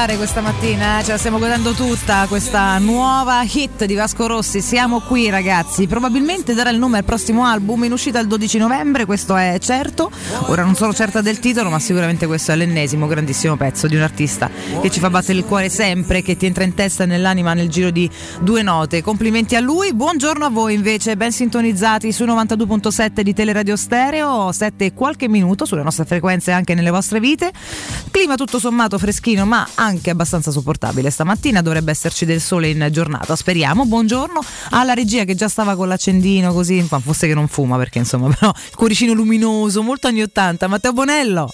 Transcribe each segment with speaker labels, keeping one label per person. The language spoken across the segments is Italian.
Speaker 1: entrare questa mattina, eh, ce la stiamo godendo tutta questa nuova hit di Vasco Rossi. Siamo qui ragazzi, probabilmente darà il nome al prossimo album in uscita il 12 novembre, questo è certo. Ora non sono certa del titolo, ma sicuramente questo è l'ennesimo grandissimo pezzo di un artista che ci fa battere il cuore sempre, che ti entra in testa e nell'anima nel giro di due note. Complimenti a lui, buongiorno a voi invece, ben sintonizzati su 92.7 di Teleradio Stereo, 7 e qualche minuto sulle nostre frequenze anche nelle vostre vite. Clima tutto sommato freschino, ma anche abbastanza sopportabile. Stamattina dovrebbe esserci del sole in giornata, speriamo. Buongiorno alla regia che già stava con l'accendino così, ma fosse che non fuma perché insomma, però il cuoricino luminoso, molto anni 80. Matteo Bonello.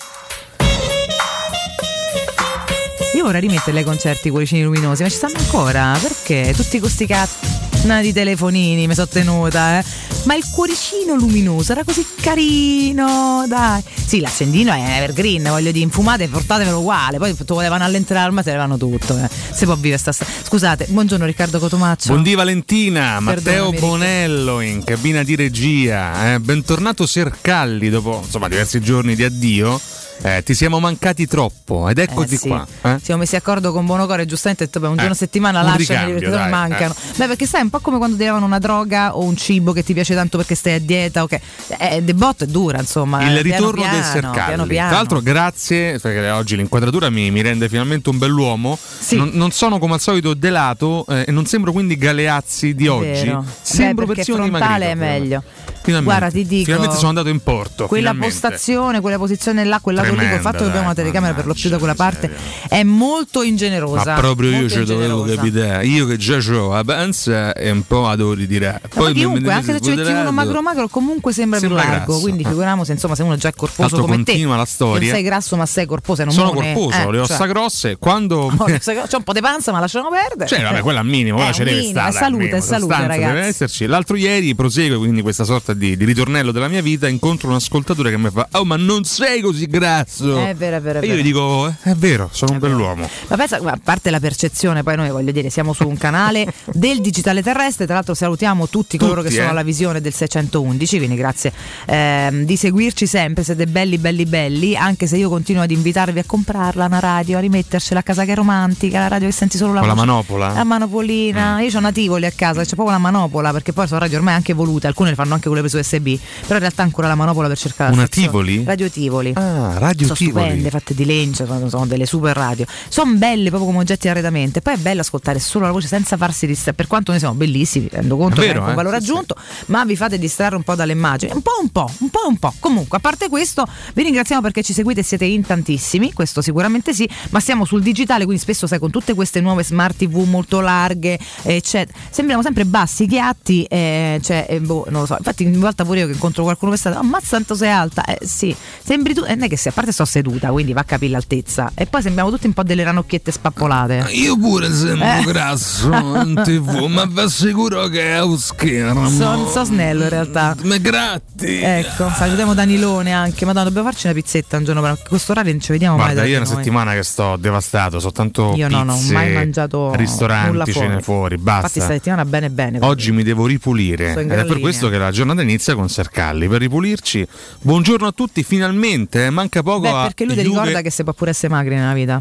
Speaker 1: Io vorrei rimetterle ai concerti i cuoricini luminosi, ma ci stanno ancora? Perché? Tutti questi cazzi di telefonini mi sono tenuta, eh. Ma il cuoricino luminoso era così carino, dai. Sì, l'accendino è evergreen, voglio dire, infumate, portatevelo uguale. Poi tu volevano all'entrare al mare, levano tutto. Eh. Si può vivere sta sta- Scusate, buongiorno Riccardo Cotomaccio.
Speaker 2: Buondì Valentina, Matteo
Speaker 1: Perdonami.
Speaker 2: Bonello in cabina di regia. eh. Bentornato Sercalli dopo insomma diversi giorni di addio. Eh, ti siamo mancati troppo ed eccoti
Speaker 1: Eh sì.
Speaker 2: qua. eh.
Speaker 1: Siamo messi d'accordo con Bonocore, giustamente detto, beh, un giorno a
Speaker 2: Eh,
Speaker 1: settimana
Speaker 2: un
Speaker 1: lasciano,
Speaker 2: ricambio, dai,
Speaker 1: mancano. Beh, perché sai, è un po' come quando ti davano una droga o un cibo che ti piace tanto perché stai a dieta, ok. Eh, The Bot è dura, insomma.
Speaker 2: Il
Speaker 1: eh, piano
Speaker 2: ritorno del Sercalli. Tra l'altro, grazie, perché oggi l'inquadratura mi, mi rende finalmente un bell'uomo.
Speaker 1: Sì.
Speaker 2: Non, non sono come al solito delato eh, e non sembro quindi Galeazzi di oggi.
Speaker 1: Vero.
Speaker 2: Sembro
Speaker 1: Beh, perché
Speaker 2: persino
Speaker 1: frontale è
Speaker 2: dimagrito,
Speaker 1: meglio.
Speaker 2: Finalmente.
Speaker 1: Guarda, ti dico,
Speaker 2: Finalmente sono andato in porto.
Speaker 1: Quella
Speaker 2: finalmente.
Speaker 1: postazione, quella posizione là, quel lato lì, col fatto che abbiamo una telecamera per lo più da quella parte, è molto ingenerosa.
Speaker 2: Ma proprio io ci dovevo capitare. Io che già ho la panza e un po' la devo ritirare.
Speaker 1: Ma
Speaker 2: Poi
Speaker 1: chiunque, anche se ci metti uno magro magro, comunque sembra,
Speaker 2: Sembra
Speaker 1: più largo.
Speaker 2: grasso.
Speaker 1: Quindi
Speaker 2: Ah.
Speaker 1: figuriamoci, insomma, se uno è già corposo
Speaker 2: Tanto
Speaker 1: come te.
Speaker 2: continua la storia.
Speaker 1: Non sei grasso, ma sei corposo. e Non
Speaker 2: Sono corposo,
Speaker 1: eh,
Speaker 2: le ossa
Speaker 1: cioè,
Speaker 2: grosse. Quando.
Speaker 1: no, c'è un po' di panza, ma lasciamo perdere.
Speaker 2: Cioè, vabbè, quella al minimo, quella
Speaker 1: Eh,
Speaker 2: ce deve stare.
Speaker 1: è salute, è salute, ragazzi.
Speaker 2: deve esserci. L'altro ieri prosegue quindi questa sorta di, di ritornello della mia vita. Incontro un ascoltatore che mi fa: Oh, ma non sei così grasso.
Speaker 1: È vero, è vero, è
Speaker 2: E io gli dico: "Eh, È vero, sono un bell'uomo.
Speaker 1: Ma pensa, a parte la percezione, poi noi voglio dire, siamo su un canale del digitale terrestre. Tra l'altro, salutiamo tutti coloro
Speaker 2: Tutti,
Speaker 1: che sono
Speaker 2: eh.
Speaker 1: alla visione del 611. Quindi, grazie ehm, di seguirci sempre. Siete belli, belli, belli. Anche se io continuo ad invitarvi a comprarla una radio, a rimettercela a casa che è romantica. La radio che senti solo la
Speaker 2: Con la manopola?
Speaker 1: La manopolina. Io ho una Tivoli a casa, c'è proprio la manopola. Perché poi sono radio ormai anche evolute. Alcune le fanno anche con le prese USB. Però in realtà ancora la manopola per cercare
Speaker 2: Una. Tivoli?
Speaker 1: Radio Tivoli
Speaker 2: Ah, Radio
Speaker 1: sono
Speaker 2: Tivoli.
Speaker 1: stupende, fatte di legno, sono, sono delle super radio. Sono belle proprio come oggetti di arredamento. E poi è bello ascoltare solo la voce senza farsi distrarre. Per quanto noi siamo bellissimi, rendo conto
Speaker 2: È
Speaker 1: che
Speaker 2: vero,
Speaker 1: è un
Speaker 2: eh?
Speaker 1: valore
Speaker 2: Sì,
Speaker 1: aggiunto, ma vi fate distrarre un po' dalle immagini. Un po' un po', un po' un po'. Comunque, a parte questo, vi ringraziamo perché ci seguite e siete in tantissimi, questo sicuramente sì, ma siamo sul digitale, quindi spesso sai con tutte queste nuove smart TV molto larghe, eccetera. Sembriamo sempre bassi, chiatti, eh, cioè, eh, boh, non lo so. Infatti, ogni volta pure io che incontro qualcuno che sta, ammazza tanto sei alta. Eh sì, sembri tu, eh, non è che se a parte sto seduta, quindi va a capire l'altezza. E poi sembriamo tutti un po' delle ranocchiette spappolate.
Speaker 2: Io pure sembro
Speaker 1: Eh.
Speaker 2: grasso in tv, ma vi assicuro che è un schermo.
Speaker 1: So, so snello in realtà.
Speaker 2: Me gratti.
Speaker 1: Ecco, salutiamo Danilone anche. Madonna, dobbiamo farci una pizzetta un giorno. Per questo orario non ci vediamo
Speaker 2: Guarda,
Speaker 1: mai.
Speaker 2: io è una
Speaker 1: noi.
Speaker 2: settimana che sto devastato, soltanto
Speaker 1: Io no, non ho mai mangiato nulla
Speaker 2: ristoranti,
Speaker 1: fuori.
Speaker 2: cene fuori,
Speaker 1: Infatti,
Speaker 2: basta.
Speaker 1: sta settimana bene bene.
Speaker 2: Oggi mi devo ripulire ed è per questo che la giornata inizia con Sercalli. Per ripulirci, buongiorno a tutti, finalmente, eh, manca poco
Speaker 1: Beh,
Speaker 2: a
Speaker 1: perché lui ti
Speaker 2: Juve-
Speaker 1: ricorda che si può pure essere magri nella vita.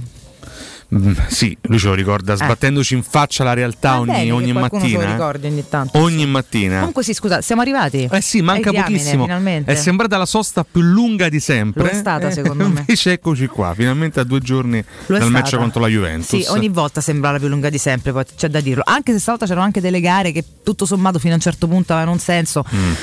Speaker 2: Mm, sì, lui ce lo ricorda sbattendoci in faccia la realtà ogni, ogni mattina. eh.
Speaker 1: ricordi ogni tanto.
Speaker 2: Ogni mattina.
Speaker 1: Comunque sì, scusa, siamo arrivati.
Speaker 2: Eh sì, manca
Speaker 1: diamine,
Speaker 2: pochissimo.
Speaker 1: finalmente.
Speaker 2: È sembrata la sosta più lunga di sempre.
Speaker 1: Lo è stata, secondo me.
Speaker 2: Invece eccoci qua, finalmente a due giorni
Speaker 1: Lo
Speaker 2: dal match contro la Juventus.
Speaker 1: Sì, ogni volta sembra la più lunga di sempre, poi c'è da dirlo. Anche se stavolta c'erano anche delle gare che tutto sommato fino a un certo punto avevano un senso.
Speaker 2: Mm.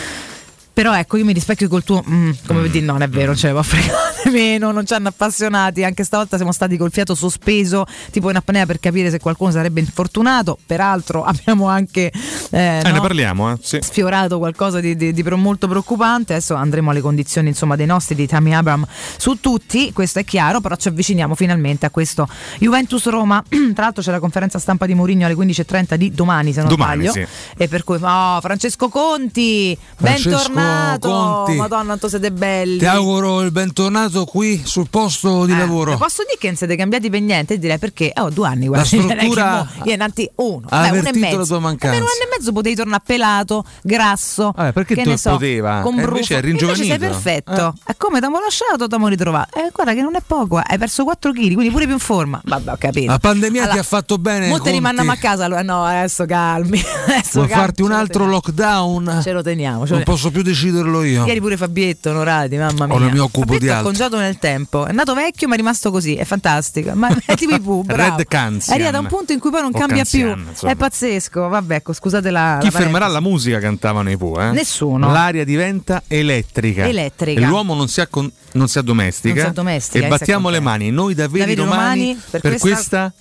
Speaker 1: Però ecco, io mi rispecchio col tuo. mm, come vedi, no, non è vero, ce ne può fregare meno, non ci hanno appassionati. Anche stavolta siamo stati col fiato sospeso, tipo in apnea per capire se qualcuno sarebbe infortunato. Peraltro abbiamo anche. eh,
Speaker 2: Eh,
Speaker 1: no?
Speaker 2: ne parliamo, eh? Sì.
Speaker 1: sfiorato qualcosa di, di- di molto preoccupante. Adesso andremo alle condizioni insomma, dei nostri, di Tammy Abram su tutti, questo è chiaro, però ci avviciniamo finalmente a questo Juventus Roma. Tra l'altro c'è la conferenza stampa di Mourinho alle 15.30 di domani, se non
Speaker 2: Domani,
Speaker 1: sbaglio.
Speaker 2: sì.
Speaker 1: E per cui, oh, Francesco Conti,
Speaker 3: Francesco
Speaker 1: bentornato.
Speaker 3: Conti.
Speaker 1: Madonna, quanto siete belli.
Speaker 3: Ti auguro il bentornato qui sul posto di
Speaker 1: Eh,
Speaker 3: lavoro.
Speaker 1: Posso dire che non siete cambiati per niente? Direi perché ho due anni.
Speaker 3: La
Speaker 1: Guarda, che
Speaker 3: struttura
Speaker 1: mo- io innanzi uno,
Speaker 3: ha
Speaker 1: beh, uno e mezzo.
Speaker 3: la tua mancanza.
Speaker 1: Almeno un anno e mezzo potevi tornare pelato, grasso.
Speaker 2: Vabbè, perché
Speaker 1: che
Speaker 2: tu
Speaker 1: ne so,
Speaker 2: poteva?
Speaker 1: Con
Speaker 2: E
Speaker 1: brufo.
Speaker 2: invece è
Speaker 1: Invece sei
Speaker 2: ringiovanito.
Speaker 1: perfetto. È come ti abbiamo lasciato, ti abbiamo ritrovato. Eh, guarda che non è poco, eh. hai perso 4 kg, quindi pure più in forma. Vabbè, ho capito.
Speaker 3: La pandemia
Speaker 1: Allora,
Speaker 3: ti ha fatto bene.
Speaker 1: Mo te
Speaker 3: Conti.
Speaker 1: rimandiamo a casa, allora no, adesso calmi. Adesso
Speaker 3: Vuoi
Speaker 1: calmi,
Speaker 3: farti un altro lockdown?
Speaker 1: Ce lo teniamo. Ce lo
Speaker 3: Non posso più deciderlo io.
Speaker 1: Ieri pure Fabietto Onorati, mamma mia.
Speaker 3: Ora mi occupo
Speaker 1: Fabietto
Speaker 3: di
Speaker 1: è
Speaker 3: altro.
Speaker 1: congiato nel tempo. È nato vecchio, ma è rimasto così. È fantastico. Ma è tipo i Pooh, bravo.
Speaker 2: Red Canzian.
Speaker 1: È arrivato a un punto in cui poi non
Speaker 2: O
Speaker 1: cambia
Speaker 2: Canzian,
Speaker 1: più.
Speaker 2: insomma.
Speaker 1: È pazzesco. Vabbè, ecco, scusate la.
Speaker 2: Chi
Speaker 1: la
Speaker 2: fermerà la musica cantavano i Pooh, eh?
Speaker 1: Nessuno.
Speaker 2: L'aria diventa elettrica.
Speaker 1: Elettrica.
Speaker 2: E l'uomo non si, accon- non si addomestica.
Speaker 1: Non si addomestica,
Speaker 2: E battiamo le mani, noi da veri romani,
Speaker 1: romani,
Speaker 2: per,
Speaker 1: per
Speaker 2: questa,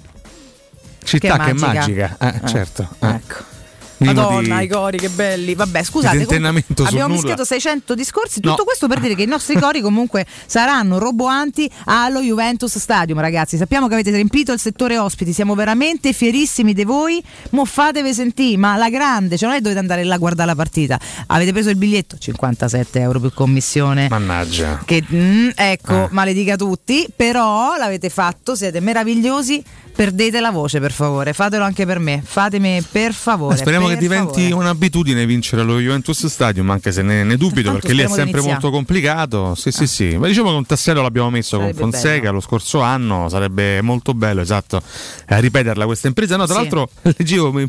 Speaker 2: città che è magica. Eh,
Speaker 1: Eh,
Speaker 2: certo. eh.
Speaker 1: Ecco. Madonna,
Speaker 2: di-
Speaker 1: i cori, che belli. Vabbè, scusate. comunque abbiamo
Speaker 2: nulla.
Speaker 1: mischiato 600 discorsi. Tutto
Speaker 2: No.
Speaker 1: questo per dire che i nostri cori comunque saranno roboanti allo Juventus Stadium, ragazzi. Sappiamo che avete riempito il settore ospiti. Siamo veramente fierissimi di voi. Mo fatevi sentire, ma la grande, cioè non è dovete andare là a guardare la partita. Avete preso il biglietto? 57 euro più commissione.
Speaker 2: Mannaggia.
Speaker 1: Che mm, ecco,
Speaker 2: Eh.
Speaker 1: maledica tutti, però l'avete fatto, siete meravigliosi. Perdete la voce, per favore, fatelo anche per me. Fatemi per favore.
Speaker 2: Eh, speriamo che che
Speaker 1: per
Speaker 2: diventi
Speaker 1: favore.
Speaker 2: un'abitudine vincere allo Juventus Stadium, anche se ne, ne dubito
Speaker 1: Tanto
Speaker 2: perché lì è sempre molto complicato. Sì, sì, sì. Ma diciamo che un tassello l'abbiamo messo
Speaker 1: Sarebbe
Speaker 2: con Fonseca
Speaker 1: bello.
Speaker 2: lo scorso anno, sarebbe molto bello, esatto, eh, ripeterla questa impresa. No, tra
Speaker 1: Sì.
Speaker 2: l'altro leggevo.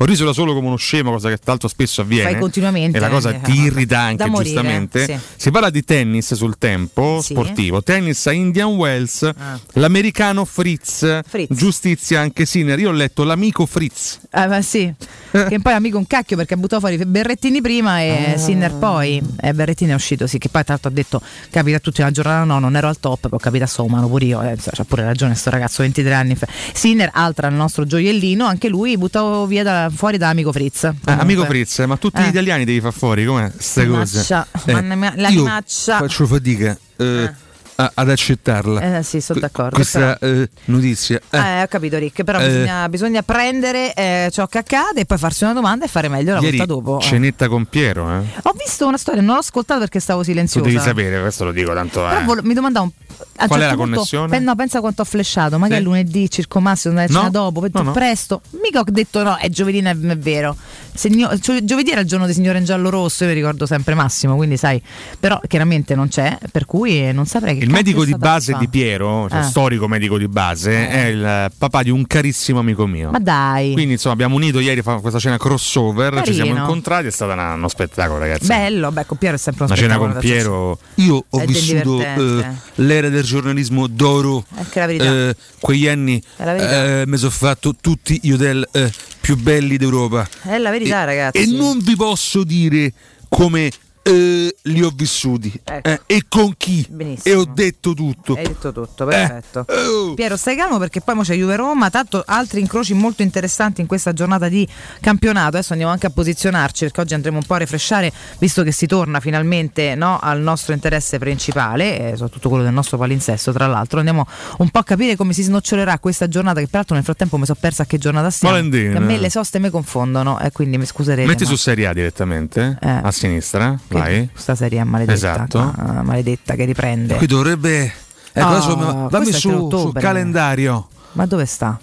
Speaker 2: Ho riso da solo come uno scemo, cosa che l'altro spesso avviene.
Speaker 1: Fai continuamente,
Speaker 2: E la cosa
Speaker 1: eh,
Speaker 2: ti irrita anche,
Speaker 1: morire,
Speaker 2: giustamente.
Speaker 1: sì.
Speaker 2: Si parla di tennis sul tempo
Speaker 1: Sì.
Speaker 2: sportivo, tennis a Indian Wells,
Speaker 1: Ah.
Speaker 2: l'americano Fritz,
Speaker 1: Fritz.
Speaker 2: giustizia anche Sinner. Io ho letto l'amico Fritz.
Speaker 1: Eh, ma sì, che poi è amico un cacchio perché ha buttato fuori Berrettini prima e
Speaker 2: Ah.
Speaker 1: Sinner poi. E Berrettini è uscito, sì, che poi tra l'altro ha detto capita a tutti una giornata, no, non ero al top, poi capita sto umano pure io, eh, c'ha pure ragione sto ragazzo, 23 anni. fa. Sinner, altra il nostro gioiellino, anche lui buttato via da, fuori da amico Fritz. Comunque.
Speaker 2: amico Fritz, ma tutti gli
Speaker 1: Eh.
Speaker 2: italiani devi far fuori, come queste cose?
Speaker 1: Maccia, manna mia-
Speaker 3: io
Speaker 1: l'animaccia.
Speaker 3: faccio fatica eh, a- ad accettarla.
Speaker 1: Eh sì, sono d'accordo.
Speaker 3: Questa eh, notizia. eh,
Speaker 1: Eh, ho capito Rick, però
Speaker 3: Eh.
Speaker 1: bisogna, bisogna prendere eh, ciò che accade e poi farsi una domanda e fare meglio la
Speaker 2: Ieri
Speaker 1: volta dopo. eh.
Speaker 2: cenetta con Piero, eh?
Speaker 1: Ho visto una storia, non l'ho ascoltata perché stavo
Speaker 2: Tu
Speaker 1: silenziosa.
Speaker 2: devi sapere, questo lo dico tanto.
Speaker 1: Però
Speaker 2: eh.
Speaker 1: vol- mi domandavo un- a
Speaker 2: Qual è
Speaker 1: certo
Speaker 2: la
Speaker 1: punto,
Speaker 2: connessione?
Speaker 1: pen- no, pensa quanto ho flashato, magari
Speaker 2: Sì.
Speaker 1: lunedì, circo massimo, andare cena
Speaker 2: No.
Speaker 1: dopo, penso
Speaker 2: No, no.
Speaker 1: presto. Mica ho detto no, è giovedì, è, è vero. Segno- gio- giovedì era il giorno del signore in giallo rosso, io mi ricordo sempre Massimo, quindi sai, però chiaramente non c'è, per cui non saprei che
Speaker 2: Il medico
Speaker 1: è
Speaker 2: di base
Speaker 1: fa.
Speaker 2: di Piero, cioè
Speaker 1: Eh.
Speaker 2: storico medico di base,
Speaker 1: Eh.
Speaker 2: è il papà di un carissimo amico mio.
Speaker 1: Ma dai,
Speaker 2: Quindi insomma abbiamo unito ieri fa- questa cena crossover, ci siamo
Speaker 1: Carino.
Speaker 2: incontrati, è stato una- uno spettacolo ragazzi.
Speaker 1: bello, beh, con Piero è sempre uno
Speaker 2: una cena
Speaker 1: spettacolo
Speaker 2: con
Speaker 1: da
Speaker 2: Piero,
Speaker 3: Io ho
Speaker 1: È
Speaker 3: vissuto eh, l'era del giornalismo d'oro. Eh, quegli anni eh, mi sono fatto tutti gli hotel eh, più belli d'Europa.
Speaker 1: È la verità,
Speaker 3: E-
Speaker 1: ragazzi.
Speaker 3: E non vi posso dire come eh, li ho vissuti
Speaker 1: Ecco.
Speaker 3: eh, e con chi.
Speaker 1: Benissimo.
Speaker 3: E ho detto tutto.
Speaker 1: Hai detto tutto, perfetto.
Speaker 3: Eh, oh.
Speaker 1: Piero, stai calmo perché poi mo c'è Juve Roma, tanto altri incroci molto interessanti in questa giornata di campionato. Adesso andiamo anche a posizionarci perché oggi andremo un po' a refresciare, visto che si torna finalmente no, al nostro interesse principale, eh, soprattutto quello del nostro palinsesto. Tra l'altro, andiamo un po' a capire come si snocciolerà questa giornata, che peraltro nel frattempo mi sono persa a che giornata stiamo.
Speaker 2: Valentina.
Speaker 1: A me le soste mi confondono, e quindi mi scuserete.
Speaker 2: Metti
Speaker 1: ma-
Speaker 2: su Serie A direttamente,
Speaker 1: Eh.
Speaker 2: a sinistra,
Speaker 1: che
Speaker 2: vai.
Speaker 1: Questa serie è maledetta,
Speaker 2: Esatto.
Speaker 1: ma- maledetta che riprende.
Speaker 3: Qui dovrebbe. Ecco, adesso mi- dammi su, sul calendario.
Speaker 1: Ma dove sta?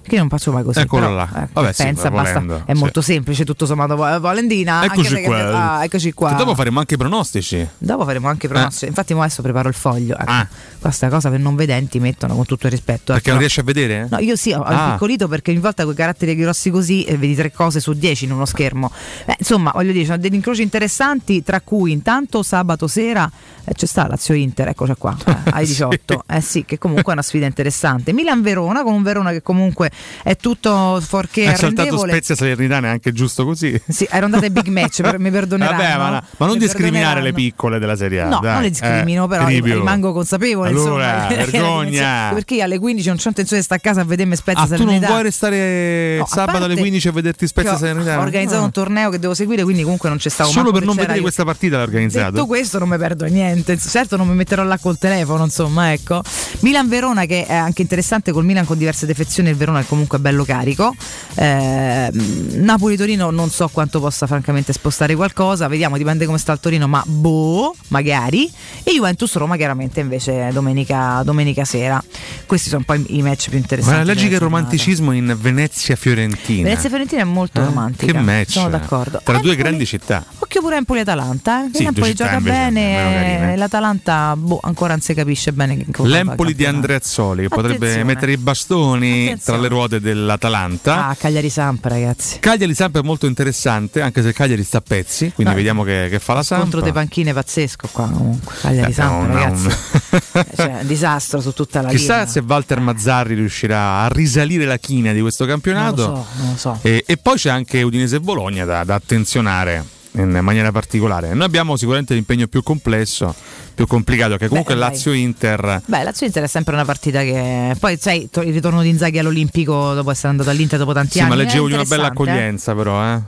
Speaker 1: Perché io non faccio mai così.
Speaker 2: Eccolo
Speaker 1: però,
Speaker 2: là.
Speaker 1: eh,
Speaker 2: Vabbè, sì,
Speaker 1: pensa,
Speaker 2: volendo,
Speaker 1: basta. È
Speaker 2: sì.
Speaker 1: molto semplice, tutto sommato. Valendina,
Speaker 2: Eccoci qua.
Speaker 1: ah, eccoci qua.
Speaker 2: Che dopo faremo anche i pronostici.
Speaker 1: Dopo faremo anche i pronostici. Infatti, mo adesso preparo il foglio. Ecco.
Speaker 2: Ah.
Speaker 1: Questa cosa per non vedenti mettono con tutto il rispetto.
Speaker 2: Perché
Speaker 1: ecco,
Speaker 2: non
Speaker 1: no.
Speaker 2: riesci a vedere?
Speaker 1: No, io sì, ho
Speaker 2: Ah.
Speaker 1: impiccolito perché ogni volta con i caratteri grossi così eh, vedi tre cose su dieci in uno schermo. Eh, insomma, voglio dire, sono degli incroci interessanti, tra cui intanto sabato sera eh, c'è sta Lazio Inter, eccoci qua, eh, ai
Speaker 2: Sì.
Speaker 1: 18. Eh sì, che comunque è una sfida interessante. Milan-Verona, con un Verona che comunque è tutto forché
Speaker 2: Hai saltato. Spezia Salernitana è anche giusto così.
Speaker 1: Sì, erano andate big match, per- mi perdoneranno.
Speaker 2: Vabbè, ma, ma non
Speaker 1: Mi
Speaker 2: discriminare le piccole della Serie A.
Speaker 1: No,
Speaker 2: dai.
Speaker 1: non le discrimino,
Speaker 2: Eh,
Speaker 1: però
Speaker 2: Tripio.
Speaker 1: rimango consapevole.
Speaker 2: Allora,
Speaker 1: insomma,
Speaker 2: vergogna.
Speaker 1: Perché io alle 15 non c'ho intenzione di stare a casa a vedermi Spezia
Speaker 2: Ah, tu non
Speaker 1: Salernitana.
Speaker 2: vuoi restare
Speaker 1: No,
Speaker 2: sabato alle
Speaker 1: parte
Speaker 2: 15 a vederti Spezia Salernitana?
Speaker 1: Ho organizzato
Speaker 2: Ah.
Speaker 1: un torneo che devo seguire, quindi comunque non c'è stato
Speaker 2: Solo per non vedere
Speaker 1: io.
Speaker 2: questa partita l'hai organizzato.
Speaker 1: Detto questo non mi perdo niente, certo non mi metterò là col telefono, insomma, ecco. Milan-Verona che è anche interessante col Milan con diverse defezioni, il Verona è comunque bello carico. Eh, Napoli-Torino non so quanto possa francamente spostare qualcosa, vediamo, dipende come sta il Torino, ma boh, magari. E Juventus-Roma chiaramente invece domenica, domenica sera. Questi sono poi i match più interessanti.
Speaker 2: Leggi
Speaker 1: della
Speaker 2: che
Speaker 1: giornata.
Speaker 2: romanticismo in Venezia-Fiorentina.
Speaker 1: Venezia-Fiorentina è molto
Speaker 2: Eh,
Speaker 1: romantica.
Speaker 2: Che match.
Speaker 1: Sono d'accordo.
Speaker 2: Tra due
Speaker 1: Empoli-
Speaker 2: grandi città.
Speaker 1: Occhio pure Empoli-Atalanta, eh.
Speaker 2: Sì,
Speaker 1: Empoli
Speaker 2: due
Speaker 1: gioca
Speaker 2: invece
Speaker 1: bene,
Speaker 2: meno carine.
Speaker 1: e l'Atalanta boh, ancora non si capisce bene
Speaker 2: L'Empoli di
Speaker 1: campionato.
Speaker 2: Andreazzoli che potrebbe mettere i bastoni
Speaker 1: Attenzione.
Speaker 2: tra le ruote dell'Atalanta.
Speaker 1: Ah, Cagliari Samp, ragazzi.
Speaker 2: Cagliari Samp è molto interessante, anche se Cagliari sta a pezzi, quindi
Speaker 1: No.
Speaker 2: vediamo che, che fa la Samp.
Speaker 1: Contro dei panchine pazzesco qua comunque. Cagliari
Speaker 2: Eh, un-
Speaker 1: ragazzi.
Speaker 2: un-
Speaker 1: cioè, un disastro su tutta la
Speaker 2: Chissà
Speaker 1: linea.
Speaker 2: se Walter Mazzarri riuscirà a risalire la china di questo
Speaker 1: non
Speaker 2: campionato.
Speaker 1: lo so, non lo so.
Speaker 2: E, e poi c'è anche Udinese e Bologna da, da attenzionare in maniera particolare. Noi abbiamo sicuramente l'impegno più complesso, più complicato, che comunque
Speaker 1: Beh.
Speaker 2: Lazio-Inter.
Speaker 1: Beh, Lazio Inter è sempre una partita che. Poi, sai, il ritorno di Inzaghi all'Olimpico dopo essere andato all'Inter dopo tanti
Speaker 2: Sì,
Speaker 1: anni.
Speaker 2: ma leggevo di una bella
Speaker 1: eh.
Speaker 2: accoglienza, però. Eh.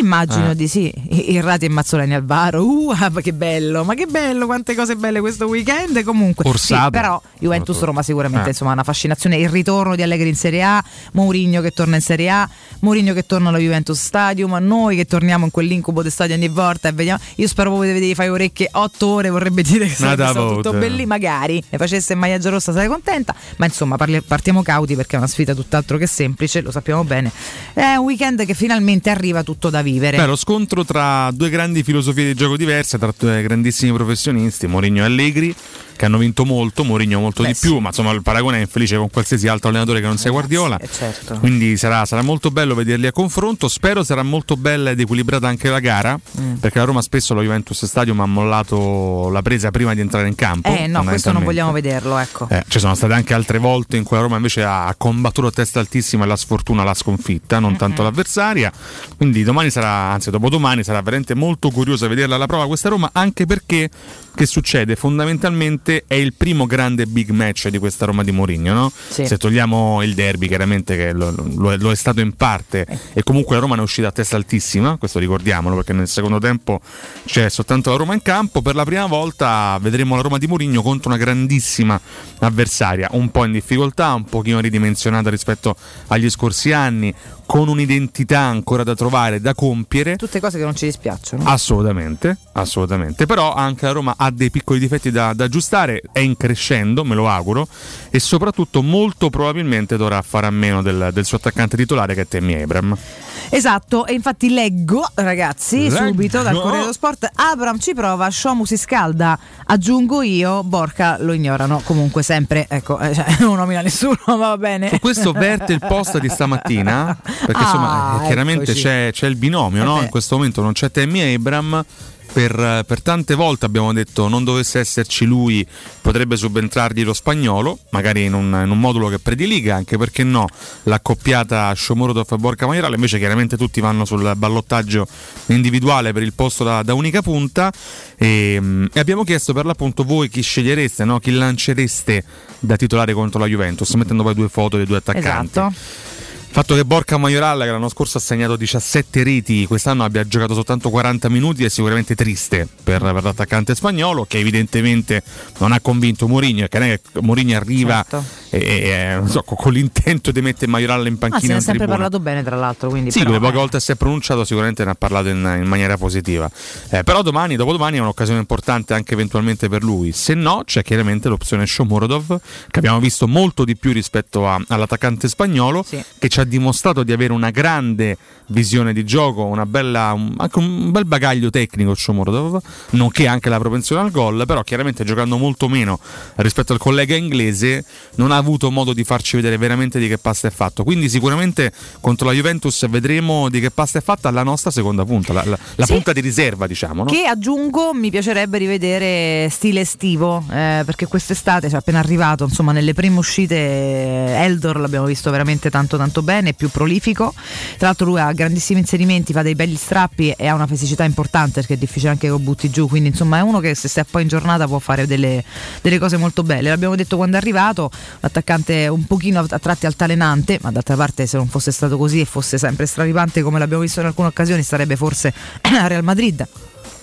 Speaker 1: Immagino
Speaker 2: Eh.
Speaker 1: di sì, I- Irrati e Mazzolani al varo. Uh, ah, ma che bello, ma che bello, quante cose belle questo weekend. Comunque, sì, però Juventus Roma sicuramente
Speaker 2: Eh.
Speaker 1: insomma una fascinazione. Il ritorno di Allegri in Serie A, Mourinho che torna in Serie A, Mourinho che torna allo Juventus Stadium, noi che torniamo in quell'incubo di stadio ogni volta e vediamo. Io spero proprio di vedere fai orecchie otto ore, vorrebbe dire che sarebbe stato tutto bellissimo. Magari ne facesse in maglia rossa sarei contenta, ma insomma parli- partiamo cauti perché è una sfida tutt'altro che semplice, lo sappiamo bene. È un weekend che finalmente arriva tutto da vivere.
Speaker 2: Beh, lo scontro tra due grandi filosofie di gioco diverse, tra due grandissimi professionisti, Mourinho e Allegri, che hanno vinto molto, Mourinho molto
Speaker 1: Beh,
Speaker 2: di
Speaker 1: sì.
Speaker 2: più, ma insomma il paragone è infelice con qualsiasi altro allenatore che non sia Guardiola.
Speaker 1: Eh, certo.
Speaker 2: Quindi sarà, sarà molto bello vederli a confronto. Spero sarà molto bella ed equilibrata anche la gara,
Speaker 1: Mm.
Speaker 2: perché la Roma spesso allo Juventus Stadium ha mollato la presa prima di entrare in campo.
Speaker 1: Eh no, questo non vogliamo vederlo, ecco.
Speaker 2: Eh, ci sono state anche altre volte in cui la Roma invece ha combattuto a testa altissima e la sfortuna la sconfitta, non tanto l'avversaria. Quindi domani sarà, anzi dopodomani sarà veramente molto curiosa vederla alla prova questa Roma, anche perché che succede? Fondamentalmente è il primo grande big match di questa Roma di Mourinho, no?
Speaker 1: Sì.
Speaker 2: Se togliamo il derby, chiaramente che lo, lo è, lo è stato in parte, e comunque la Roma ne è uscita a testa altissima, questo ricordiamolo, perché nel secondo tempo c'è soltanto la Roma in campo. Per la prima volta vedremo la Roma di Mourinho contro una grandissima avversaria, un po' in difficoltà, un pochino ridimensionata rispetto agli scorsi anni, con un'identità ancora da trovare, da compiere.
Speaker 1: Tutte cose che non ci dispiacciono.
Speaker 2: Assolutamente, assolutamente. Però anche la Roma ha dei piccoli difetti da, da aggiustare, è in crescendo, me lo auguro, e soprattutto molto probabilmente dovrà fare a meno del, del suo attaccante titolare che è Temi Abram.
Speaker 1: Esatto, e infatti leggo, ragazzi,
Speaker 2: Leggo.
Speaker 1: subito dal Corriere dello Sport, Abram ci prova, Shomu si scalda, aggiungo io, Borca lo ignorano, comunque sempre, ecco, eh, cioè, non nomina nessuno, ma va bene.
Speaker 2: Su questo verte il post di stamattina, perché
Speaker 1: Ah,
Speaker 2: insomma eh, chiaramente c'è, c'è il binomio, no?
Speaker 1: Eh beh.
Speaker 2: in questo momento non c'è Temi Abram. Per, per tante volte abbiamo detto non dovesse esserci lui potrebbe subentrargli lo spagnolo magari in un, in un modulo che prediliga anche perché no l'accoppiata Shomurodov e Borca Maierale invece chiaramente tutti vanno sul ballottaggio individuale per il posto da, da unica punta e, mm, e abbiamo chiesto per l'appunto voi chi scegliereste no? chi lancereste da titolare contro la Juventus mettendo poi due foto dei due attaccanti
Speaker 1: Esatto.
Speaker 2: Il fatto che Borca Majoral, che l'anno scorso ha segnato 17 reti, quest'anno abbia giocato soltanto 40 minuti, è sicuramente triste per, per l'attaccante spagnolo, che evidentemente non ha convinto Mourinho, che non è che Mourinho arriva
Speaker 1: Certo.
Speaker 2: e, e, so, con, l'intento di mettere Majoral in
Speaker 1: Ma
Speaker 2: panchina.
Speaker 1: se ne è sempre parlato bene, tra l'altro, quindi
Speaker 2: Sì,
Speaker 1: però,
Speaker 2: poche
Speaker 1: eh,
Speaker 2: volte si è pronunciato sicuramente ne ha parlato in, in maniera positiva. Eh, però domani, dopodomani è un'occasione importante anche eventualmente per lui. Se no, c'è chiaramente l'opzione Shomurodov, che abbiamo visto molto di più rispetto a- all'attaccante spagnolo,
Speaker 1: Sì.
Speaker 2: che ci ha dimostrato di avere una grande visione di gioco, una bella, un- anche un bel bagaglio tecnico Shomurodov, nonché anche la propensione al gol, però chiaramente giocando molto meno rispetto al collega inglese non ha avuto modo di farci vedere veramente di che pasta è fatto. Quindi sicuramente contro la Juventus vedremo di che pasta è fatta la nostra seconda punta, la, la- la
Speaker 1: Sì.
Speaker 2: punta di riserva diciamo. No?
Speaker 1: Che aggiungo, mi piacerebbe rivedere stile estivo, eh, perché quest'estate, cioè appena arrivato, insomma, nelle prime uscite eh, Eldor l'abbiamo visto veramente tanto tanto bene, è più prolifico. Tra l'altro lui ha grandissimi inserimenti, fa dei belli strappi e ha una fisicità importante perché è difficile anche che lo butti giù, quindi insomma è uno che se sta poi in giornata può fare delle, delle cose molto belle. L'abbiamo detto quando è arrivato, un attaccante un pochino a tratti altalenante, ma d'altra parte se non fosse stato così e fosse sempre straripante come l'abbiamo visto in alcune occasioni sarebbe forse a Real Madrid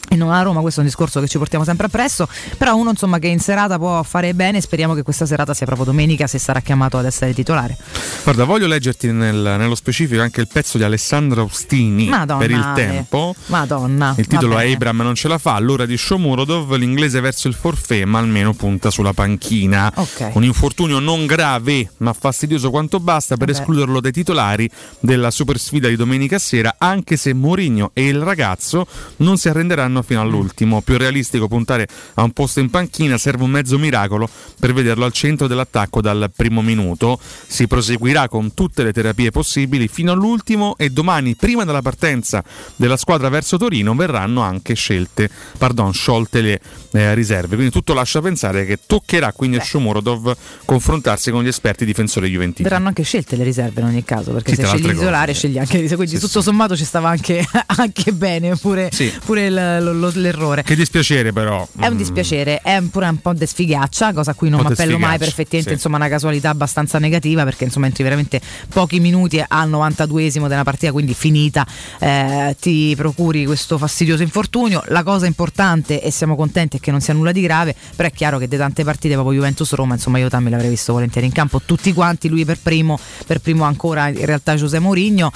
Speaker 1: e non a Roma, questo è un discorso che ci portiamo sempre appresso, però uno insomma che in serata può fare bene, speriamo che questa serata sia proprio domenica se sarà chiamato ad essere titolare.
Speaker 2: Guarda, voglio leggerti nel- nello specifico anche il pezzo di Alessandro Austini
Speaker 1: Madonna,
Speaker 2: per il
Speaker 1: Ale.
Speaker 2: tempo.
Speaker 1: Madonna.
Speaker 2: Il titolo è. Abram non ce la fa, all'ora di Shomurodov, l'inglese verso il forfè, ma almeno punta sulla panchina.
Speaker 1: Ok.
Speaker 2: Un infortunio non grave, ma fastidioso quanto basta per
Speaker 1: Vabbè.
Speaker 2: escluderlo dai titolari della super sfida di domenica sera, anche se Mourinho e il ragazzo non si arrenderanno fino all'ultimo. Più realistico puntare a un posto in panchina, serve un mezzo miracolo per vederlo al centro dell'attacco dal primo minuto. Si proseguirà con tutte le terapie possibili fino all'ultimo e domani, prima della partenza della squadra verso Torino, verranno anche scelte, pardon, sciolte le eh, riserve. Quindi tutto lascia pensare che toccherà quindi a Shomurodov confrontarsi con gli esperti difensori juventini.
Speaker 1: Verranno anche scelte le riserve in ogni caso, perché
Speaker 2: Sì,
Speaker 1: se scegli isolare
Speaker 2: cose.
Speaker 1: scegli anche le riserve, quindi
Speaker 2: Sì,
Speaker 1: tutto
Speaker 2: sì.
Speaker 1: sommato ci stava anche, anche bene pure, pure il- lo- l'errore.
Speaker 2: Che dispiacere però.
Speaker 1: È un dispiacere, è pure un po' de sfigaccia, cosa a cui non mi appello mai per effettivamente
Speaker 2: sì.
Speaker 1: insomma una casualità abbastanza negativa perché insomma entri veramente pochi minuti al 92esimo della partita, quindi finita, eh, ti procuri questo fastidioso infortunio. La cosa importante e siamo contenti è che non sia nulla di grave, però è chiaro che di tante partite proprio Juventus-Roma, insomma io Tammy l'avrei visto volentieri in campo, tutti quanti, lui per primo, per primo ancora in realtà Giuseppe Mourinho.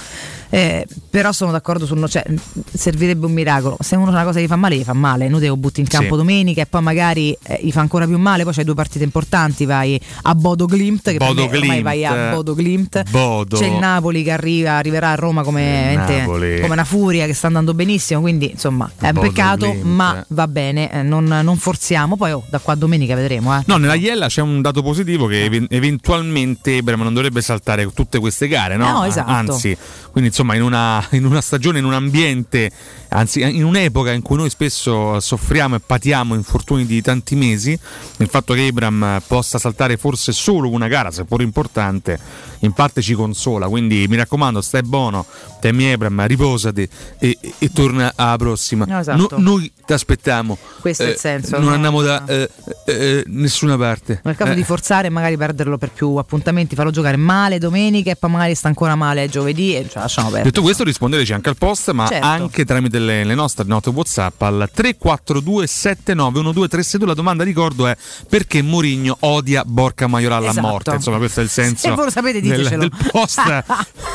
Speaker 1: Eh, però sono d'accordo su cioè, servirebbe un miracolo. Se uno una cosa gli fa male, gli fa male. È inutile che lo butti in campo
Speaker 2: Sì.
Speaker 1: domenica e poi magari eh, gli fa ancora più male. Poi c'hai due partite importanti. Vai a Bodo Glimt, che
Speaker 2: Bodo
Speaker 1: ormai
Speaker 2: Glimt.
Speaker 1: vai a Bodo Glimt.
Speaker 2: Bodo.
Speaker 1: C'è il Napoli che arriva, arriverà a Roma come,
Speaker 2: Napoli.
Speaker 1: come una furia che sta andando benissimo. Quindi insomma è un peccato,
Speaker 2: Glimt.
Speaker 1: ma va bene. eh, non, non forziamo. Poi oh, da qua a domenica vedremo. Eh.
Speaker 2: No, nella Iella c'è un dato positivo che even- eventualmente Ebram non dovrebbe saltare tutte queste gare, no?
Speaker 1: No, esatto.
Speaker 2: Anzi, quindi insomma in una, in una stagione, in un ambiente, anzi in un'epoca in cui noi spesso soffriamo e patiamo infortuni di tanti mesi, il fatto che Ebram possa saltare forse solo una gara, seppur importante, in parte ci consola. Quindi mi raccomando, stai buono, temi Ebram, riposati e, e- torna alla prossima.
Speaker 1: No, esatto.
Speaker 2: No- noi ti aspettiamo.
Speaker 1: Questo è il senso,
Speaker 2: Non
Speaker 1: no?
Speaker 2: andiamo da eh, eh, nessuna parte.
Speaker 1: Nel caso
Speaker 2: Eh.
Speaker 1: di forzare e magari perderlo per più appuntamenti, farlo giocare male domenica e poi magari sta ancora male giovedì e la lasciamo perdere.
Speaker 2: Detto questo, rispondeteci anche al post, ma
Speaker 1: Certo.
Speaker 2: anche tramite le, le nostre note WhatsApp al 342 791232. La domanda ricordo è perché Mourinho odia Borca Maioral
Speaker 1: Esatto.
Speaker 2: a morte. Insomma, questo è il senso
Speaker 1: Se voi lo sapete,
Speaker 2: del,
Speaker 1: ditecelo.
Speaker 2: del post.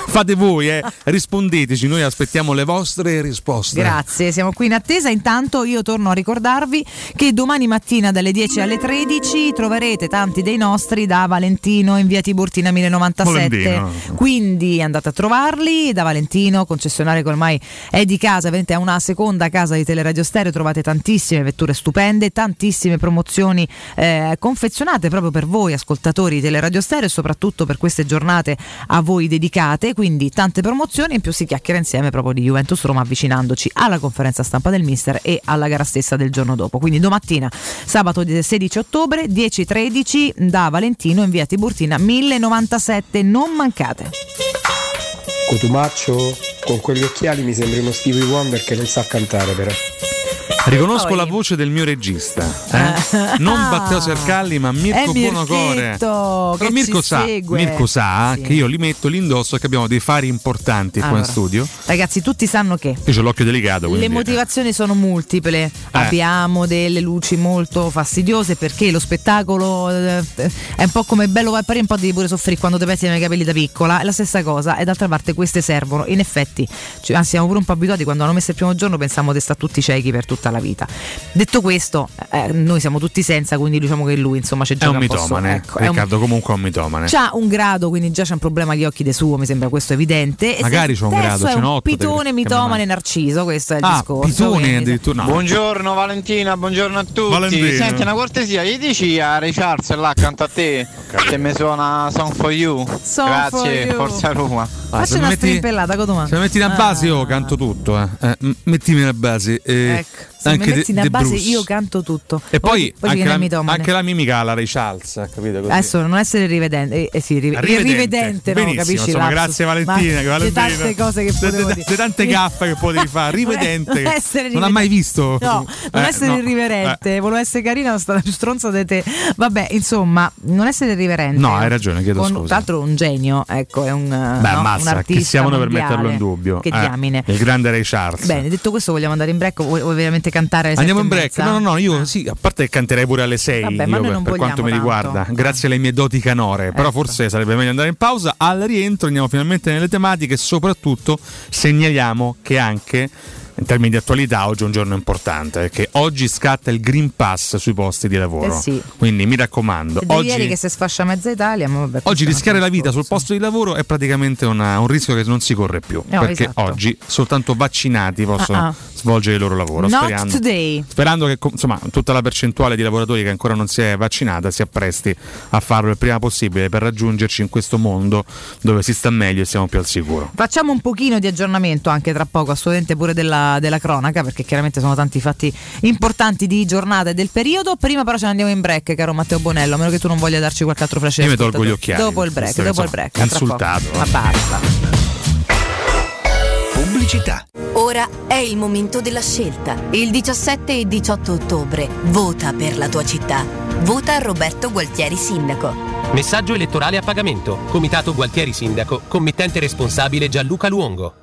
Speaker 2: Fate voi, eh. rispondeteci, noi aspettiamo le vostre risposte.
Speaker 1: Grazie, siamo qui in attesa. Intanto io torno a ricordarvi che domani mattina dalle 10 alle 13 troverete tanti dei nostri da Valentino in via Tiburtina 1097.
Speaker 2: Valentino.
Speaker 1: Quindi andate a trovarli da Valentino, concessionario che ormai è di casa, è una seconda casa di Teleradio Stereo, trovate tantissime vetture stupende, tantissime promozioni eh, confezionate proprio per voi ascoltatori di Teleradio Stereo e soprattutto per queste giornate a voi dedicate, quindi tante promozioni in più si chiacchiera insieme proprio di Juventus Roma avvicinandoci alla conferenza stampa del mister e alla gara stessa del giorno dopo. Quindi domattina, sabato 16 ottobre 10.13 da Valentino in via Tiburtina 1097, non mancate.
Speaker 4: Cotumaccio con quegli occhiali mi sembri uno Stevie Wonder che non sa cantare però.
Speaker 2: Riconosco
Speaker 1: Poi-
Speaker 2: la voce del mio regista, eh? non Matteo Sercalli, ma Mirko Buonocore. Però Mirko sa. Mirko sa
Speaker 1: Sì.
Speaker 2: che io li metto l'indosso e che abbiamo dei fari importanti qua in
Speaker 1: Allora,
Speaker 2: studio.
Speaker 1: Ragazzi, tutti sanno che
Speaker 2: Io ho l'occhio delicato. Quindi,
Speaker 1: Le motivazioni sono multiple.
Speaker 2: Eh.
Speaker 1: Abbiamo delle luci molto fastidiose perché lo spettacolo eh, è un po' come bello a pari un po' devi pure soffrire quando ti pettino i capelli da piccola. È la stessa cosa e d'altra parte queste servono. In effetti, cioè, siamo pure un po' abituati quando hanno messo il primo giorno pensiamo di stare tutti ciechi per tutta la vita. Detto questo, eh, noi siamo tutti senza, quindi diciamo che lui insomma ci
Speaker 2: È
Speaker 1: gioca
Speaker 2: un mitomane.
Speaker 1: Ecco, è un-
Speaker 2: Riccardo comunque è un mitomane.
Speaker 1: C'ha un grado, quindi già c'è un problema agli occhi de suo, mi sembra questo evidente. E
Speaker 2: Magari c'ha un grado,
Speaker 1: è
Speaker 2: ce n'ho
Speaker 1: un
Speaker 2: otto,
Speaker 1: pitone, mitomane, narciso, questo è il
Speaker 2: Ah,
Speaker 1: discorso.
Speaker 2: pitone addirittura. No.
Speaker 5: Buongiorno Valentina, buongiorno a tutti.
Speaker 2: Valentino.
Speaker 5: Senti una cortesia, gli dici a Ray Charles là accanto a te se mi suona Song for You.
Speaker 1: Song
Speaker 5: Grazie,
Speaker 1: for you.
Speaker 5: Forza Roma.
Speaker 2: Ah,
Speaker 1: Faccio una
Speaker 2: metti-
Speaker 1: strimpellata, Codumà.
Speaker 2: Se metti una base io
Speaker 1: Ah.
Speaker 2: canto tutto. Eh. Eh, mettimi una base. eh,
Speaker 1: Ecco, se mi
Speaker 2: anche De-
Speaker 1: una
Speaker 2: De
Speaker 1: base
Speaker 2: Bruce.
Speaker 1: io canto tutto.
Speaker 2: E poi,
Speaker 1: poi
Speaker 2: anche, la, anche la mimica alla Ray Charles, capito? Così.
Speaker 1: Adesso non essere rivedente, eh, eh sì, rive-
Speaker 2: Rivedente.
Speaker 1: irrivedente, no,
Speaker 2: Benissimo,
Speaker 1: capisci?
Speaker 2: insomma, grazie Valentina.
Speaker 1: Ma
Speaker 2: che
Speaker 1: c'è
Speaker 2: Valentina.
Speaker 1: tante cose che potevo
Speaker 2: c'è-
Speaker 1: dire.
Speaker 2: c'è tante gaffe che potevi fare. Rivedente.
Speaker 1: Non,
Speaker 2: che
Speaker 1: essere
Speaker 2: non ha mai visto.
Speaker 1: No, non
Speaker 2: Eh,
Speaker 1: essere
Speaker 2: no.
Speaker 1: irriverente, volevo essere carina, sono stata più stronza di te. Vabbè, insomma, non essere irriverente.
Speaker 2: No, hai ragione, chiedo
Speaker 1: Con-
Speaker 2: scusa.
Speaker 1: Tra l'altro un genio, ecco, è un,
Speaker 2: Beh,
Speaker 1: no, un artista
Speaker 2: chi siamo noi per metterlo in dubbio?
Speaker 1: Che
Speaker 2: Eh,
Speaker 1: diamine.
Speaker 2: Il grande Ray Charles.
Speaker 1: Bene, detto questo vogliamo andare in break vuoi veramente cantare alle
Speaker 2: Andiamo in break? No, no, no, io
Speaker 1: Ah.
Speaker 2: sì, a parte che canterei pure alle 6
Speaker 1: Vabbè,
Speaker 2: io per, per quanto mi riguarda,
Speaker 1: tanto.
Speaker 2: grazie alle mie doti canore, però
Speaker 1: Ecco.
Speaker 2: forse sarebbe meglio andare in pausa. Al rientro andiamo finalmente nelle tematiche e soprattutto segnaliamo che anche in termini di attualità oggi è un giorno importante perché oggi scatta il Green Pass sui posti di lavoro.
Speaker 1: Eh sì.
Speaker 2: Quindi mi raccomando, oggi,
Speaker 1: ieri che si sfascia mezza Italia, vabbè,
Speaker 2: oggi rischiare la vita sul posto di lavoro è praticamente una- un rischio che non si corre più
Speaker 1: No,
Speaker 2: perché
Speaker 1: esatto.
Speaker 2: oggi soltanto vaccinati possono
Speaker 1: ah.
Speaker 2: svolgere il loro lavoro.
Speaker 1: Today.
Speaker 2: Sperando che insomma, tutta la percentuale di lavoratori che ancora non si è vaccinata si appresti a farlo il prima possibile per raggiungerci in questo mondo dove si sta meglio e siamo più al sicuro.
Speaker 1: Facciamo un pochino di aggiornamento anche tra poco, assolutamente pure della, della cronaca, perché chiaramente sono tanti fatti importanti di giornata e del periodo. Prima però ce ne andiamo in break, caro Matteo Bonello, a meno che tu non voglia darci qualche altro flash.
Speaker 2: Io mi tolgo gli occhiali,
Speaker 1: Dopo il break, dopo il break.
Speaker 2: insultato.
Speaker 1: Ma basta.
Speaker 6: Pubblicità.
Speaker 7: Ora
Speaker 8: Ora è il momento della scelta. Il 17 e 18 ottobre vota per la tua città. Vota Roberto Gualtieri Sindaco.
Speaker 9: Messaggio elettorale a pagamento. Comitato Gualtieri Sindaco. Committente responsabile Gianluca Luongo.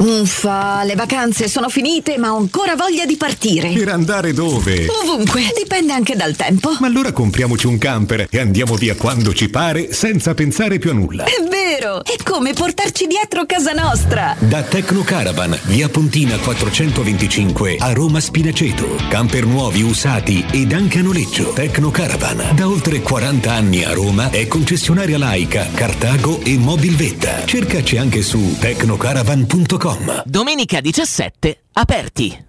Speaker 10: Uffa, le vacanze sono finite, ma ho ancora voglia di partire.
Speaker 11: Per andare dove?
Speaker 10: Ovunque, dipende anche dal tempo.
Speaker 11: Ma allora compriamoci un camper e andiamo via quando ci pare, senza pensare più a nulla.
Speaker 10: È vero! È come portarci dietro casa nostra.
Speaker 11: Da Tecno Caravan, via Pontina 425 a Roma Spinaceto. Camper nuovi, usati ed anche a noleggio. Tecno Caravan, da oltre 40 anni a Roma, è concessionaria laica, Cartago e Mobilvetta. Cercaci anche su tecnocaravan.com.
Speaker 12: Domenica 17, aperti.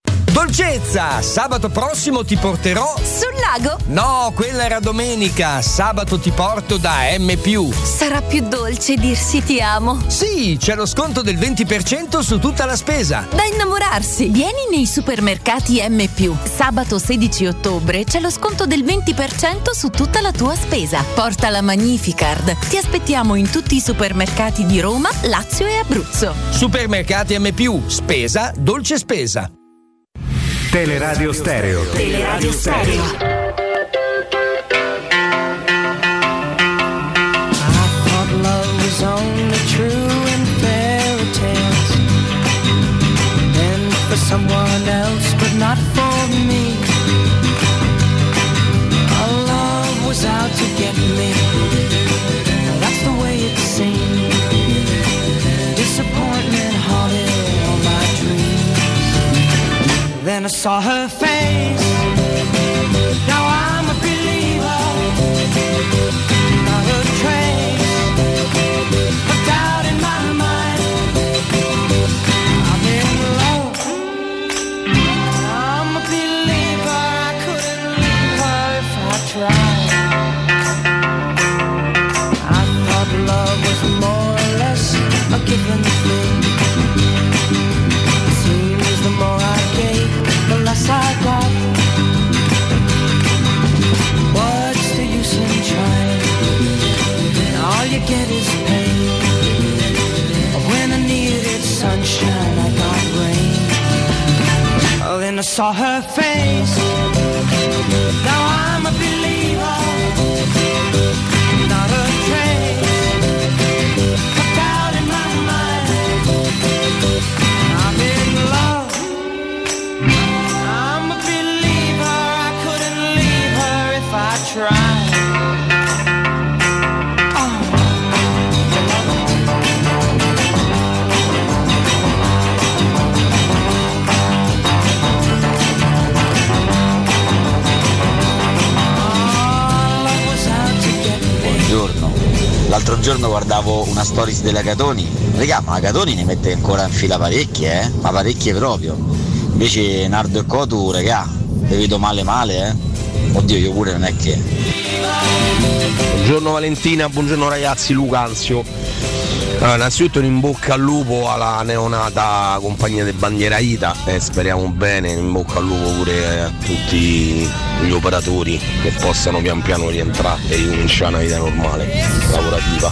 Speaker 13: Dolcezza! Sabato prossimo ti porterò.
Speaker 8: Sul lago?
Speaker 13: No, quella era domenica. Sabato ti porto da M.
Speaker 8: Sarà più dolce dirsi ti amo.
Speaker 13: Sì, c'è lo sconto del 20% su tutta la spesa.
Speaker 8: Da innamorarsi. Vieni nei supermercati M. Sabato 16 ottobre c'è lo sconto del 20% su tutta la tua spesa. Porta la Magnificard. Ti aspettiamo in tutti i supermercati di Roma, Lazio e Abruzzo.
Speaker 13: Supermercati M. Spesa, dolce spesa.
Speaker 14: Teleradio Stereo.
Speaker 8: Teleradio Stereo.
Speaker 15: thought love was only true in fairy tales. And for someone else, but not for me. Our love was out to get me. Then I saw her face. Now I'm I saw her face. Now
Speaker 16: L'altro giorno guardavo una stories della Catoni. Regà, ma Catoni ne mette ancora in fila parecchie, eh? Ma parecchie proprio. Invece Nardo e Cotu, regà, le vedo male male, eh? Oddio, io pure non è che.
Speaker 17: Buongiorno Valentina, buongiorno ragazzi, Luca Anzio. Allora, innanzitutto un in bocca al lupo alla neonata compagnia di bandiera Ita e speriamo bene, in bocca al lupo pure a tutti gli operatori che possano pian piano rientrare e ricominciare una vita normale, lavorativa.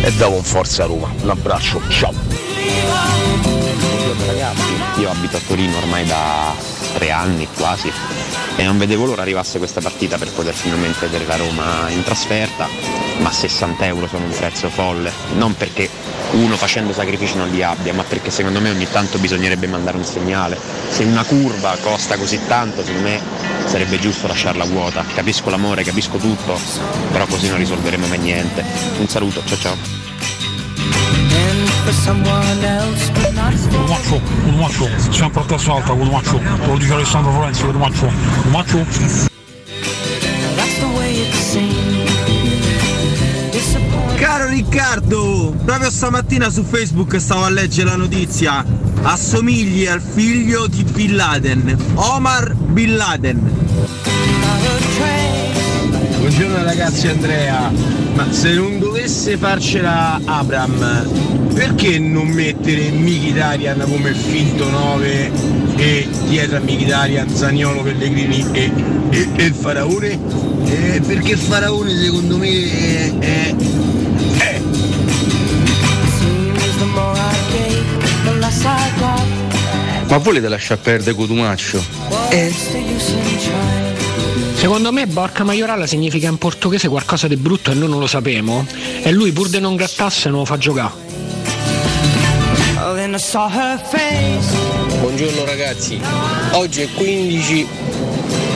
Speaker 17: E dopo un forza Roma. Un abbraccio, ciao!
Speaker 18: Buongiorno ragazzi, io abito a Torino ormai da tre anni quasi e non vedevo l'ora arrivasse questa partita per poter finalmente vedere la Roma in trasferta, ma 60 euro sono un prezzo folle, non perché uno facendo sacrifici non li abbia, ma perché secondo me ogni tanto bisognerebbe mandare un segnale. Se una curva costa così tanto, secondo me sarebbe giusto lasciarla vuota. Capisco l'amore, capisco tutto, però così non risolveremo mai niente. Un saluto, ciao ciao.
Speaker 15: For
Speaker 19: Macho, un macho, sempre a testa alta con un macho, te lo dice Alessandro Florenzi con un macho, un macho.
Speaker 20: Riccardo, proprio stamattina su Facebook stavo a leggere la notizia. Assomigli al figlio di Bin Laden, Omar Bin Laden.
Speaker 17: Buongiorno ragazzi Andrea, ma se non dovesse farcela Abram, perché non mettere Mkhitaryan come finto 9 e dietro a Mkhitaryan Zaniolo Pellegrini e, e- e Faraone? Eh, perché Faraone secondo me è- è Ma volete lasciar perdere Cotumaccio?
Speaker 15: Trying?
Speaker 21: Secondo me Borca Maiorala significa in portoghese qualcosa di brutto e noi non lo sappiamo. E lui pur di non grattasse non lo fa giocare.
Speaker 15: Oh, then I saw her face.
Speaker 17: Buongiorno ragazzi, oggi è 15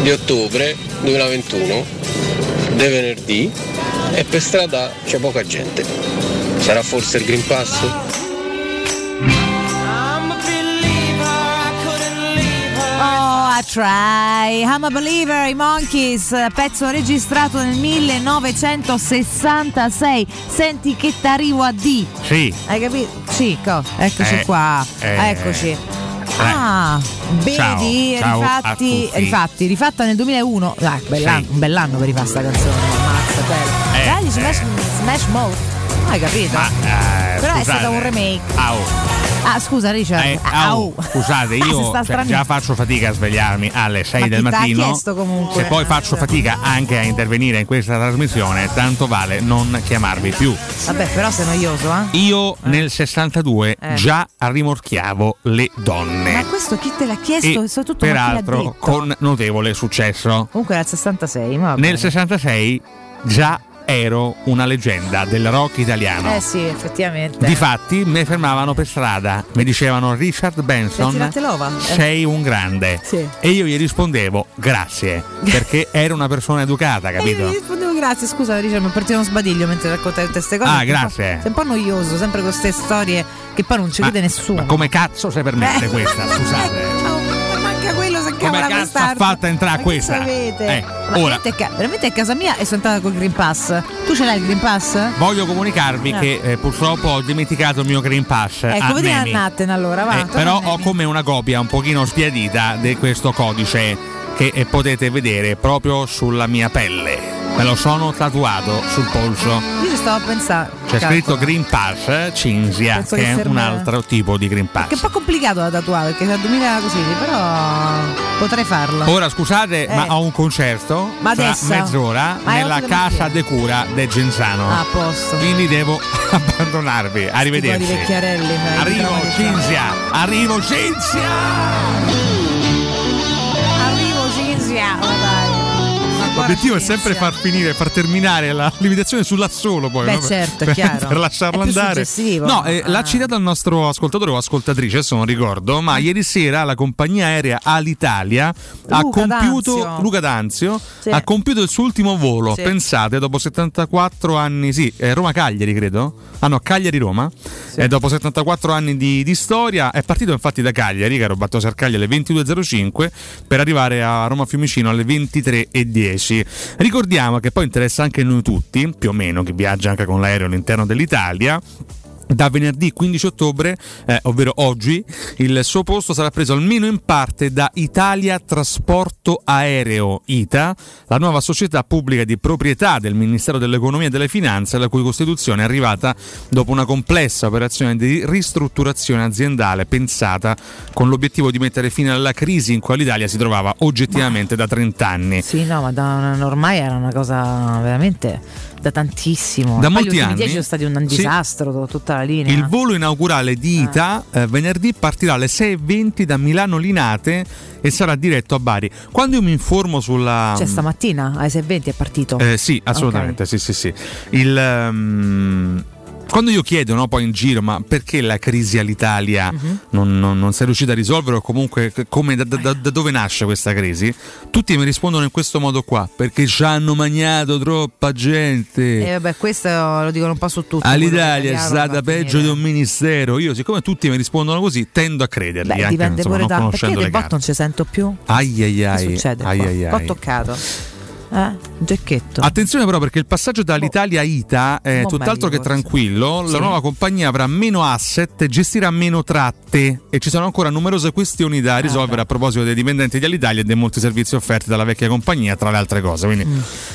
Speaker 17: di ottobre 2021, di venerdì e per strada c'è poca gente. Sarà forse il Green Pass?
Speaker 1: Try. I'm a believer, i Monkeys, pezzo registrato nel 1966. Senti che t'arrivo a D.
Speaker 2: Sì.
Speaker 1: Hai capito? Sì, co- eccoci
Speaker 2: Eh,
Speaker 1: qua.
Speaker 2: eh,
Speaker 1: eccoci. Ah, vedi,
Speaker 2: Ciao,
Speaker 1: rifatti, rifatti, rifatta nel 2001. Dai, bell'anno, un bell'anno per rifare sta canzone. Ammazza, bella.
Speaker 2: Eh,
Speaker 1: Dai,
Speaker 2: eh.
Speaker 1: Smash, Smash Mouth. Hai capito?
Speaker 2: Eh,
Speaker 1: Però è
Speaker 2: scusate.
Speaker 1: stato un remake.
Speaker 2: Au.
Speaker 1: Ah, scusa, Richard.
Speaker 2: Eh,
Speaker 1: Ah,
Speaker 2: au.
Speaker 1: au.
Speaker 2: Scusate, io cioè, già faccio fatica a svegliarmi alle 6
Speaker 1: Ma
Speaker 2: del mattino. Se poi faccio fatica anche a intervenire in questa trasmissione, tanto vale non chiamarvi più.
Speaker 1: Vabbè, però sei noioso, eh?
Speaker 2: Io nel 62
Speaker 1: Eh.
Speaker 2: già rimorchiavo le donne.
Speaker 1: Ma questo chi te l'ha chiesto?
Speaker 2: E
Speaker 1: Soprattutto
Speaker 2: peraltro con notevole successo.
Speaker 1: Comunque era il 66, ma
Speaker 2: Nel
Speaker 1: bene.
Speaker 2: 66 già ero una leggenda del rock italiano.
Speaker 1: Eh sì, effettivamente.
Speaker 2: Difatti mi fermavano per strada, mi dicevano Richard Benson?
Speaker 1: Eh.
Speaker 2: sei un grande.
Speaker 1: Sì.
Speaker 2: E io gli rispondevo grazie, perché ero una persona educata,
Speaker 1: E io
Speaker 2: capito?
Speaker 1: gli rispondevo grazie, scusa, Richard, mi è partito uno sbadiglio mentre raccontavi tutte queste cose.
Speaker 2: Ah, grazie.
Speaker 1: Sei un po' noioso, sempre con queste storie che poi non ci crede nessuno.
Speaker 2: Ma come cazzo si permette
Speaker 1: Eh.
Speaker 2: questa? Scusate. Come cazzo ha fatto a entrare questa? Eh, ora.
Speaker 1: veramente, è casa mia e sono entrata col Green Pass. Tu ce l'hai il Green Pass?
Speaker 2: Voglio comunicarvi
Speaker 1: Eh.
Speaker 2: che eh, purtroppo ho dimenticato il mio Green Pass. a
Speaker 1: Ecco, vedi a. Natten allora, va.
Speaker 2: Eh, però
Speaker 1: a
Speaker 2: ho come una copia un pochino sbiadita di questo codice che eh, potete vedere proprio sulla mia pelle. Me lo sono tatuato sul polso.
Speaker 1: Io ci stavo a pensare.
Speaker 2: C'è
Speaker 1: calcola.
Speaker 2: scritto Green Pass eh, Cinzia,
Speaker 1: Penso
Speaker 2: che
Speaker 1: che
Speaker 2: è un altro tipo di Green Pass.
Speaker 1: Che è un po' complicato da tatuare perché c'è 2000 così, però potrei farlo.
Speaker 2: Ora scusate,
Speaker 1: Eh.
Speaker 2: ma ho un concerto
Speaker 1: Ma
Speaker 2: tra
Speaker 1: adesso?
Speaker 2: mezz'ora
Speaker 1: Ma
Speaker 2: nella casa de cura del Genzano.
Speaker 1: Ah, a posto.
Speaker 2: Quindi devo abbandonarvi. Arrivederci. Arrivo. Cinzia, arrivo Cinzia. L'obiettivo è sempre far finire, far terminare la limitazione sull'assolo poi.
Speaker 1: Beh,
Speaker 2: no?
Speaker 1: certo,
Speaker 2: per,
Speaker 1: chiaro.
Speaker 2: per
Speaker 1: più
Speaker 2: andare. No, eh, l'ha
Speaker 1: Ah.
Speaker 2: citata il nostro ascoltatore o ascoltatrice, adesso non ricordo, ma ieri sera la compagnia aerea Alitalia ha
Speaker 1: Luca
Speaker 2: compiuto
Speaker 1: D'Anzio.
Speaker 2: Luca D'Anzio
Speaker 1: Sì.
Speaker 2: ha compiuto il suo ultimo volo.
Speaker 1: Sì.
Speaker 2: Pensate, dopo 74 anni, sì, eh, Roma-Cagliari credo. Ah no, Cagliari-Roma. E dopo 74 anni di, di storia è partito infatti da Cagliari, battuto a Cagliari alle 22.05 per arrivare a Roma Fiumicino alle 23.10. Ricordiamo che poi interessa anche noi tutti, più o meno, chi viaggia anche con l'aereo all'interno dell'Italia. Da venerdì 15 ottobre, eh, ovvero oggi, il suo posto sarà preso almeno in parte da Italia Trasporto Aereo ITA, la nuova società pubblica di proprietà del Ministero dell'Economia e delle Finanze, la cui costituzione è arrivata dopo una complessa operazione di ristrutturazione aziendale pensata con l'obiettivo di mettere fine alla crisi in cui l'Italia si trovava oggettivamente da 30 anni.
Speaker 1: Sì, no, ma da, ormai era una cosa veramente da tantissimo.
Speaker 2: Da molti anni?
Speaker 1: dieci sono stati un
Speaker 2: Sì.
Speaker 1: disastro tutta la linea.
Speaker 2: Il volo inaugurale di ITA eh, venerdì partirà alle 6.20 da Milano Linate e sarà diretto a Bari. Quando io mi informo sulla...
Speaker 1: Cioè stamattina alle 6.20 è partito.
Speaker 2: Eh, sì, assolutamente, sì, sì, sì. Il, ehm, quando io chiedo no, poi in giro, ma perché la crisi all'Italia
Speaker 1: Mhm.
Speaker 2: non, non, non si è riuscita a risolvere o comunque come, da, da- da dove nasce questa crisi? Tutti mi rispondono in questo modo qua, perché ci hanno magnato troppa gente.
Speaker 1: E vabbè, questo lo dicono un po' su tutto.
Speaker 2: All'Italia è stata peggio
Speaker 1: finire.
Speaker 2: di un ministero. Io, siccome tutti mi rispondono così, tendo a crederli.
Speaker 1: Beh,
Speaker 2: anche,
Speaker 1: dipende
Speaker 2: insomma,
Speaker 1: pure da. Perché del bot non ci sento più?
Speaker 2: Ai ai ai.
Speaker 1: succede?
Speaker 2: ai ai
Speaker 1: Qua ho
Speaker 2: ai.
Speaker 1: toccato. Eh? Gecchetto.
Speaker 2: Attenzione però perché il passaggio dall'Italia a ITA è
Speaker 1: Boh,
Speaker 2: tutt'altro che
Speaker 1: meglio, forse.
Speaker 2: tranquillo. La
Speaker 1: Sì.
Speaker 2: nuova compagnia avrà meno asset, gestirà meno tratte e ci sono ancora numerose questioni da risolvere a proposito dei dipendenti dell'Italia e dei molti servizi offerti dalla vecchia compagnia, tra le altre cose. Quindi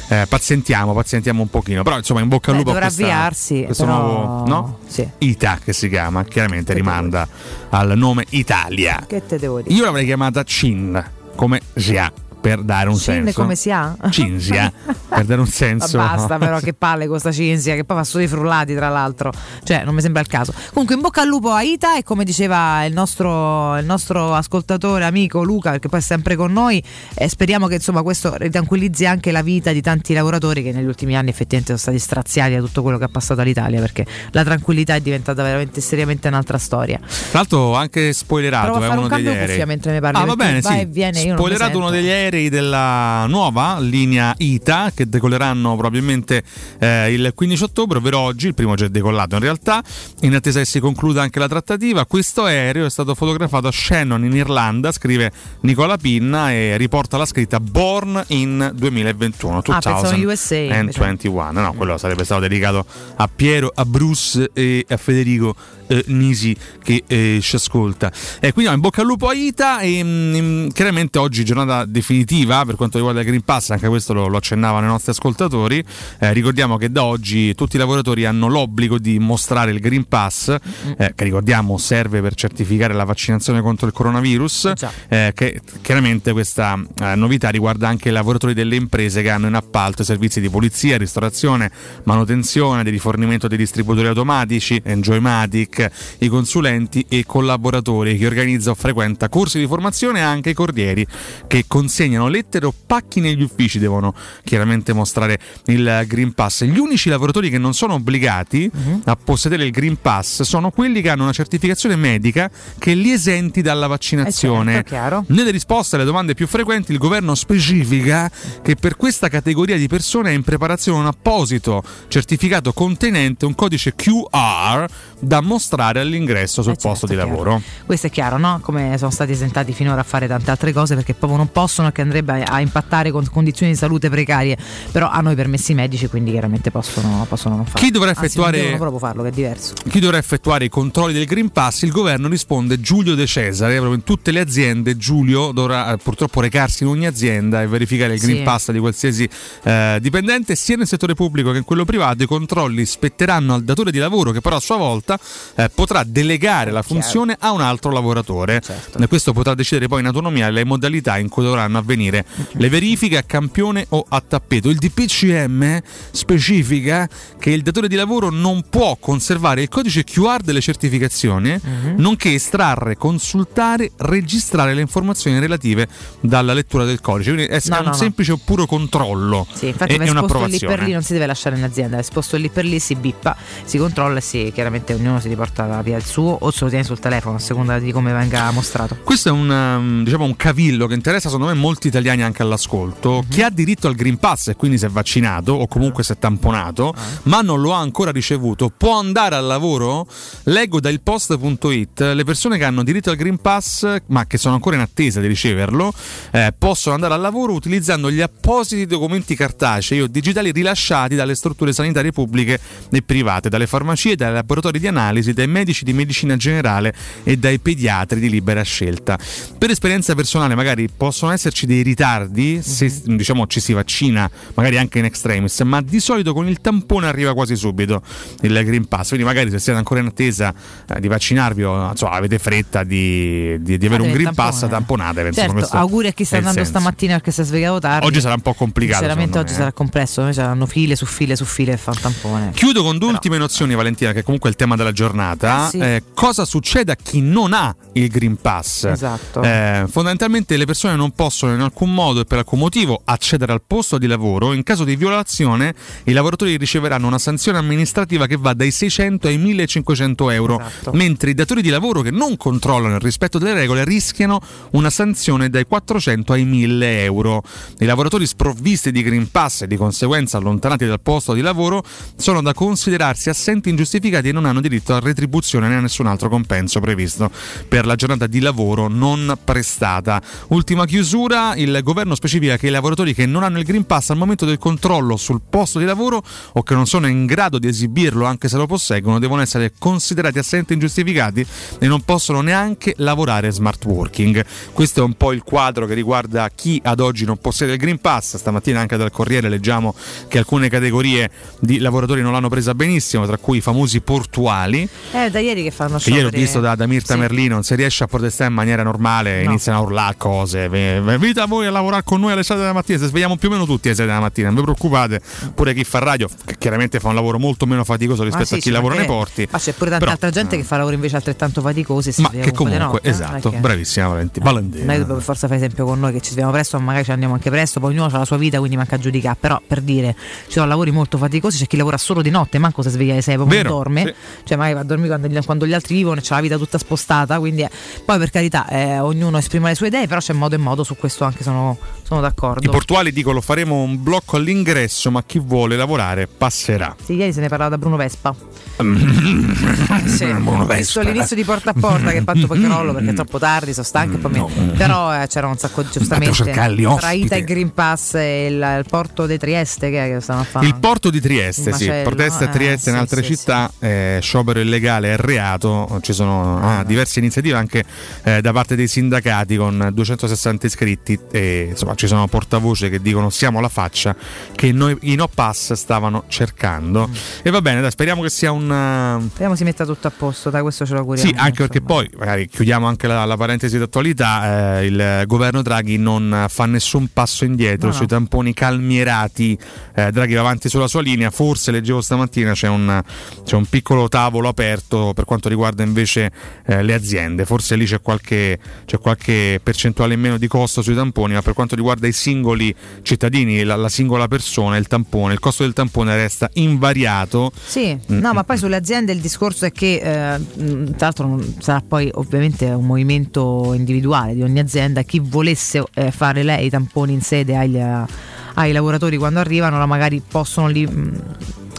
Speaker 2: eh, pazientiamo, pazientiamo un pochino. Però insomma in bocca al
Speaker 1: Mm. Beh,
Speaker 2: lupo a
Speaker 1: dovrà
Speaker 2: questa,
Speaker 1: avviarsi,
Speaker 2: questo
Speaker 1: però-
Speaker 2: nuovo no?
Speaker 1: Sì.
Speaker 2: ITA che si chiama, chiaramente rimanda al nome Italia.
Speaker 1: Che te devo dire?
Speaker 2: Io l'avrei chiamata CIN, come sia, per dare un
Speaker 1: Cin
Speaker 2: senso.
Speaker 1: come si ha?
Speaker 2: Cinzia, per dare un senso.
Speaker 1: Ma basta però che palle con sta cinzia che poi fa solo i frullati tra l'altro cioè non mi sembra il caso comunque in bocca al lupo a Ita e come diceva il nostro, il nostro ascoltatore amico Luca che poi è sempre con noi eh, speriamo che insomma questo tranquillizzi anche la vita di tanti lavoratori che negli ultimi anni effettivamente sono stati straziati da tutto quello che ha passato all'Italia perché la tranquillità è diventata veramente seriamente un'altra storia
Speaker 2: Tra l'altro anche spoilerato
Speaker 1: Provo a
Speaker 2: è
Speaker 1: fare
Speaker 2: uno
Speaker 1: un cambio cuffia mentre ne parli,
Speaker 2: Ah, va bene, sì.
Speaker 1: viene,
Speaker 2: spoilerato uno degli aerei della nuova linea ITA che decolleranno probabilmente eh, il 15 ottobre, ovvero oggi, il primo già è decollato in realtà, in attesa che si concluda anche la trattativa. Questo aereo è stato fotografato a Shannon in Irlanda, scrive Nicola Pinna e riporta la scritta Born in 2021.
Speaker 1: Ah, pensavo USA invece.
Speaker 2: 2021. No, quello sarebbe stato dedicato a Piero, a Bruce e a Federico eh, Nisi che eh, ci ascolta. E quindi no, in bocca al lupo a Ita e mm, chiaramente oggi giornata definitiva per quanto riguarda il Green Pass, anche questo lo, lo accennavano i nostri ascoltatori. Eh, ricordiamo che da oggi tutti i lavoratori hanno l'obbligo di mostrare il Green Pass, eh, che ricordiamo serve per certificare la vaccinazione contro il coronavirus, eh, che chiaramente questa eh, novità riguarda anche i lavoratori delle imprese che hanno in appalto i servizi di polizia, ristorazione, manutenzione, di rifornimento dei distributori automatici, Enjoymatic, i consulenti e collaboratori che organizza o frequenta corsi di formazione e anche i corrieri che consegnano lettere o pacchi negli uffici devono chiaramente mostrare il Green Pass. Gli unici lavoratori che non sono obbligati a possedere il Green Pass sono quelli che hanno una certificazione medica che li esenti dalla vaccinazione.
Speaker 1: certo, chiaro.
Speaker 2: Nelle risposte alle domande più frequenti il governo specifica che per questa categoria di persone è in preparazione un apposito certificato contenente un codice QR da mostrare all'ingresso sul posto di lavoro.
Speaker 1: Questo è chiaro, no? Come sono stati esentati finora a fare tante altre cose perché proprio non possono che andrebbe a, impattare con condizioni di salute precarie, però hanno i permessi medici, quindi chiaramente possono, possono non farlo.
Speaker 2: Chi dovrà
Speaker 1: Anzi,
Speaker 2: effettuare-
Speaker 1: non devono proprio farlo, che è diverso.
Speaker 2: Chi dovrà effettuare i controlli del Green Pass? Il governo risponde Giulio De Cesare. Proprio in tutte le aziende Giulio dovrà eh, purtroppo recarsi in ogni azienda e verificare il Green
Speaker 1: Sì.
Speaker 2: Pass di qualsiasi eh, dipendente, sia nel settore pubblico che in quello privato. I controlli spetteranno al datore di lavoro che però a sua volta eh, potrà delegare la funzione a un altro lavoratore.
Speaker 1: Certo.
Speaker 2: Questo potrà decidere poi in autonomia le modalità in cui dovranno avvenire le verifiche a campione o a tappeto. Il DPCM specifica che il datore di lavoro non può conservare il codice QR delle certificazioni,
Speaker 1: Mhm.
Speaker 2: nonché estrarre, consultare, registrare le informazioni relative dalla lettura del codice. Quindi è,
Speaker 1: No,
Speaker 2: è un
Speaker 1: no, no.
Speaker 2: semplice o puro controllo
Speaker 1: Sì, infatti
Speaker 2: e,
Speaker 1: va
Speaker 2: e
Speaker 1: esposto lì per
Speaker 2: un'approvazione.
Speaker 1: lì, non si deve lasciare in azienda, è esposto lì per lì, si bippa, si controlla e si, chiaramente ognuno si riporta via il suo o se lo tiene sul telefono a seconda di come venga mostrato.
Speaker 2: Questo è un, um, diciamo, un cavillo che interessa secondo me molti italiani anche all'ascolto.
Speaker 1: Mhm.
Speaker 2: Chi ha diritto al Green Pass e quindi si è vaccinato o comunque si è tamponato,
Speaker 1: Ah.
Speaker 2: ma non lo ha ancora ricevuto, può andare al lavoro? Leggo da ilpost.it, le persone che hanno diritto al Green Pass, ma che sono ancora in attesa di riceverlo, eh, possono andare al lavoro utilizzando gli appositi documenti cartacei o digitali rilasciati dalle strutture sanitarie pubbliche e private, dalle farmacie, dai laboratori di analisi, dai medici di medicina generale e dai pediatri di libera scelta. Per esperienza personale, magari possono esserci dei ritardi se diciamo ci si vaccina, magari anche in extremis, ma di solito con il tampone arriva quasi subito il Green Pass. Quindi, magari se siete ancora in attesa eh, di vaccinarvi o insomma, avete fretta di, di- di avere un Green Pass,
Speaker 1: tampone.
Speaker 2: tamponate. penso,
Speaker 1: Certo, auguri a chi sta andando stamattina perché si è svegliato tardi.
Speaker 2: Oggi sarà un po' complicato,
Speaker 1: Sinceramente oggi
Speaker 2: me, eh.
Speaker 1: sarà complesso, noi saranno file su file su file e fa un tampone.
Speaker 2: Chiudo con due ultime nozioni, Valentina, che comunque è il tema della giornata.
Speaker 1: Ah, sì.
Speaker 2: Eh, cosa succede a chi non ha il Green Pass?
Speaker 1: Esatto.
Speaker 2: Eh, fondamentalmente le persone non possono in alcun modo e per alcun motivo accedere al posto di lavoro. In caso di violazione, i lavoratori riceveranno una sanzione amministrativa che va dai 600 ai 1500 euro,
Speaker 1: Esatto.
Speaker 2: mentre i datori di lavoro che non controllano il rispetto delle regole rischiano una sanzione dai 400 ai 1000 euro. I lavoratori sprovvisti di Green Pass e di conseguenza allontanati dal posto di lavoro sono da considerarsi assenti ingiustificati e non hanno diritto a retribuzione né nessun altro compenso previsto per la giornata di lavoro non prestata. Ultima chiusura, il governo specifica che i lavoratori che non hanno il Green Pass al momento del controllo sul posto di lavoro o che non sono in grado di esibirlo anche se lo posseggono devono essere considerati assenti ingiustificati e non possono neanche lavorare smart working. Questo è un po' il quadro che riguarda chi ad oggi non possiede il Green Pass. Stamattina anche dal Corriere leggiamo che alcune categorie di lavoratori non l'hanno presa benissimo, tra cui i famosi portuali.
Speaker 1: Eh, da ieri che fanno
Speaker 2: Che ieri ho
Speaker 1: scioperi.
Speaker 2: visto da, da Mirta
Speaker 1: Sì.
Speaker 2: Merlino, non si riesce a protestare in maniera normale,
Speaker 1: No.
Speaker 2: iniziano a urlare cose. ve- ve- Venite a voi a lavorare con noi alle 7 della mattina, se svegliamo più o meno tutti alle 7 della mattina, non vi preoccupate. Pure chi fa radio, che chiaramente fa un lavoro molto meno faticoso rispetto
Speaker 1: sì,
Speaker 2: a chi lavora nei porti.
Speaker 1: Ma c'è pure tanta
Speaker 2: Però,
Speaker 1: altra gente
Speaker 2: eh,
Speaker 1: che fa lavori invece altrettanto faticosi. si
Speaker 2: Ma che
Speaker 1: comunque notte, eh,
Speaker 2: esatto,
Speaker 1: è che-
Speaker 2: bravissima Valenti- Valentina.
Speaker 1: Noi dobbiamo per forza fare esempio con noi che ci svegliamo presto, ma magari ci andiamo anche presto, poi ognuno ha la sua vita, quindi manca a giudicare. Però per dire, ci sono lavori molto faticosi, c'è chi lavora solo di notte, manco se sveglia alle 6, proprio
Speaker 2: Vero,
Speaker 1: non dorme.
Speaker 2: sì.
Speaker 1: Cioè magari va a dormire quando gli, quando gli altri vivono e c'ha la vita tutta spostata. Quindi eh, poi per carità, eh, ognuno esprime le sue idee, però c'è modo e modo su questo anche sono, sono
Speaker 2: I
Speaker 1: d'accordo.
Speaker 2: portuali dicono faremo un blocco all'ingresso, ma chi vuole lavorare passerà.
Speaker 1: Sì, ieri se ne parlava da Bruno Vespa. Sì,
Speaker 2: Bruno
Speaker 1: ho visto
Speaker 2: Vespa.
Speaker 1: l'inizio di porta a porta che ha fatto poi crollo perché è troppo tardi, sono stanco e poi mi- però eh, c'era un sacco di giustamente tra. Ita e Green Pass e il, il porto di Trieste che, è che stanno a fare
Speaker 2: Il porto di Trieste,
Speaker 1: Il
Speaker 2: sì,
Speaker 1: macello,
Speaker 2: proteste a
Speaker 1: eh,
Speaker 2: Trieste e in
Speaker 1: sì,
Speaker 2: altre
Speaker 1: sì,
Speaker 2: città, eh, sciopero illegale è reato, ci sono ah, diverse iniziative anche eh, da parte dei sindacati con 260 iscritti e insomma ci sono portavoce che dicono siamo la faccia che noi, i no pass stavano cercando
Speaker 1: Mm.
Speaker 2: e va bene, dai, speriamo che sia un... eh,
Speaker 1: Speriamo si metta tutto a posto, dai questo ce lo auguriamo.
Speaker 2: Sì, anche perché poi, magari chiudiamo anche la, la parentesi d'attualità, eh, il governo Draghi non fa nessun passo indietro
Speaker 1: No, no.
Speaker 2: sui tamponi calmierati, eh, Draghi va avanti sulla sua linea, forse leggevo stamattina c'è un, c'è un piccolo tavolo aperto per quanto riguarda invece eh, le aziende, forse lì c'è qualche, c'è qualche percentuale in meno di costo sui tamponi, ma per quanto riguarda i singoli cittadini, la, la singola persona, il tampone, il costo del tampone resta invariato.
Speaker 1: Sì,
Speaker 2: Mm,
Speaker 1: no,
Speaker 2: mm,
Speaker 1: ma poi sulle aziende il discorso è che, eh, mh, tra l'altro, sarà poi ovviamente un movimento individuale di ogni azienda. Chi volesse eh, fare lei i tamponi in sede agli, ai lavoratori quando arrivano, la magari possono lì.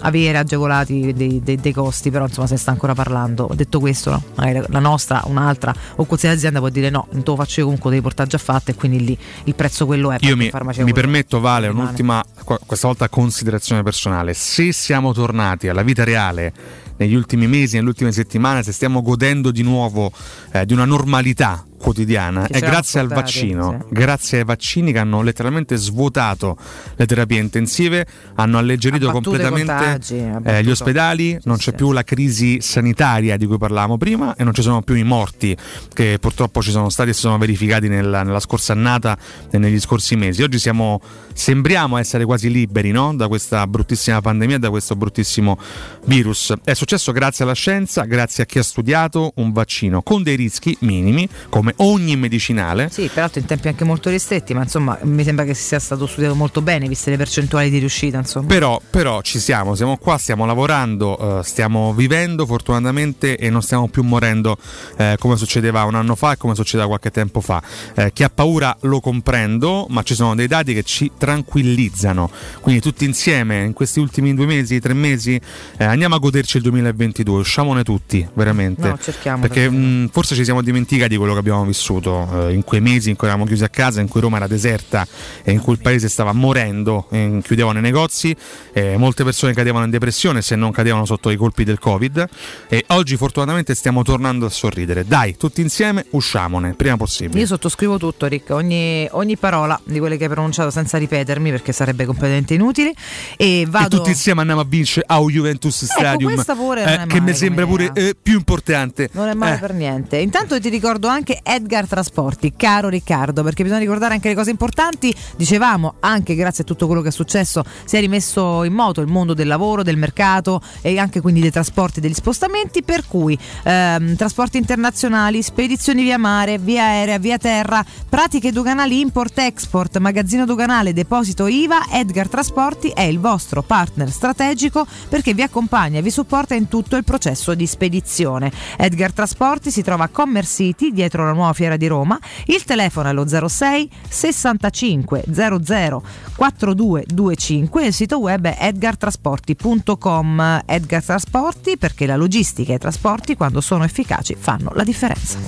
Speaker 1: Avere agevolati dei, dei- dei costi, però insomma se sta ancora parlando. Detto questo, no? magari la nostra, un'altra o qualsiasi azienda può dire no, non te lo faccio io comunque devi portare già fatto e quindi lì il prezzo quello è.
Speaker 2: Io mi, mi permetto, Vale, un'ultima, questa volta considerazione personale. Se siamo tornati alla vita reale negli ultimi mesi, nelle ultime settimane, se stiamo godendo di nuovo eh, di una normalità quotidiana, è grazie al vaccino,
Speaker 1: sì.
Speaker 2: grazie ai vaccini che hanno letteralmente svuotato le terapie intensive, hanno alleggerito completamente
Speaker 1: contagi,
Speaker 2: eh, gli ospedali, non c'è più la crisi sanitaria di cui parlavamo prima e non ci sono più i morti che purtroppo ci sono stati e si sono verificati nella, nella scorsa annata e negli scorsi mesi. Oggi siamo, sembriamo essere quasi liberi no? da questa bruttissima pandemia, da questo bruttissimo virus. È successo grazie alla scienza, grazie a chi ha studiato un vaccino con dei rischi minimi, come ogni medicinale.
Speaker 1: Sì, peraltro in tempi anche molto ristretti, ma insomma mi sembra che sia stato studiato molto bene, viste le percentuali di riuscita. Insomma.
Speaker 2: Però, però ci siamo, siamo qua, stiamo lavorando, eh, stiamo vivendo fortunatamente e non stiamo più morendo eh, come succedeva un anno fa e come succedeva qualche tempo fa. Eh, chi ha paura lo comprendo, ma ci sono dei dati che ci tranquillizzano. Quindi tutti insieme in questi ultimi due mesi, tre mesi, eh, andiamo a goderci il 2022, usciamone tutti, veramente.
Speaker 1: No, cerchiamo,
Speaker 2: Perché mh, forse ci siamo dimenticati di quello che abbiamo vissuto eh, in quei mesi in cui eravamo chiusi a casa, in cui Roma era deserta e in cui il paese stava morendo, eh, chiudevano i negozi, eh, molte persone cadevano in depressione se non cadevano sotto i colpi del Covid e oggi fortunatamente stiamo tornando a sorridere. Dai, tutti insieme usciamone, prima possibile.
Speaker 1: Io sottoscrivo tutto, Rick, ogni, ogni parola di quelle che hai pronunciato senza ripetermi perché sarebbe completamente inutile. E
Speaker 2: E
Speaker 1: vado.
Speaker 2: tutti insieme andiamo a vincere a Juventus Stadium,
Speaker 1: non
Speaker 2: eh,
Speaker 1: è
Speaker 2: che mi sembra
Speaker 1: come
Speaker 2: pure
Speaker 1: idea.
Speaker 2: eh, più importante.
Speaker 1: Non è male
Speaker 2: Eh.
Speaker 1: per niente. Intanto ti ricordo anche Edgar Trasporti, caro Riccardo, perché bisogna ricordare anche le cose importanti. Dicevamo, anche grazie a tutto quello che è successo, si è rimesso in moto il mondo del lavoro, del mercato e anche quindi dei trasporti e degli spostamenti, per cui ehm, trasporti internazionali, spedizioni via mare, via aerea, via terra, pratiche doganali import-export, magazzino doganale, deposito IVA, Edgar Trasporti è il vostro partner strategico perché vi accompagna e vi supporta in tutto il processo di spedizione. Edgar Trasporti si trova a Commerce City, dietro la nuova fiera di Roma. Il telefono è lo 06 65 00 4225 e il sito web è edgartrasporti.com. Edgar Trasporti perché la logistica e i trasporti quando sono efficaci fanno la differenza.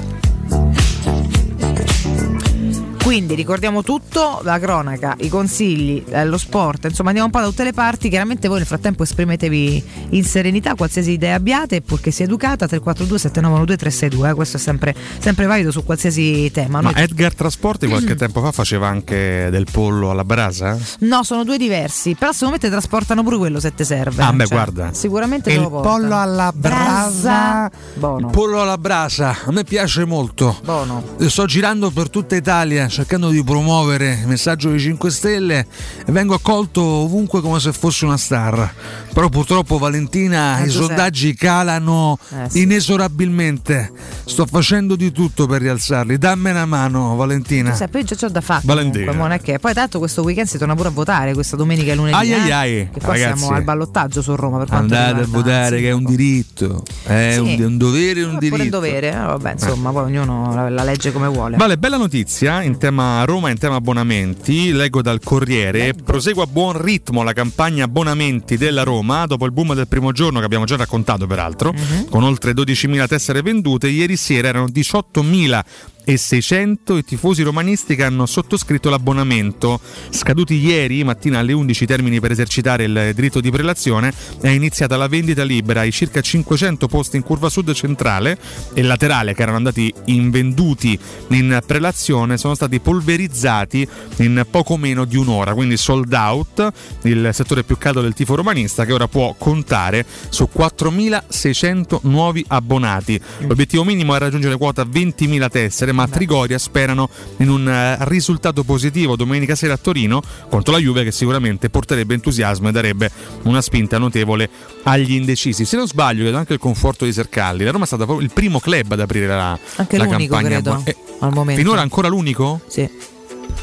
Speaker 1: Quindi ricordiamo tutto, la cronaca, i consigli, eh, lo sport, insomma andiamo un po' da tutte le parti, chiaramente voi nel frattempo esprimetevi in serenità qualsiasi idea abbiate, purché sia educata, 342 7912 362, eh, questo è sempre, sempre valido su qualsiasi tema.
Speaker 2: Ma
Speaker 1: Noi-
Speaker 2: Edgar Trasporti qualche tempo fa faceva anche del pollo alla brasa?
Speaker 1: No, sono due diversi, però secondo me te trasportano pure quello se te serve.
Speaker 2: Ah, beh,
Speaker 1: Cioè,
Speaker 2: guarda.
Speaker 1: Sicuramente te
Speaker 2: Il pollo alla brasa.
Speaker 1: Buono.
Speaker 22: Pollo alla brasa, a me piace molto.
Speaker 1: Buono.
Speaker 22: Eh, Sto girando per tutta Italia cercando di promuovere il messaggio dei 5 Stelle e vengo accolto ovunque come se fossi una star. Però purtroppo Valentina
Speaker 1: Eh,
Speaker 22: i sondaggi calano
Speaker 1: Eh, sì.
Speaker 22: inesorabilmente. Sto facendo di tutto per rialzarli. Dammi una mano Valentina.
Speaker 1: Giuseppe, io già c'ho da fare.
Speaker 22: Valentina.
Speaker 1: comunque, non è che- Poi tanto questo weekend si torna pure a votare, questa domenica e lunedì.
Speaker 22: Ai, ai,
Speaker 1: eh,
Speaker 22: ai,
Speaker 1: che
Speaker 22: ragazzi.
Speaker 1: siamo al ballottaggio su Roma per quanto
Speaker 22: Andate a votare
Speaker 1: sì.
Speaker 22: che è un diritto, è
Speaker 1: Sì.
Speaker 22: un, un dovere e un diritto.
Speaker 1: il dovere, eh, vabbè, insomma, poi ognuno la, la legge come vuole.
Speaker 2: Vale, bella notizia in tema Roma, in tema abbonamenti. Leggo dal Corriere. Prosegue a buon ritmo la campagna abbonamenti della Roma dopo il boom del primo giorno che abbiamo già raccontato, peraltro, con oltre 12.000 tessere vendute. Ieri sera erano 18.000 e 600 i tifosi romanisti che hanno sottoscritto l'abbonamento. Scaduti ieri mattina alle 11 i termini per esercitare il diritto di prelazione, è iniziata la vendita libera. I circa 500 posti in curva sud centrale e laterale che erano andati invenduti in prelazione sono stati polverizzati in poco meno di un'ora, quindi sold out, il settore più caldo del tifo romanista che ora può contare su 4.600 nuovi abbonati. L'obiettivo minimo è raggiungere quota 20.000 tessere, ma a Trigoria sperano in un eh, risultato positivo domenica sera a Torino contro la Juve che sicuramente porterebbe entusiasmo e darebbe una spinta notevole agli indecisi. Se non sbaglio, vedo anche il conforto di Sercalli. La Roma è stata proprio il primo club ad aprire la,
Speaker 1: Anche
Speaker 2: la
Speaker 1: l'unico,
Speaker 2: campagna
Speaker 1: credo,
Speaker 2: eh,
Speaker 1: al momento.
Speaker 2: Finora ancora l'unico?
Speaker 1: Sì.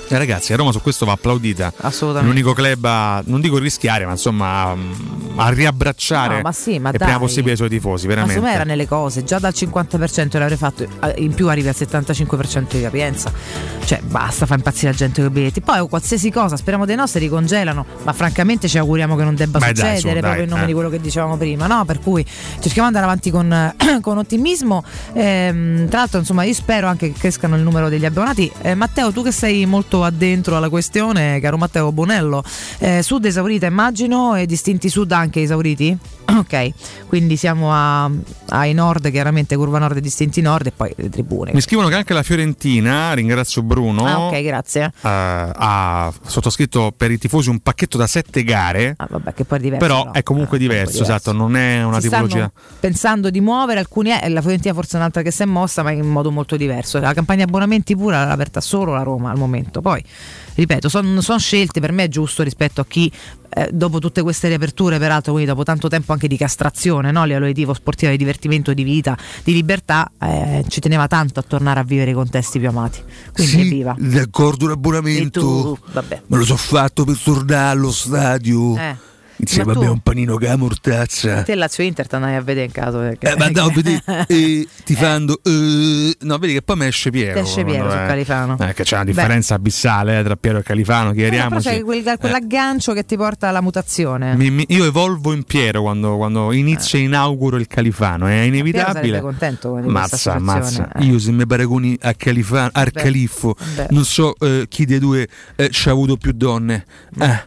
Speaker 2: Eh, ragazzi, a Roma su questo va applaudita.
Speaker 1: Assolutamente.
Speaker 2: L'unico club a, non dico rischiare, ma insomma a, a riabbracciare
Speaker 1: No, ma sì, ma
Speaker 2: il prima
Speaker 1: dai.
Speaker 2: possibile i suoi tifosi,
Speaker 1: Ma
Speaker 2: veramente.
Speaker 1: me era nelle cose, già dal 50% l'avrei fatto, eh, in più arrivi al 75% di capienza. Cioè, basta fa impazzire la gente con i biglietti. Poi qualsiasi cosa, speriamo dei nostri ricongelano, ma francamente ci auguriamo che non debba
Speaker 2: Beh, dai,
Speaker 1: succedere
Speaker 2: su,
Speaker 1: proprio
Speaker 2: dai,
Speaker 1: in nome
Speaker 2: eh.
Speaker 1: di quello che dicevamo prima, no? Per cui cerchiamo di andare avanti con, con ottimismo. Ehm, tra l'altro, insomma, io spero anche che crescano il numero degli abbonati. Eh, Matteo, tu che sei molto addentro alla questione, caro Matteo Bonello, eh, Sud esaurita immagino e distinti Sud anche esauriti? Ok, quindi siamo a- ai nord, chiaramente curva nord e distinti nord e poi le tribune.
Speaker 2: Mi scrivono che anche la Fiorentina, ringrazio Bruno,
Speaker 1: Ah, ok, grazie.
Speaker 2: eh, ha sottoscritto per i tifosi un pacchetto da sette gare.
Speaker 1: Ah, vabbè, che poi è diverso.
Speaker 2: Però
Speaker 1: no?
Speaker 2: è comunque diverso, esatto, non è una
Speaker 1: Si
Speaker 2: tipologia.
Speaker 1: pensando di muovere alcuni, la Fiorentina forse è un'altra che si è mossa, ma in modo molto diverso. La campagna abbonamenti pure l'ha aperta solo la Roma al momento. Poi, ripeto, sono scelte per me è giusto rispetto a chi eh, dopo tutte queste riaperture, peraltro, quindi dopo tanto tempo anche di castrazione, no? a livello editivo, sportivo, di divertimento, di vita, di libertà, eh, ci teneva tanto a tornare a vivere i contesti più amati. Quindi
Speaker 22: Sì,
Speaker 1: evviva.
Speaker 22: D'accordo
Speaker 1: E
Speaker 22: l'abbonamento.
Speaker 1: tu, vabbè.
Speaker 22: Me lo so fatto per tornare allo stadio.
Speaker 1: Eh.
Speaker 22: Insieme a me un panino che la mortazza.
Speaker 1: Te Lazio Inter ti andai a vedere in caso. Perché...
Speaker 22: Eh, ma andavo a vedere eh, tifando. eh,
Speaker 2: No, vedi che poi mi esce Piero.
Speaker 1: Esce Piero su Califano.
Speaker 2: Eh, che c'è una
Speaker 1: Beh.
Speaker 2: differenza abissale eh, tra Piero e Califano,
Speaker 1: Eh, però
Speaker 2: chiariamoci.
Speaker 1: c'è quel- quell'aggancio che ti porta alla mutazione.
Speaker 2: Mi- mi- io evolvo in Piero quando, quando inizio e inauguro il Califano, è inevitabile.
Speaker 1: contento questa
Speaker 2: Mazza, mazza.
Speaker 1: eh.
Speaker 2: Io se mi paragoni a Califano, al
Speaker 1: Beh,
Speaker 2: Califfo,
Speaker 1: beh.
Speaker 2: non so eh, chi dei due eh, ci ha avuto più donne. Eh,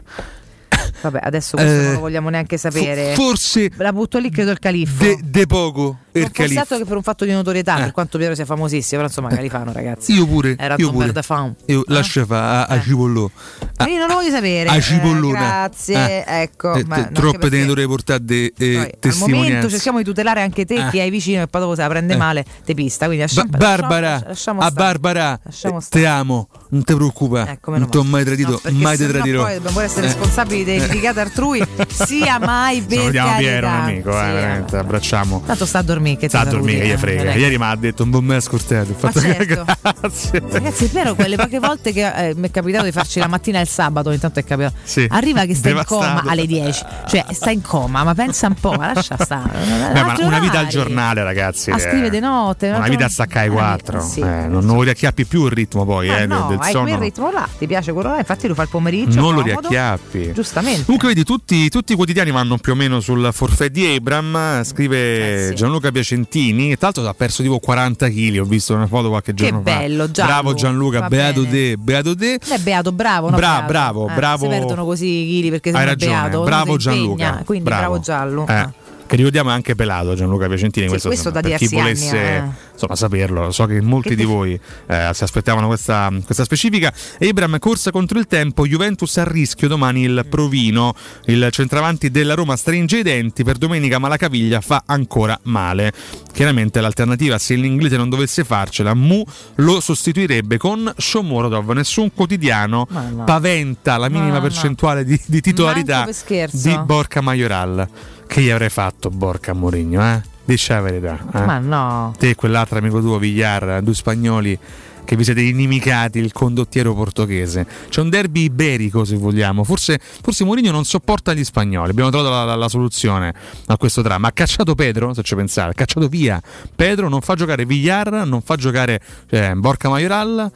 Speaker 1: Vabbè, adesso questo
Speaker 2: Eh,
Speaker 1: non lo vogliamo neanche sapere.
Speaker 2: fo- forse
Speaker 1: la butto lì, credo il califfo.
Speaker 2: de, de poco il
Speaker 1: Non altro che per un fatto di notorietà,
Speaker 2: Eh.
Speaker 1: per quanto Piero sia famosissimo, però insomma Califano, ragazzi.
Speaker 2: Io pure,
Speaker 1: Era
Speaker 2: io pure.
Speaker 1: de Faun.
Speaker 2: Io lascia fa a, a Cipollò.
Speaker 1: Ma io non lo voglio sapere.
Speaker 2: a
Speaker 1: Eh,
Speaker 2: Cipollona.
Speaker 1: grazie,
Speaker 2: Eh,
Speaker 1: ecco.
Speaker 2: te-
Speaker 1: ma
Speaker 2: troppe
Speaker 1: perché
Speaker 2: te ne dovrei portare de, eh,
Speaker 1: poi, al momento cerchiamo di tutelare anche te,
Speaker 2: Eh.
Speaker 1: chi hai vicino, e poi dopo se la prende
Speaker 2: Eh.
Speaker 1: male, te pista. Quindi
Speaker 2: Ba-
Speaker 1: lasciamo,
Speaker 2: Barbara,
Speaker 1: lasciamo- lasciamo
Speaker 2: a. Barbara,
Speaker 1: Lasciamo
Speaker 2: eh, te amo, non ti preoccupare,
Speaker 1: Ecco,
Speaker 2: non ti ho mai tradito,
Speaker 1: No,
Speaker 2: mai ti tradirò.
Speaker 1: Poi dobbiamo essere
Speaker 2: Eh.
Speaker 1: responsabili delle criticate altrui, sia mai per
Speaker 2: Salutiamo Piero, un amico, eh, veramente, abbracciamo.
Speaker 1: Tanto sta a dormire, che
Speaker 2: Sta a
Speaker 1: ti
Speaker 2: dormire, che gli
Speaker 1: eh,
Speaker 2: frega. Ieri mi ha detto un buon me ascoltato. Fatto
Speaker 1: certo.
Speaker 2: grazie.
Speaker 1: Ragazzi, è vero, quelle poche volte che eh, mi è capitato di farci la mattina e il sabato, ogni tanto è capitato.
Speaker 2: Sì.
Speaker 1: Arriva che sta in
Speaker 2: Devastato.
Speaker 1: coma alle 10, cioè sta in coma, ma pensa un po', ma lascia stare.
Speaker 2: Beh, ma una vita al giornale, ragazzi.
Speaker 1: A
Speaker 2: eh.
Speaker 1: scrivere di notte. un
Speaker 2: Una vita a staccare ai 4.
Speaker 1: sì.
Speaker 2: non, non lo riacchiappi più il ritmo poi
Speaker 1: Ma
Speaker 2: eh,
Speaker 1: no,
Speaker 2: del, del
Speaker 1: hai
Speaker 2: sonno.
Speaker 1: quel ritmo là, ti piace quello là, infatti lo fa il pomeriggio.
Speaker 2: non lo riacchiappi.
Speaker 1: Giustamente.
Speaker 2: Comunque, vedi, tutti, tutti i quotidiani vanno più o meno sul forfait di Abram. Scrive
Speaker 1: Eh, sì.
Speaker 2: Gianluca Piacentini. Tra l'altro, ha perso tipo 40 kg. Ho visto una foto qualche
Speaker 1: Che
Speaker 2: giorno fa.
Speaker 1: bello, Gianlu.
Speaker 2: Bravo Gianluca, beato te, beato te.
Speaker 1: È beato, bravo. No,
Speaker 2: Bra-
Speaker 1: beato.
Speaker 2: bravo,
Speaker 1: Eh,
Speaker 2: bravo.
Speaker 1: Si perdono così i chili perché
Speaker 2: ragione,
Speaker 1: beato.
Speaker 2: bravo
Speaker 1: impegna,
Speaker 2: Gianluca.
Speaker 1: Quindi bravo, Giallo.
Speaker 2: Eh, Che ricordiamo è anche pelato Gianluca Piacentini.
Speaker 1: Sì,
Speaker 2: questo,
Speaker 1: questo
Speaker 2: insomma,
Speaker 1: da
Speaker 2: per chi
Speaker 1: diversi anni,
Speaker 2: volesse
Speaker 1: eh.
Speaker 2: insomma, saperlo. So che molti
Speaker 1: Che
Speaker 2: di voi eh, si aspettavano questa, questa specifica. Abram, corsa contro il tempo. Juventus a rischio domani il Provino. Il centravanti della Roma stringe i denti. Per domenica, ma la caviglia fa ancora male. Chiaramente l'alternativa, se l'inglese non dovesse farcela, Mu lo sostituirebbe con Shomurodov. Nessun quotidiano
Speaker 1: no.
Speaker 2: paventa la minima
Speaker 1: Ma no.
Speaker 2: percentuale di, di titolarità
Speaker 1: per
Speaker 2: di Borca Majoral. Che gli avrei fatto Borca Mourinho, eh? Dici la verità. eh?
Speaker 1: Ma no.
Speaker 2: Te e quell'altro amico tuo, Villar, due spagnoli che vi siete inimicati il condottiero portoghese. C'è un derby iberico, se vogliamo. Forse, forse Mourinho non sopporta gli spagnoli. Abbiamo trovato la, la- la soluzione a questo dramma. Ha cacciato Pedro, se ci pensate, ha cacciato via. Pedro non fa giocare Villar, non fa giocare eh, Borca Majoral.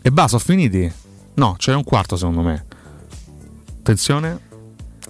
Speaker 2: E basta, sono finiti? No, c'è un quarto secondo me. Attenzione.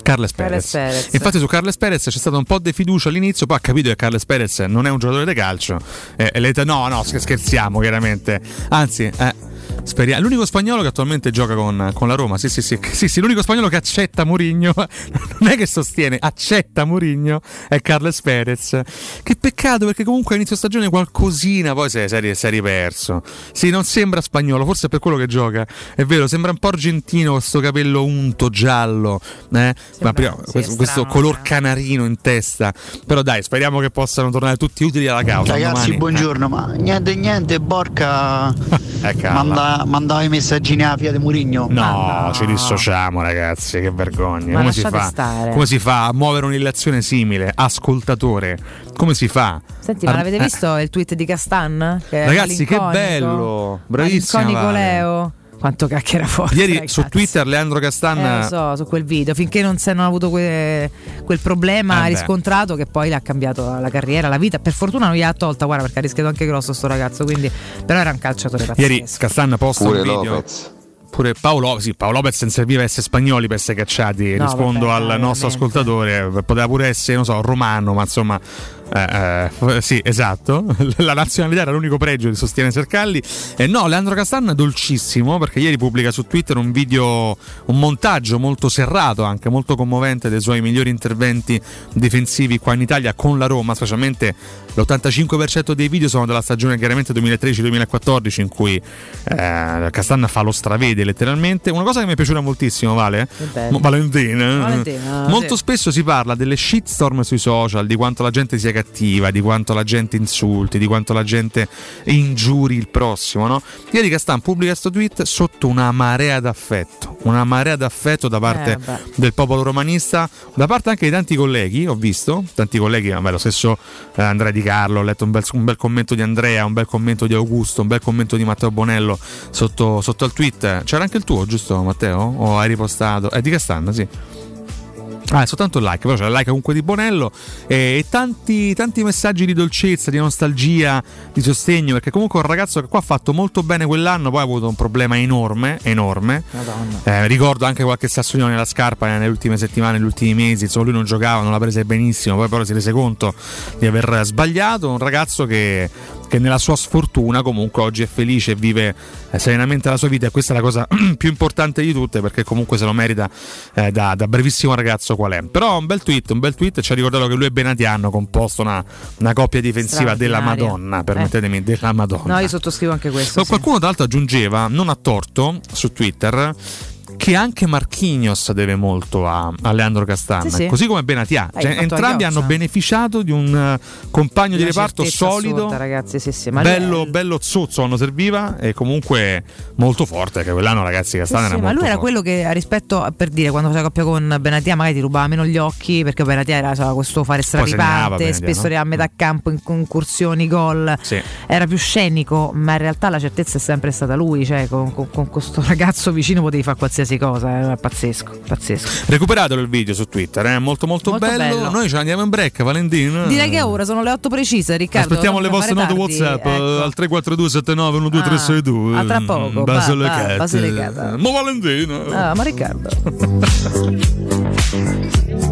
Speaker 2: Carles Perez.
Speaker 1: Carles Perez.
Speaker 2: Infatti su Carles Perez c'è stata un po' di fiducia all'inizio, poi ha capito che Carles Perez non è un giocatore di calcio. Eh, e le ha detto, no, no, sch- scherziamo chiaramente. Anzi, eh, speriamo. L'unico spagnolo che attualmente gioca con, con la Roma. Sì, sì, sì, sì, sì, l'unico spagnolo che accetta Mourinho, non è che sostiene, accetta Mourinho, è Carles Perez. Che peccato perché comunque a inizio stagione qualcosina poi si è, si è- si è riperso. Sì, non sembra spagnolo, forse è per quello che gioca. È vero, sembra un po' argentino questo capello unto, giallo, eh? ma prima,
Speaker 1: sì,
Speaker 2: questo, questo color canarino in testa. Però dai, speriamo che possano tornare tutti utili alla causa.
Speaker 23: Ragazzi,
Speaker 2: domani.
Speaker 23: buongiorno, ma niente niente, Borca
Speaker 2: Eh,
Speaker 23: manda mandava i messaggini alla figlia di Murigno?
Speaker 2: No, ci dissociamo ragazzi, che vergogna. Come si, come si fa a muovere un'illazione simile? Ascoltatore, come si fa?
Speaker 1: Senti, ma
Speaker 2: Ar-
Speaker 1: l'avete
Speaker 2: eh,
Speaker 1: visto il tweet di Castan? Che
Speaker 2: Ragazzi, che bello!
Speaker 1: Malinconico
Speaker 2: Vale.
Speaker 1: Leo. Quanto cacchiera forte.
Speaker 2: Ieri su Twitter Leandro Castan
Speaker 1: Eh, lo so, su quel video, finché non si hanno avuto que- quel problema
Speaker 2: Eh
Speaker 1: riscontrato che poi le ha cambiato la carriera, la vita. Per fortuna non gliel'ha tolta, guarda, perché ha rischiato anche grosso sto ragazzo, quindi però era un calciatore pazzesco.
Speaker 2: Ieri Castan posta
Speaker 24: Pure
Speaker 2: un video.
Speaker 24: Lopez.
Speaker 2: Pure Paolo, sì, Paolo Lopez non serviva essere spagnoli per essere cacciati.
Speaker 1: No,
Speaker 2: Rispondo
Speaker 1: vabbè,
Speaker 2: al
Speaker 1: dai,
Speaker 2: nostro
Speaker 1: veramente.
Speaker 2: ascoltatore, poteva pure essere, non so, romano, ma insomma. Eh, eh, sì, esatto. La nazionalità era l'unico pregio di sostiene Sercalli. E no, Leandro Castan è dolcissimo perché ieri pubblica su Twitter un video, un montaggio molto serrato, anche molto commovente dei suoi migliori interventi difensivi qua in Italia con la Roma, specialmente l'85% dei video sono della stagione chiaramente 2013-2014 in cui eh, Castan fa lo stravede letteralmente. Una cosa che mi è piaciuta moltissimo, Vale?
Speaker 1: bello.
Speaker 2: Mo- Valentina.
Speaker 1: Valentina,
Speaker 2: Molto
Speaker 1: sì.
Speaker 2: spesso si parla delle shitstorm sui social, di quanto la gente sia cattiva, di quanto la gente insulti, di quanto la gente ingiuri il prossimo, no? Ieri Castan pubblica questo tweet sotto una marea d'affetto, una marea d'affetto da parte
Speaker 1: Eh,
Speaker 2: del popolo romanista, da parte anche di tanti colleghi, ho visto, tanti colleghi, vabbè, lo stesso eh, Andrea Di Carlo, ho letto un bel, un bel commento di Andrea, un bel commento di Augusto, un bel commento di Matteo Bonello sotto, sotto al tweet. C'era anche il tuo, giusto Matteo? O hai ripostato? È di Castan, sì. Ah, è soltanto il like, però c'è il like comunque di Bonello. E, e tanti, tanti messaggi di dolcezza, di nostalgia, di sostegno, perché comunque un ragazzo che qua ha fatto molto bene quell'anno, poi ha avuto un problema enorme, enorme. Eh, ricordo anche qualche sassolino nella scarpa nelle ultime settimane, negli ultimi mesi, insomma lui non giocava, non la prese benissimo, poi però si rese conto di aver sbagliato, un ragazzo che, che nella sua sfortuna comunque oggi è felice e vive eh, serenamente la sua vita e questa è la cosa più importante di tutte perché comunque se lo merita eh, da, da brevissimo ragazzo qual è. Però un bel tweet, un bel tweet ci ha ricordato che lui e Benati hanno composto una, una coppia difensiva della. Madonna, permettetemi, della Madonna.
Speaker 1: No, io sottoscrivo anche questo.
Speaker 2: No,
Speaker 1: sì.
Speaker 2: Qualcuno tra l'altro aggiungeva, non a torto, su Twitter, che anche Marchignos deve molto a, a Leandro Castan,
Speaker 1: Sì, sì.
Speaker 2: così come Benatia. Cioè, entrambi hanno beneficiato di un eh, compagno di reparto solido,
Speaker 1: assurda, ragazzi, sì,
Speaker 2: bello,
Speaker 1: è-
Speaker 2: bello zozzo quando serviva e comunque molto forte, che quell'anno ragazzi
Speaker 1: Sì,
Speaker 2: Castan
Speaker 1: sì,
Speaker 2: era
Speaker 1: ma lui era
Speaker 2: forte.
Speaker 1: quello che rispetto a- per dire quando faceva coppia con Benatia magari ti rubava meno gli occhi perché Benatia era aveva questo fare straripante, spesso
Speaker 2: no?
Speaker 1: era a metà campo in incursioni, gol, era più scenico, ma in realtà la certezza è sempre stata lui, cioè con, con- con questo ragazzo vicino potevi fare qualsiasi cosa, è pazzesco, pazzesco.
Speaker 2: Recuperatelo il video su Twitter, è molto molto,
Speaker 1: Molto
Speaker 2: bello.
Speaker 1: bello.
Speaker 2: Noi ce ne andiamo in break, Valentina.
Speaker 1: Direi che ora sono le 8 precise, Riccardo.
Speaker 2: Aspettiamo le vostre note
Speaker 1: tardi,
Speaker 2: WhatsApp
Speaker 1: ecco.
Speaker 2: eh, al 342 79 12362.
Speaker 1: Ah, a tra poco,
Speaker 2: Basilicata.
Speaker 1: ba- ba- Basilicata.
Speaker 2: Ma Valentina.
Speaker 1: Ah, ma Riccardo.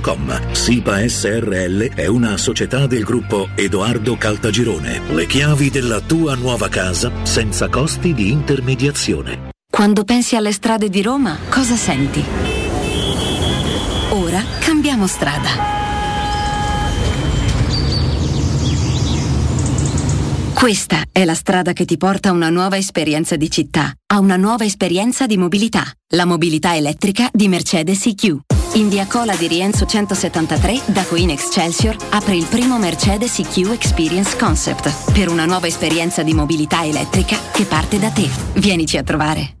Speaker 25: www.keicalt.com. SIPA SRL è una società del gruppo Edoardo Caltagirone. Le chiavi della tua nuova casa senza costi di intermediazione.
Speaker 10: Quando pensi alle strade di Roma, cosa senti? Ora cambiamo strada. Questa è la strada che ti porta a una nuova esperienza di città, a una nuova esperienza di mobilità. La mobilità elettrica di Mercedes EQ. In via Cola di Rienzo 173, da Queen Excelsior, apre il primo Mercedes EQ Experience Concept per una nuova esperienza di mobilità elettrica che parte da te. Vienici a trovare.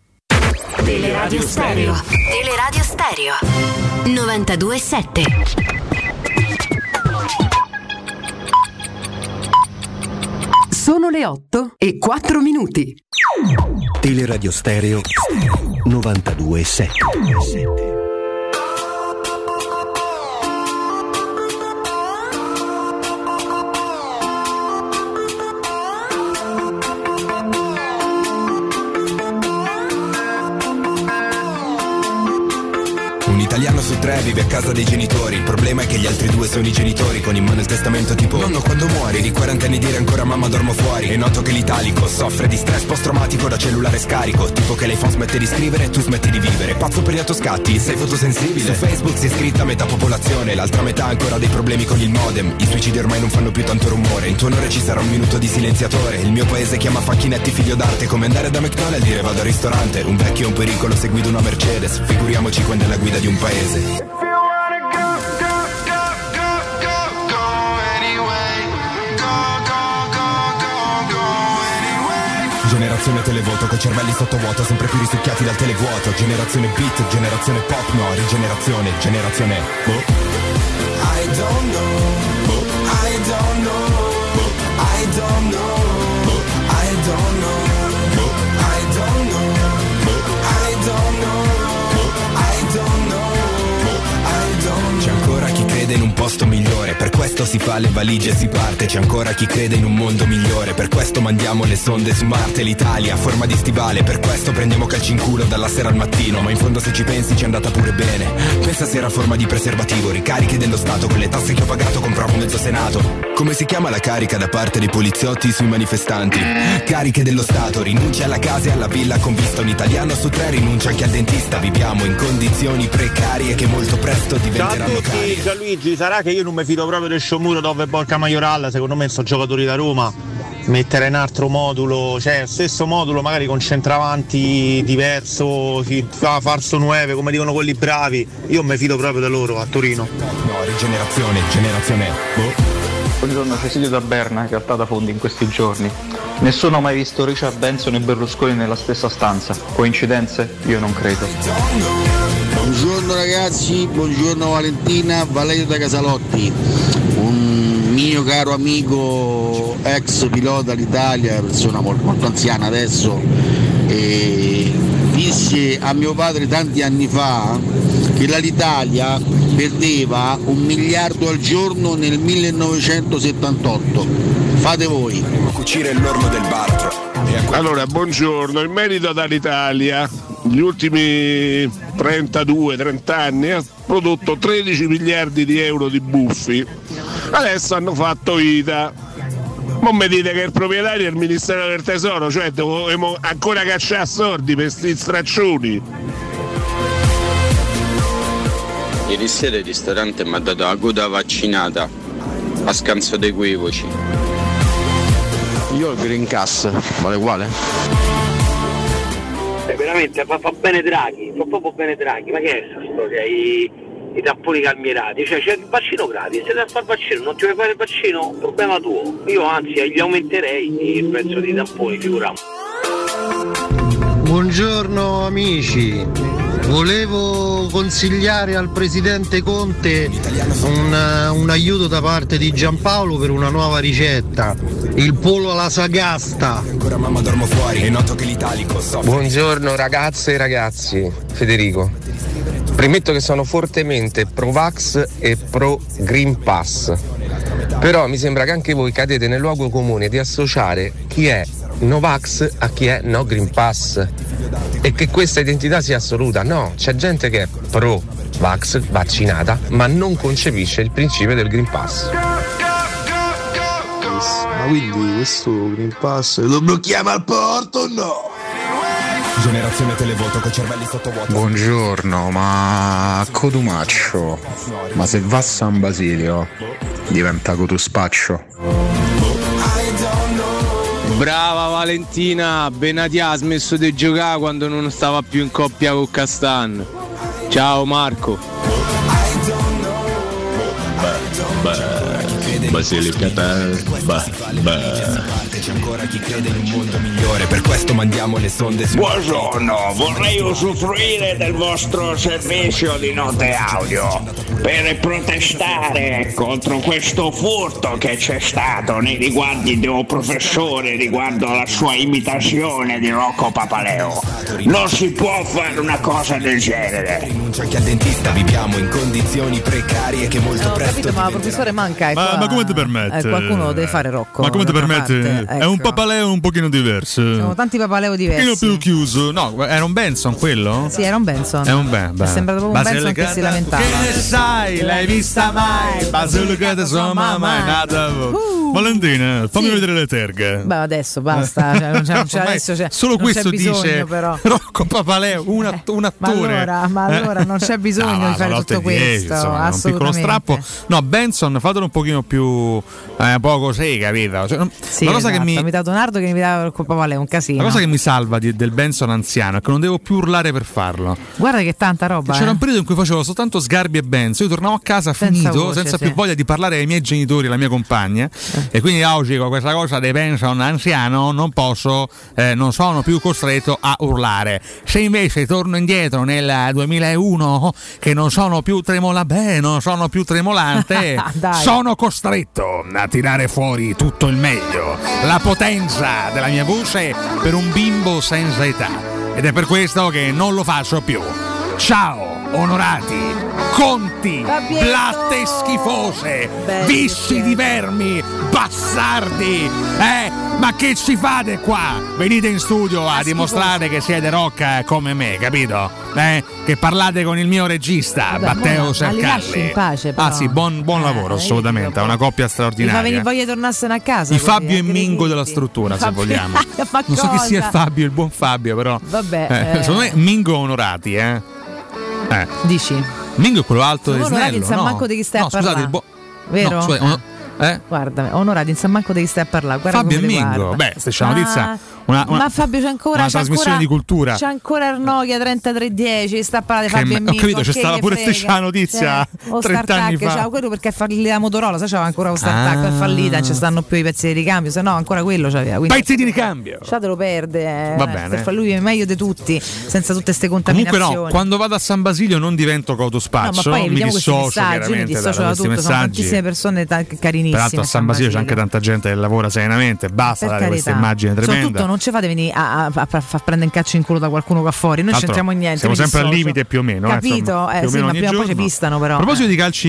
Speaker 10: Teleradio Stereo. Teleradio Stereo. 927.
Speaker 26: Sono le 8 e 4 minuti.
Speaker 27: Teleradio Stereo 927.
Speaker 28: Italiano su tre vive a casa dei genitori. Il problema è che gli altri due sono i genitori, con in mano il testamento tipo Nonno quando muori, di quarantenne dire ancora mamma dormo fuori. E noto che l'italico soffre di stress post-traumatico da cellulare scarico. Tipo che l'iPhone smette di scrivere e tu smetti di vivere. Pazzo per gli autoscatti, sei fotosensibile. Su Facebook si è iscritta metà popolazione, l'altra metà ha ancora dei problemi con il modem. I suicidi ormai non fanno più tanto rumore. In tuo onore ci sarà un minuto di silenziatore. Il mio paese chiama Facchinetti figlio d'arte, come andare da McDonald's e dire vado al ristorante. Un vecchio è un pericolo, se guida una Mercedes. Figuriamoci quando è la guida di un paese. Generazione televoto con cervelli sottovuoto sempre più risucchiati dal televuoto Generazione beat, generazione pop, no, rigenerazione, generazione boh. I don't know, boh. I don't know, boh. I don't know, crede in un posto migliore, per questo si fa le valigie e si parte. C'è ancora chi crede in un mondo migliore, per questo mandiamo le sonde su Marte. L'Italia a forma di stivale, per questo prendiamo calci in culo dalla sera al mattino. Ma in fondo se ci pensi ci è andata pure bene. Pensa se era forma di preservativo, ricariche dello Stato, con le tasse che ho pagato compravo mezzo Senato. Come si chiama la carica da parte dei poliziotti sui manifestanti? Cariche dello Stato, rinuncia alla casa e alla villa con vista. Un italiano su tre rinuncia anche al dentista. Viviamo in condizioni precarie che molto presto
Speaker 17: Ciao a
Speaker 28: diventeranno
Speaker 17: tutti. Gianluigi, sarà che io non mi fido proprio del Sciomuro dove Borca Maioralla, secondo me sono giocatori da Roma, mettere un altro modulo, cioè stesso modulo magari con centravanti diverso, fa falso 9 come dicono quelli bravi, io mi fido proprio da loro a Torino.
Speaker 28: No, rigenerazione, generazione. Boh.
Speaker 29: Buongiorno Cecilio da Berna, in realtà da Fondi in questi giorni. Nessuno ha mai visto Richard Benson e Berlusconi nella stessa stanza. Coincidenze? Io non credo.
Speaker 30: Buongiorno ragazzi, buongiorno Valentina, Valerio da Casalotti, un mio caro amico ex pilota d'Italia, persona molto, molto anziana adesso, disse a mio padre tanti anni fa che l'Italia perdeva un miliardo al giorno nel 1978. Fate voi.
Speaker 28: Cucire l'orlo del baratro.
Speaker 31: Allora, buongiorno. In merito ad Alitalia, gli ultimi 32-30 anni ha prodotto 13 miliardi di euro di buffi. Adesso hanno fatto vita. Non mi dite che il proprietario è il Ministero del Tesoro, cioè dovremmo ancora cacciare sordi per sti straccioni.
Speaker 32: Ieri sera il ristorante mi ha dato la coda vaccinata a scanso dei equivoci.
Speaker 33: Io ho il Green Cass, vale uguale?
Speaker 34: Eh, veramente fa, fa bene Draghi, fa proprio bene Draghi, ma che è questa storia? I, i tamponi calmierati, cioè c'è il vaccino gratis, se devi fare il vaccino, non ti vuoi fare il vaccino, problema tuo. Io anzi gli aumenterei il prezzo dei tamponi, figuriamo.
Speaker 35: Buongiorno amici, volevo consigliare al presidente Conte un, un aiuto da parte di Giampaolo per una nuova ricetta, il pollo alla sagasta.
Speaker 28: Ancora mamma dormo fuori e noto che l'italico soffre.
Speaker 36: Buongiorno ragazze e ragazzi, Federico. Premetto che sono fortemente pro Vax e pro Green Pass. Però mi sembra che anche voi cadete nel luogo comune di associare chi è Novax a chi è no Green Pass e che questa identità sia assoluta. No, c'è gente che è pro Vax vaccinata ma non concepisce il principio del Green Pass.
Speaker 35: Ma quindi questo Green Pass lo blocchiamo al porto o no?
Speaker 28: Generazione televoto con cervelli sottovuoto.
Speaker 37: Buongiorno, ma Codumaccio, ma se va a San Basilio diventa Cotuspaccio.
Speaker 38: Brava Valentina, Benatia ha smesso di giocare quando non stava più in coppia con Castan. Ciao Marco.
Speaker 28: Basilicata. Bah, bah. C'è ancora chi crede in un mondo migliore, per questo mandiamo le sonde su.
Speaker 39: Buongiorno, vorrei usufruire del vostro servizio di note audio per protestare contro questo furto che c'è stato nei riguardi di un professore riguardo alla sua imitazione di Rocco Papaleo. Non si può fare una cosa del genere.
Speaker 28: Rinuncia anche al dentista, viviamo in condizioni precarie che molto
Speaker 1: Ho
Speaker 28: presto.
Speaker 1: capito, ma professore manca. Ecco,
Speaker 2: Ma, ma come ti permette?
Speaker 1: Eh, qualcuno deve fare Rocco.
Speaker 2: Ma come ti permette?
Speaker 1: parte,
Speaker 2: È un
Speaker 1: ecco.
Speaker 2: papaleo un pochino diverso.
Speaker 1: Sono tanti papaleo
Speaker 2: un
Speaker 1: diversi.
Speaker 2: pochino più chiuso. No, era un Benson quello?
Speaker 1: Sì, era un Benson.
Speaker 2: È un ben,
Speaker 1: È sembrato proprio un Benson che si lamentava.
Speaker 2: Che ne sai? L'hai vista mai? Basilicata sua mamma è nata. Valentina, fammi
Speaker 1: Sì.
Speaker 2: vedere le terghe.
Speaker 1: Beh, adesso basta. Cioè, non c'è, non c'è- adesso c'è,
Speaker 2: Solo
Speaker 1: non
Speaker 2: questo
Speaker 1: c'è bisogno,
Speaker 2: dice
Speaker 1: però.
Speaker 2: Rocco Papaleo, un, att- un
Speaker 1: Ma
Speaker 2: attore.
Speaker 1: allora, ma
Speaker 2: Eh?
Speaker 1: allora non c'è bisogno
Speaker 2: No,
Speaker 1: di fare tutto questo.
Speaker 2: insomma, un piccolo strappo. No, Benson, fatelo un pochino più eh, poco così, capito? Cioè,
Speaker 1: Sì,
Speaker 2: la cosa
Speaker 1: esatto.
Speaker 2: che mi
Speaker 1: Ha imitato Nardo che imitava il papaleo, un casino.
Speaker 2: la cosa che mi salva di- del Benson anziano è che non devo più urlare per farlo.
Speaker 1: Guarda che tanta roba.
Speaker 2: C'era
Speaker 1: eh.
Speaker 2: un periodo in cui facevo soltanto sgarbi e Benson. Io tornavo a casa
Speaker 1: Senza
Speaker 2: finito,
Speaker 1: voce,
Speaker 2: senza
Speaker 1: sì.
Speaker 2: più voglia di parlare ai miei genitori e alla mia compagna. E quindi oggi con questa cosa dei Benson anziano non posso, eh, non sono più costretto a urlare. Se invece torno indietro nel 2001, che non sono più tremolante, non sono più tremolante, sono costretto a tirare fuori tutto il meglio, la potenza della mia voce per un bimbo senza età. Ed è per questo che non lo faccio più. Ciao, onorati, conti, blatte schifose,
Speaker 1: Belli,
Speaker 2: visci di vermi, bastardi, eh? Ma che ci fate qua? Venite in studio a dimostrare che siete rock come me, capito? Eh? Che parlate con il mio regista,
Speaker 1: Vabbè,
Speaker 2: Matteo Sercalli.
Speaker 1: in pace, però.
Speaker 2: Ah sì, buon, buon lavoro, assolutamente, è una coppia
Speaker 1: Mi fa
Speaker 2: straordinaria.
Speaker 1: venire voglia di tornarsene a casa.
Speaker 2: I
Speaker 1: così,
Speaker 2: Fabio e Mingo della struttura, se vogliamo. Non so chi sia Fabio, il buon Fabio, però.
Speaker 1: Vabbè,
Speaker 2: Eh,
Speaker 1: eh.
Speaker 2: Secondo me Mingo onorati, eh. Eh.
Speaker 1: Dici?
Speaker 2: Mingo è quello alto e
Speaker 1: Sono onorati,
Speaker 2: snello,
Speaker 1: non sa
Speaker 2: no?
Speaker 1: manco di chi stai
Speaker 2: no,
Speaker 1: a parlare.
Speaker 2: scusate, buo-
Speaker 1: Vero?
Speaker 2: No, scusa, ono- eh?
Speaker 1: Guarda, onorati, non sa manco di chi stai a parlare. Guarda
Speaker 2: Fabio e Mingo.
Speaker 1: guarda.
Speaker 2: Beh, stessa notizia.
Speaker 1: Ah,
Speaker 2: Una, una-
Speaker 1: ma Fabio c'è ancora
Speaker 2: una
Speaker 1: c'è
Speaker 2: trasmissione
Speaker 1: ancora,
Speaker 2: di cultura.
Speaker 1: C'è ancora il Nokia 3310, sta a parlare di
Speaker 2: Che
Speaker 1: Fabio
Speaker 2: me-
Speaker 1: e
Speaker 2: ho capito, c'è
Speaker 1: che
Speaker 2: stata pure stessa notizia
Speaker 1: o
Speaker 2: 30 anni
Speaker 1: Startup,
Speaker 2: fa.
Speaker 1: c'ha quello perché è fallita la Motorola, sai, c'aveva ancora lo Startup,
Speaker 2: Ah.
Speaker 1: è fallita, non ci stanno più i pezzi di ricambio, se no ancora quello c'aveva. Quindi
Speaker 2: Pezzi di ricambio.
Speaker 1: lasciatelo perde. eh.
Speaker 2: Va bene.
Speaker 1: Fa lui è meglio di tutti, senza tutte queste
Speaker 2: Comunque
Speaker 1: contaminazioni.
Speaker 2: no, quando vado a San Basilio non divento
Speaker 1: No, ma
Speaker 2: cotospaccio,
Speaker 1: poi
Speaker 2: mi dissocio
Speaker 1: messaggi, mi dissocio
Speaker 2: da
Speaker 1: da tutto, sono
Speaker 2: messaggi.
Speaker 1: tantissime persone ta- benissimo.
Speaker 2: Peraltro a San Basilio c'è anche tanta gente che lavora serenamente, basta
Speaker 1: Per
Speaker 2: dare questa immagine tremenda.
Speaker 1: Soprattutto non ci fate venire a, a- a- a far prendere in caccio in culo da qualcuno qua fuori. Noi c'entriamo
Speaker 2: l'altro,
Speaker 1: niente.
Speaker 2: Siamo sempre al limite più o meno. eh,
Speaker 1: Capito?
Speaker 2: insomma,
Speaker 1: Eh,
Speaker 2: più o
Speaker 1: sì, ma prima o poi ci pistano, però,
Speaker 2: A proposito
Speaker 1: eh.
Speaker 2: di calci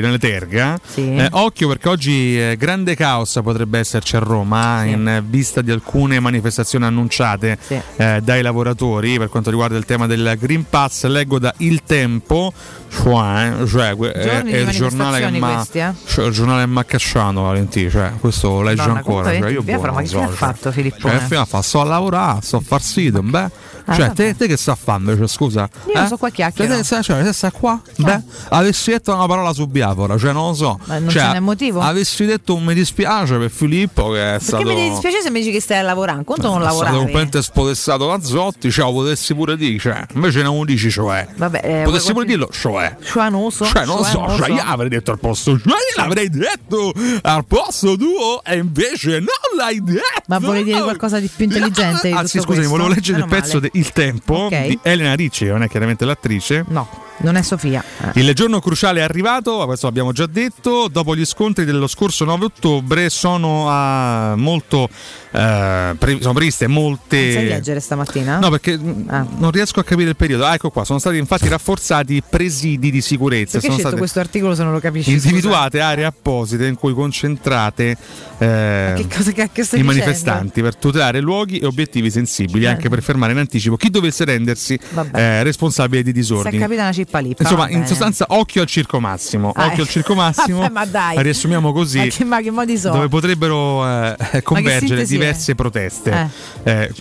Speaker 2: nelle terga,
Speaker 1: Sì.
Speaker 2: eh, occhio perché oggi eh, grande caos potrebbe esserci a Roma in eh, vista di alcune manifestazioni annunciate eh, dai lavoratori per quanto riguarda il tema del Green Pass. Leggo da Il Tempo, cioè, cioè, è, il giornale che ma-
Speaker 1: eh?
Speaker 2: cioè, il giornale Maccasciano, Valentino, cioè, questo
Speaker 1: Madonna,
Speaker 2: ancora. Cioè, io
Speaker 1: via,
Speaker 2: boh,
Speaker 1: ma che
Speaker 2: so,
Speaker 1: ha
Speaker 2: cioè.
Speaker 1: fatto Filippone?
Speaker 2: Fine fa? Sto a lavorare, sto a far sito, beh.
Speaker 1: Ah,
Speaker 2: cioè, te, te che sta fando? Cioè, scusa.
Speaker 1: Io so qua chiacchiero.
Speaker 2: Cioè, te, cioè, te stai qua? Beh, avessi detto una parola su Biafora, cioè non lo so.
Speaker 1: Ma non
Speaker 2: Cioè,
Speaker 1: ce n'è motivo?
Speaker 2: Avessi detto un mi dispiace per Filippo che è
Speaker 1: Perché
Speaker 2: stato.
Speaker 1: mi dispiace se mi dici che stai a lavorare? Conto non
Speaker 2: è stato
Speaker 1: lavorare.
Speaker 2: completamente spodestato da Zotti, cioè lo potessi pure dire, cioè, invece non lo dici, cioè.
Speaker 1: Vabbè, eh,
Speaker 2: potessi pure dirlo, cioè.
Speaker 1: Cioè, non lo so.
Speaker 2: Cioè, non lo so,
Speaker 1: non
Speaker 2: cioè, io l'avrei detto al posto, cioè, io l'avrei detto al posto tuo e invece non l'hai detto.
Speaker 1: Ma volevi dire qualcosa di più intelligente? di
Speaker 2: Ah, sì, scusami, volevo leggere il pezzo di Il Tempo
Speaker 1: Ok.
Speaker 2: di Elena Ricci, non è chiaramente l'attrice.
Speaker 1: No, non è Sofia. Eh.
Speaker 2: Il giorno cruciale è arrivato, questo l'abbiamo già detto, dopo gli scontri dello scorso 9 ottobre sono, ah, molto, eh, pre- sono previste molte...
Speaker 1: Non sai leggere stamattina?
Speaker 2: No, perché mh, non riesco a capire il periodo. Ah, ecco qua, sono stati infatti rafforzati i presidi di sicurezza.
Speaker 1: Perché
Speaker 2: sono state
Speaker 1: questo articolo se non lo capisci?
Speaker 2: individuate aree apposite in cui concentrate eh,
Speaker 1: Che cosa cacchio stai
Speaker 2: i manifestanti per tutelare luoghi e obiettivi sensibili, anche per fermare in anticipo chi dovesse rendersi eh, responsabile di
Speaker 1: Si è
Speaker 2: disordini.
Speaker 1: capita una cippa lì.
Speaker 2: Insomma, in sostanza, occhio al circo massimo.
Speaker 1: Ah,
Speaker 2: occhio
Speaker 1: eh.
Speaker 2: al circo massimo.
Speaker 1: Vabbè, ma dai.
Speaker 2: Riassumiamo così.
Speaker 1: Ma che, ma che modi sono?
Speaker 2: Dove potrebbero eh, convergere diverse proteste. Eh,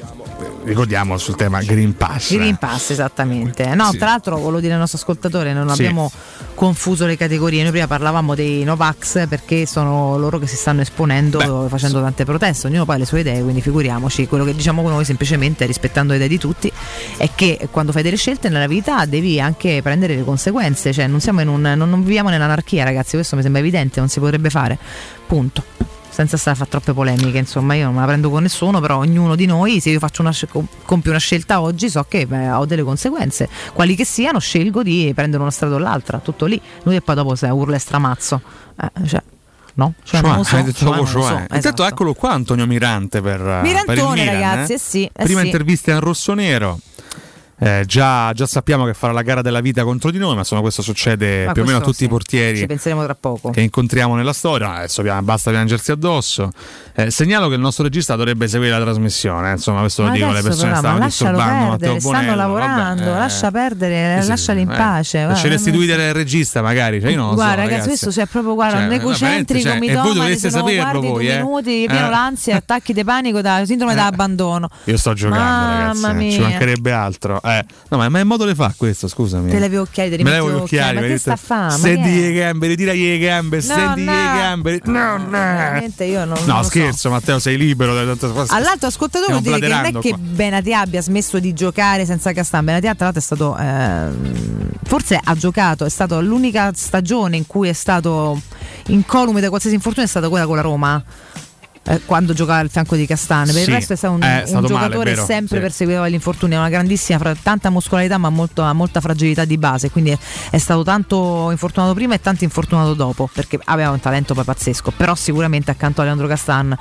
Speaker 2: ricordiamo sul tema Green Pass.
Speaker 1: Green Pass, esattamente. No,
Speaker 2: Sì.
Speaker 1: tra l'altro volevo dire al nostro ascoltatore, non
Speaker 2: Sì.
Speaker 1: abbiamo confuso le categorie. Noi prima parlavamo dei Novax perché sono loro che si stanno esponendo facendo tante proteste. Ognuno poi ha le sue idee, quindi figuriamoci. Quello che diciamo noi semplicemente, rispettando le idee di tutti, è che quando fai delle scelte nella vita devi anche prendere le conseguenze. Cioè, non siamo in un. non, non viviamo nell'anarchia, ragazzi. Questo mi sembra evidente, non si potrebbe fare. Punto. Senza stare a fare troppe polemiche, insomma, io non me la prendo con nessuno, però ognuno di noi, se io faccio una, compio una scelta oggi, so che beh, ho delle conseguenze. Quali che siano, scelgo di prendere una strada o l'altra, tutto lì. Lui e poi dopo se urla e stramazzo. Eh, cioè, no? Cioè, lo so,
Speaker 2: hai detto
Speaker 1: non lo so.
Speaker 2: Intanto
Speaker 1: esatto.
Speaker 2: eccolo qua Antonio Mirante per, per il
Speaker 1: Mirantone,
Speaker 2: Milan,
Speaker 1: ragazzi,
Speaker 2: eh.
Speaker 1: eh sì, eh
Speaker 2: Prima
Speaker 1: sì.
Speaker 2: intervista in rosso-nero. Eh, già, già sappiamo che farà la gara della vita contro di noi, ma insomma questo succede
Speaker 1: Ma
Speaker 2: più o meno a
Speaker 1: questo
Speaker 2: tutti i
Speaker 1: sì,
Speaker 2: portieri
Speaker 1: Ci penseremo tra poco.
Speaker 2: che incontriamo nella storia. Adesso basta piangersi addosso. Eh, segnalo che il nostro regista dovrebbe seguire la trasmissione. eh, Insomma, questo lo
Speaker 1: Ma
Speaker 2: dico alle
Speaker 1: adesso
Speaker 2: persone che
Speaker 1: però,
Speaker 2: stanno disturbando
Speaker 1: perdere, stanno lavorando,
Speaker 2: Vabbè, eh.
Speaker 1: lascia perdere,
Speaker 2: Sì,
Speaker 1: lasciali in
Speaker 2: eh.
Speaker 1: pace. guarda,
Speaker 2: Lasceresti
Speaker 1: non-
Speaker 2: guidare il regista, magari. Cioè, io non lo so,
Speaker 1: guarda, ragazzi, questo c'è proprio guarda,
Speaker 2: Cioè,
Speaker 1: un egocentrico,
Speaker 2: cioè, e voi
Speaker 1: mitomane,
Speaker 2: dovreste
Speaker 1: se non
Speaker 2: saperlo voi,
Speaker 1: due
Speaker 2: eh.
Speaker 1: minuti, pieno l'ansia, attacchi di panico da sindrome da abbandono.
Speaker 2: Io sto giocando, ragazzi. Ci mancherebbe altro. Eh, No, ma, ma che modo le fa questo? Scusami.
Speaker 1: Te levi occhiali, te
Speaker 2: Me levo gli
Speaker 1: occhiali, ma che sta a fa? Ma
Speaker 2: Stendi
Speaker 1: che è?
Speaker 2: le gambe, ritira le gambe, stendi
Speaker 1: no.
Speaker 2: le gambe. No, no.
Speaker 1: Io non, non
Speaker 2: No,
Speaker 1: so.
Speaker 2: scherzo, Matteo, sei libero.
Speaker 1: All'altro ascoltatore vuol dire che non è
Speaker 2: bladerando
Speaker 1: che
Speaker 2: qua.
Speaker 1: Benatia abbia smesso di giocare senza Castan. Benatia tra l'altro è stato ehm, forse ha giocato, è stata l'unica stagione in cui è stato incolume da qualsiasi infortunio è stata quella con la Roma. Eh, Quando giocava al fianco di Castan, per
Speaker 2: Sì,
Speaker 1: il resto è stato un,
Speaker 2: è
Speaker 1: un
Speaker 2: stato male,
Speaker 1: giocatore
Speaker 2: vero,
Speaker 1: sempre
Speaker 2: sì.
Speaker 1: perseguito dagli infortuni, ha una grandissima, tanta muscolarità ma molto- molta fragilità di base, quindi è, è stato tanto infortunato prima e tanto infortunato dopo, perché aveva un talento poi pazzesco, però sicuramente accanto a Leandro Castan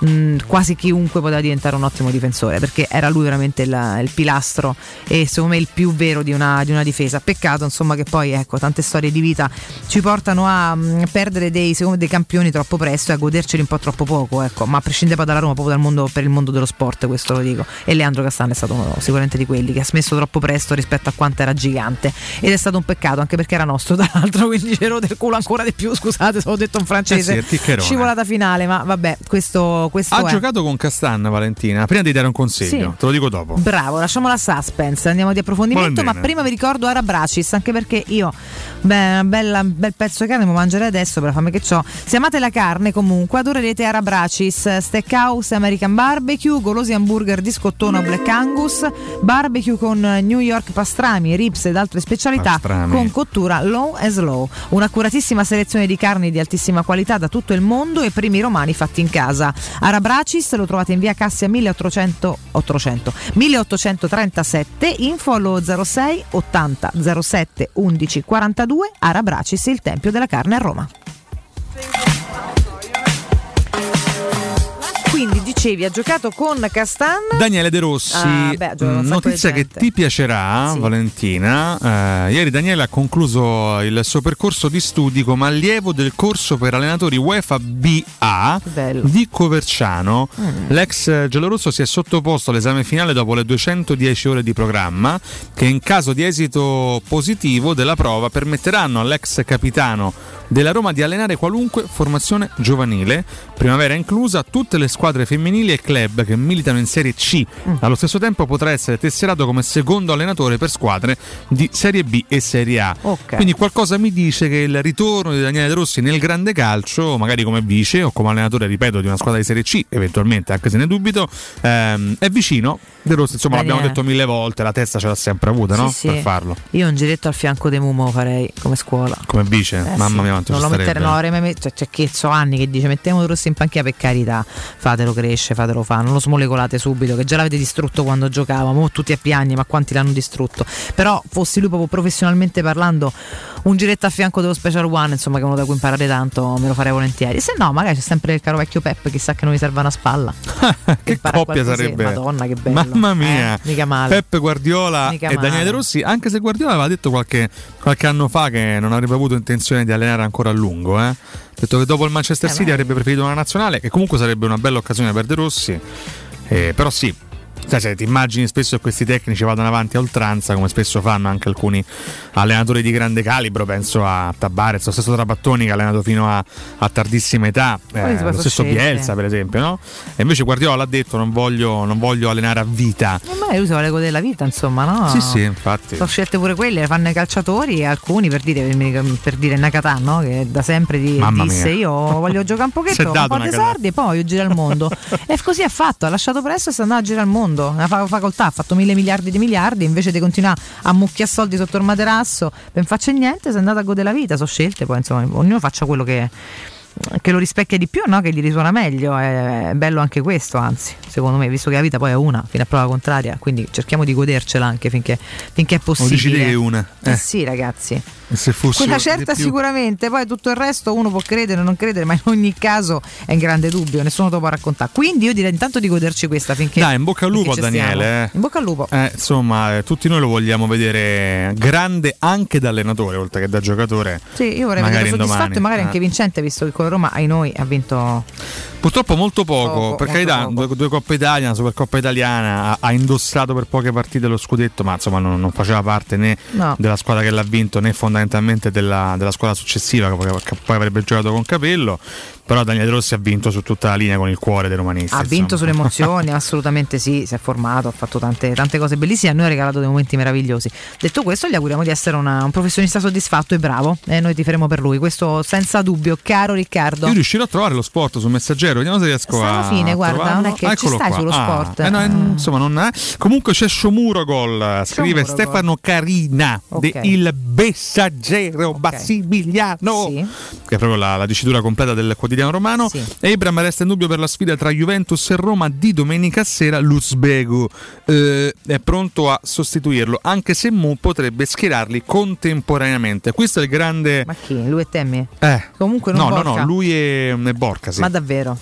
Speaker 1: mh, quasi chiunque poteva diventare un ottimo difensore, perché era lui veramente il, il pilastro e secondo me il più vero di una, di una difesa. Peccato insomma che poi ecco, tante storie di vita ci portano a mh, perdere dei, dei campioni troppo presto e a goderceli un po' troppo poco, ecco. ma a prescindere poi dalla Roma, proprio dal mondo, per il mondo dello sport, questo lo dico. E Leandro Castan è stato sicuramente di quelli che ha smesso troppo presto rispetto a quanto era gigante. Ed è stato un peccato, anche perché era nostro, tra l'altro, quindi c'ero del culo ancora di più, scusate se ho detto un francese.
Speaker 2: Eh sì.
Speaker 1: Scivolata finale, ma vabbè, questo, questo
Speaker 2: Ha
Speaker 1: è.
Speaker 2: giocato con Castan, Valentina. Prima di dare un consiglio,
Speaker 1: Sì.
Speaker 2: te lo dico dopo.
Speaker 1: Bravo, lasciamo la suspense, andiamo di approfondimento, ma prima vi ricordo Ara Bracis, anche perché io, beh, un bel pezzo di carne mi mangerei adesso per la fame che ho. Se amate la carne comunque adorerete Ara Bracis, Steakhouse, American Barbecue, golosi hamburger di scottone o Black Angus, barbecue con New York pastrami, ribs ed altre specialità
Speaker 2: Pastrami.
Speaker 1: con cottura low and slow. Un'accuratissima selezione di carni di altissima qualità da tutto il mondo e primi romani fatti in casa. Arabracis lo trovate in via Cassia 1800, 800, 1837, info allo 06 80 07 11 42, Arabracis il Tempio della Carne a Roma. Dicevi, ha giocato con Castan.
Speaker 2: Daniele De Rossi,
Speaker 1: Ah, beh,
Speaker 2: Mm, notizia che ti piacerà, Valentina. Eh, ieri Daniele ha concluso il suo percorso di studi come allievo del corso per allenatori UEFA BA di Coverciano.
Speaker 1: Mm.
Speaker 2: L'ex giallorosso si è sottoposto all'esame finale dopo le 210 ore di programma, che in caso di esito positivo della prova permetteranno all'ex capitano della Roma di allenare qualunque formazione giovanile, primavera inclusa, tutte le squadre femminili e club che militano in Serie C.
Speaker 1: Mm.
Speaker 2: Allo stesso tempo potrà essere tesserato come secondo allenatore per squadre di Serie B e Serie A.
Speaker 1: Ok.
Speaker 2: Quindi qualcosa mi dice che il ritorno di Daniele De Rossi nel grande calcio, magari come vice o come allenatore, ripeto, di una squadra di Serie C, eventualmente, anche se ne dubito, ehm, è vicino. De Rossi, insomma,
Speaker 1: Daniele.
Speaker 2: l'abbiamo detto mille volte, la testa ce l'ha sempre avuta, no?
Speaker 1: Sì, sì.
Speaker 2: Per farlo.
Speaker 1: Io un giretto al fianco di Mumo farei come scuola.
Speaker 2: Come vice,
Speaker 1: Eh
Speaker 2: mamma
Speaker 1: sì.
Speaker 2: mia, quanto
Speaker 1: non lo mettere,
Speaker 2: starebbe.
Speaker 1: no, avrei mai met- cioè, c'è chi so anni che dice mettiamo De Rossi in panchina per carità, fatelo crescere, fatelo fare, non lo smolecolate subito, che già l'avete distrutto quando giocava, mo tutti a piagni, ma quanti l'hanno distrutto. Però fossi lui proprio professionalmente parlando, un giretto a fianco dello Special One, insomma, che è uno da cui imparare tanto, me lo farei volentieri. Se no, magari c'è sempre il caro vecchio Pep, chissà che non gli serve una spalla.
Speaker 2: che coppia sarebbe?
Speaker 1: Madonna, che bello.
Speaker 2: Mamma mia,
Speaker 1: Eh, mica male.
Speaker 2: Peppe Guardiola
Speaker 1: Mica
Speaker 2: e Daniele
Speaker 1: male.
Speaker 2: De Rossi. Anche se Guardiola aveva detto qualche, qualche anno fa che non avrebbe avuto intenzione di allenare ancora a lungo. Eh. Detto che dopo il Manchester
Speaker 1: Eh,
Speaker 2: City
Speaker 1: ma-
Speaker 2: avrebbe preferito una nazionale, che comunque sarebbe una bella occasione per De Rossi. Eh, però sì. Sai, ti immagini spesso che questi tecnici vadano avanti a oltranza, come spesso fanno anche alcuni allenatori di grande calibro. Penso a Tabarez, lo stesso Trapattoni che ha allenato fino a, a tardissima età, eh, lo stesso
Speaker 1: scegliere.
Speaker 2: Bielsa, per esempio. No? E invece Guardiola ha detto: non voglio, non voglio allenare a vita.
Speaker 1: Eh, Ma lui si vuole godere la vita, insomma, no?
Speaker 2: Sì, sì, infatti.
Speaker 1: Sono scelte pure quelle, le fanno i calciatori e alcuni per dire, per dire Nakata, no? che da sempre di- disse io voglio giocare un pochetto, un po' di soldi e poi voglio girare il mondo. e così ha fatto, ha lasciato presto e si è andato a girare il mondo, una fa- facoltà, ha fatto mille miliardi di miliardi, invece di continuare a mucchiare soldi sotto il materasso, non faccia niente, si è andato a godere la vita, sono scelte, poi insomma ognuno faccia quello che che lo rispecchia di più, no? che gli risuona meglio, è bello anche questo, anzi, secondo me, visto che la vita poi è una, fino a prova contraria, quindi cerchiamo di godercela anche finché, finché è possibile.
Speaker 2: dici te che è una.
Speaker 1: Eh
Speaker 2: Eh.
Speaker 1: sì, ragazzi.
Speaker 2: Se fosse
Speaker 1: Quella certa sicuramente, poi tutto il resto uno può credere o non credere, ma in ogni caso è in grande dubbio, nessuno te lo può raccontare. Quindi io direi intanto di goderci questa finché...
Speaker 2: Dai, in bocca al lupo. Daniele. eh.
Speaker 1: In bocca al lupo.
Speaker 2: Eh, insomma, eh, tutti noi lo vogliamo vedere grande anche da allenatore, oltre che da giocatore.
Speaker 1: Sì, io vorrei
Speaker 2: Magari
Speaker 1: vederlo soddisfatto
Speaker 2: indomani.
Speaker 1: e magari
Speaker 2: Eh.
Speaker 1: anche vincente, visto che con Roma ai noi ha vinto
Speaker 2: Purtroppo molto poco,
Speaker 1: Poco,
Speaker 2: per carità, due, due Coppe Italia, una Supercoppa italiana, ha, ha indossato per poche partite lo scudetto, ma insomma non, non faceva parte né
Speaker 1: No.
Speaker 2: della squadra che l'ha vinto né fondamentalmente della, della squadra successiva che poi avrebbe giocato con Capello. Però Daniele Rossi ha vinto su tutta la linea con il cuore dei romanisti.
Speaker 1: Ha vinto
Speaker 2: insomma.
Speaker 1: sulle emozioni, assolutamente sì, si è formato, ha fatto tante, tante cose bellissime, a noi ha regalato dei momenti meravigliosi. Detto questo, gli auguriamo di essere una- un professionista soddisfatto e bravo e noi ti faremo per lui, questo senza dubbio, caro Riccardo.
Speaker 2: Io riuscirò a trovare lo sport sul messaggero, vediamo se riesco
Speaker 1: alla
Speaker 2: a.
Speaker 1: fine, guarda,
Speaker 2: trovarlo.
Speaker 1: non è che ci
Speaker 2: Eccolo
Speaker 1: stai
Speaker 2: qua.
Speaker 1: sullo
Speaker 2: Ah,
Speaker 1: sport.
Speaker 2: eh no, eh, insomma, non è. Comunque c'è Sciomuro Gol, scrive
Speaker 1: Sciomuro
Speaker 2: Stefano Carina
Speaker 1: Ok.
Speaker 2: di Il Messaggero Basimigliano, che è proprio la, la dicitura completa del quotidiano romano. Abram resta in dubbio per la sfida tra Juventus e Roma di domenica sera. Luzbegu eh, è pronto a sostituirlo, anche se Mu potrebbe schierarli contemporaneamente. Questo è il grande.
Speaker 1: Ma chi? Lui e Temmi?
Speaker 2: Eh.
Speaker 1: Comunque non
Speaker 2: No, no,
Speaker 1: Borca.
Speaker 2: no, lui è, è Borca, sì.
Speaker 1: Ma davvero?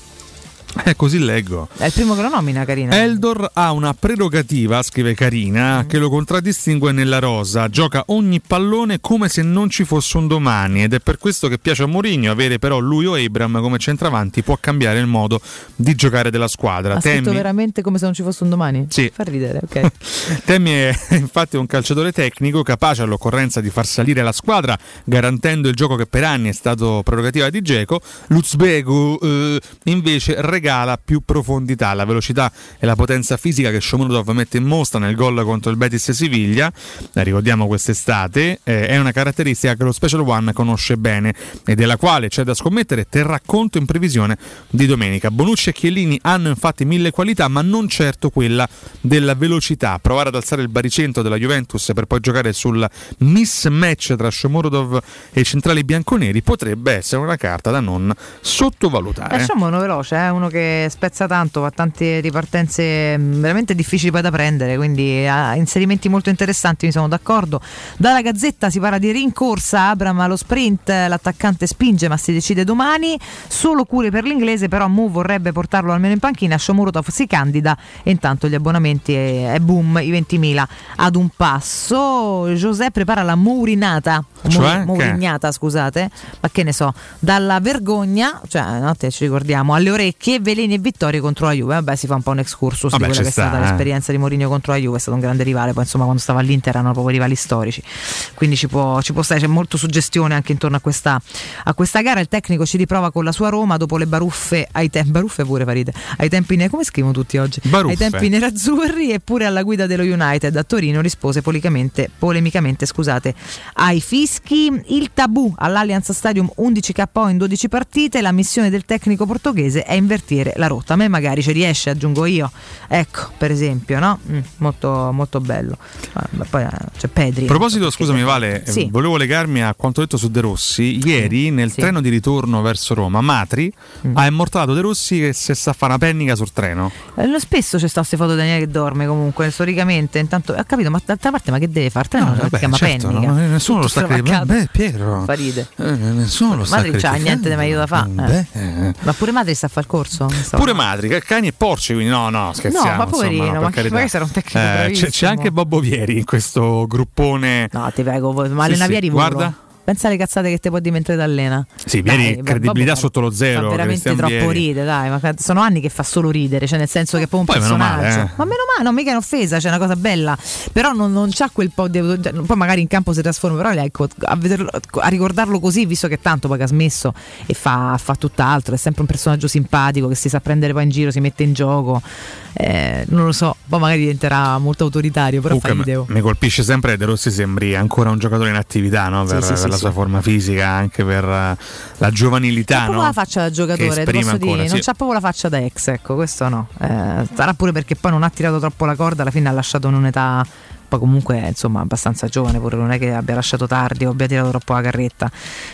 Speaker 2: Eh, così leggo.
Speaker 1: È il primo che lo nomina, Carina.
Speaker 2: Eldor ha una prerogativa, scrive Carina, che lo contraddistingue nella rosa. Gioca ogni pallone come se non ci fosse un domani ed è per questo che piace a Mourinho avere però lui o Abram come centravanti può cambiare il modo di giocare della squadra.
Speaker 1: Ha
Speaker 2: Temmi,
Speaker 1: veramente come se non ci fosse un domani?
Speaker 2: Sì.
Speaker 1: Fa ridere, ok.
Speaker 2: Temmi è infatti un calciatore tecnico capace all'occorrenza di far salire la squadra garantendo il gioco che per anni è stato prerogativa di Geco. Luzbegu eh, invece regala più profondità, la velocità e la potenza fisica che Shomunov mette in mostra nel gol contro il Betis Siviglia, la ricordiamo quest'estate, eh, è una caratteristica che lo Special One conosce bene e della quale c'è da scommettere terrà conto in previsione di domenica. Bonucci e Chiellini hanno infatti mille qualità, ma non certo quella della velocità. Provare ad alzare il baricentro della Juventus per poi giocare sul mismatch tra Shomurodov e i centrali bianconeri potrebbe essere una carta da non sottovalutare.
Speaker 1: Lasciamo uno veloce, eh, uno uno che spezza tanto, fa tante ripartenze mh, veramente difficili poi da prendere, quindi ha inserimenti molto interessanti, mi sono d'accordo. Dalla Gazzetta si parla di rincorsa, Abram allo sprint, l'attaccante spinge ma si decide domani, solo cure per l'inglese, però Mu vorrebbe portarlo almeno in panchina, Shomurotov si candida e intanto gli abbonamenti è, è boom, i 20.000 ad un passo. José prepara la Mourinata,
Speaker 2: Cioè?
Speaker 1: Mourignata scusate, ma che ne so, dalla vergogna, cioè notte ci ricordiamo, alle orecchie, veleni e vittorie contro la Juve. Vabbè, si fa un po' un excursus
Speaker 2: Vabbè,
Speaker 1: di quella che è
Speaker 2: sta,
Speaker 1: stata
Speaker 2: eh.
Speaker 1: l'esperienza di Mourinho contro la Juve, è stato un grande rivale, poi insomma quando stava all'Inter erano proprio rivali storici. Quindi ci può, ci può stare, c'è molto suggestione anche intorno a questa, a questa gara. Il tecnico ci riprova con la sua Roma dopo le baruffe ai tempi, baruffe pure farite, ai tempi ne- come scrivono tutti oggi?
Speaker 2: Baruffe.
Speaker 1: Ai tempi nerazzurri eppure alla guida dello United a Torino rispose policamente, polemicamente scusate, ai fischi. Il tabù all'Allianz Stadium 11 KO in 12 partite, la missione del tecnico portoghese è invertire la rotta. A me magari ci riesce, aggiungo io. Ecco, per esempio, no? Mm, molto, molto bello. Ah, poi eh, c'è Pedri.
Speaker 2: A proposito, scusami Vale, eh,
Speaker 1: Sì.
Speaker 2: volevo legarmi a quanto detto su De Rossi. Ieri nel
Speaker 1: Sì.
Speaker 2: treno di ritorno verso Roma, Matri
Speaker 1: Mm.
Speaker 2: ha immortalato De Rossi che si sta a fare una pennica sul treno.
Speaker 1: Eh, lo spesso c'è sta queste foto di Daniele che dorme comunque storicamente intanto ho capito ma d'altra parte ma che deve fare? Il treno
Speaker 2: No, vabbè,
Speaker 1: chiama
Speaker 2: certo,
Speaker 1: pennica
Speaker 2: no, nessuno lo sta
Speaker 1: stravaccato.
Speaker 2: Criticando. Beh, Piero.
Speaker 1: Fa ride.
Speaker 2: Eh, nessuno lo sta
Speaker 1: Madri c'ha niente di meglio da fare
Speaker 2: eh.
Speaker 1: ma pure Madri sta a fare il corso
Speaker 2: Pure Madri, che cani e porci, quindi no, no, scherziamo.
Speaker 1: No, ma poverino,
Speaker 2: insomma, no,
Speaker 1: ma magari sarà un tecnico
Speaker 2: Eh, c'è, c'è anche Bobbo Vieri in questo gruppone.
Speaker 1: no ti prego ma
Speaker 2: Sì,
Speaker 1: le
Speaker 2: sì,
Speaker 1: navieri volo.
Speaker 2: guarda.
Speaker 1: Pensa alle cazzate che te può dire mentre t'allena
Speaker 2: Sì,
Speaker 1: Dai,
Speaker 2: credibilità
Speaker 1: vabbè,
Speaker 2: sotto lo zero.
Speaker 1: fa veramente troppo
Speaker 2: Vieri.
Speaker 1: ride dai ma sono anni che fa solo ridere cioè nel senso che è proprio un
Speaker 2: Poi meno
Speaker 1: personaggio
Speaker 2: male, eh.
Speaker 1: ma meno male no mica in offesa c'è una cosa bella però non, non c'ha quel po' di cioè, poi magari in campo si trasforma però ecco a, vederlo- a ricordarlo così visto che tanto poi che ha smesso e fa, fa tutt'altro è sempre un personaggio simpatico che si sa prendere poi in giro si mette in gioco eh, non lo so poi magari diventerà molto autoritario però fa
Speaker 2: Comunque,
Speaker 1: ridere
Speaker 2: mi, mi colpisce sempre De Rossi sembri ancora un giocatore in attività no?
Speaker 1: Sì,
Speaker 2: per,
Speaker 1: sì,
Speaker 2: per
Speaker 1: sì,
Speaker 2: la
Speaker 1: sì.
Speaker 2: Sua forma fisica, anche per eh, la giovanilità.
Speaker 1: C'ha proprio
Speaker 2: no?
Speaker 1: la faccia da giocatore, posso
Speaker 2: ancora,
Speaker 1: dire, non
Speaker 2: sì.
Speaker 1: c'ha proprio la faccia da ex, ecco, questo no. Eh, sarà pure perché poi non ha tirato troppo la corda, alla fine ha lasciato in un'età poi comunque insomma abbastanza giovane pure non è che abbia lasciato tardi o abbia tirato troppo la carretta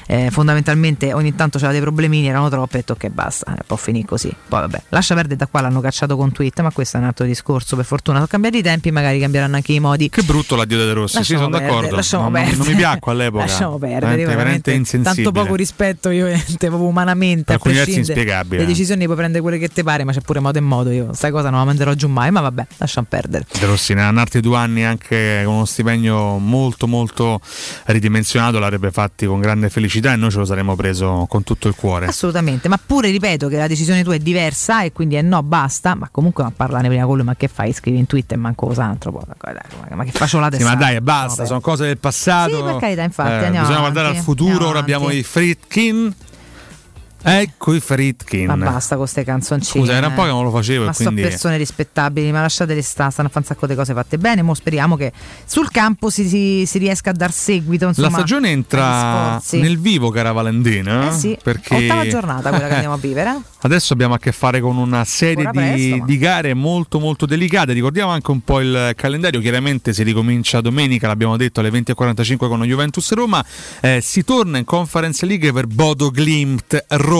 Speaker 1: Eh, fondamentalmente ogni tanto c'era dei problemini erano troppi e detto che basta eh, può finire così poi vabbè lascia perdere da qua l'hanno cacciato con tweet ma questo è un altro discorso per fortuna sono cambiati i tempi magari cambieranno anche i modi
Speaker 2: Che brutto l'addio di De Rossi, sì,
Speaker 1: Lasciamo
Speaker 2: sono
Speaker 1: perdere,
Speaker 2: d'accordo.
Speaker 1: lasciamo
Speaker 2: non, non- non
Speaker 1: perdere.
Speaker 2: mi piacque all'epoca.
Speaker 1: Lasciamo perdere,
Speaker 2: veramente,
Speaker 1: veramente,
Speaker 2: insensibile.
Speaker 1: tanto poco rispetto io proprio umanamente
Speaker 2: Per
Speaker 1: a
Speaker 2: alcuni versi inspiegabile.
Speaker 1: le decisioni puoi prendere quelle che ti pare ma c'è pure modo e modo io sai cosa non la manderò giù mai ma vabbè lasciamo perdere
Speaker 2: De Rossi ne ha altri due anni anche con uno stipendio molto molto ridimensionato l'avrebbe fatti con grande felicità e noi ce lo saremmo preso con tutto il cuore.
Speaker 1: assolutamente ma pure ripeto che la decisione tua è diversa e quindi è no basta ma comunque ma parlane prima con lui ma che fai scrivi in Twitter manco cos'altro poi, dai, ma- che faccio la
Speaker 2: Sì,
Speaker 1: testa
Speaker 2: ma dai, basta, sono cose del passato.
Speaker 1: Sì, per carità, infatti,
Speaker 2: Eh,
Speaker 1: andiamo
Speaker 2: bisogna
Speaker 1: avanti,
Speaker 2: guardare al futuro. Ora abbiamo i Fritkin. Ecco i Fritkin.
Speaker 1: Ma basta con queste canzoncine.
Speaker 2: Scusa, era un po' che non lo facevo
Speaker 1: Ma
Speaker 2: quindi-
Speaker 1: sono persone rispettabili, ma lasciatele stare, stanno a fare un sacco di cose fatte bene. Mo speriamo che sul campo si, si- si riesca a dar seguito. Insomma,
Speaker 2: La stagione entra nel vivo, cara Valentina.
Speaker 1: Eh sì,
Speaker 2: perché
Speaker 1: ottava giornata quella che andiamo a vivere.
Speaker 2: Adesso abbiamo a che fare con una serie di,
Speaker 1: presto, ma-
Speaker 2: di gare molto molto delicate. Ricordiamo anche un po' il calendario. Chiaramente si ricomincia domenica, l'abbiamo detto alle 20.45 con lo Juventus Roma. Eh, si torna in Conference League per Bodo Glimt Roma.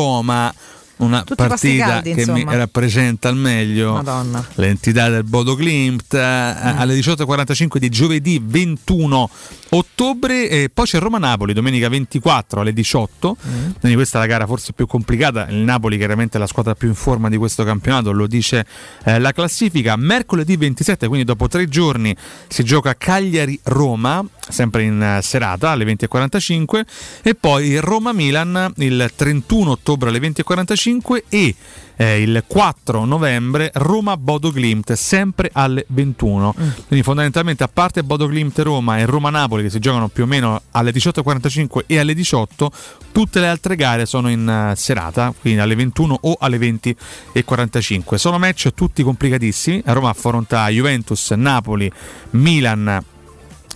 Speaker 2: Una
Speaker 1: Tutti
Speaker 2: partita
Speaker 1: caldi,
Speaker 2: che
Speaker 1: insomma.
Speaker 2: mi rappresenta al meglio
Speaker 1: Madonna.
Speaker 2: l'entità del Bodo Glimt eh, alle 18.45 di giovedì 21 ottobre e poi c'è Roma-Napoli domenica 24 alle 18 quindi questa è la gara forse più complicata. Il Napoli chiaramente è la squadra più in forma di questo campionato lo dice eh, la classifica. Mercoledì 27 quindi dopo tre giorni si gioca Cagliari-Roma sempre in eh, serata alle 20.45 e poi Roma-Milan il 31 ottobre alle 20.45 e eh, il 4 novembre Roma-Bodo Glimt sempre alle 21 quindi fondamentalmente a parte Bodo Glimt Roma e Roma-Napoli che si giocano più o meno alle 18.45 e alle 18 tutte le altre gare sono in eh, serata quindi alle 21 o alle 20.45 sono match tutti complicatissimi. Roma affronta Juventus, Napoli, Milan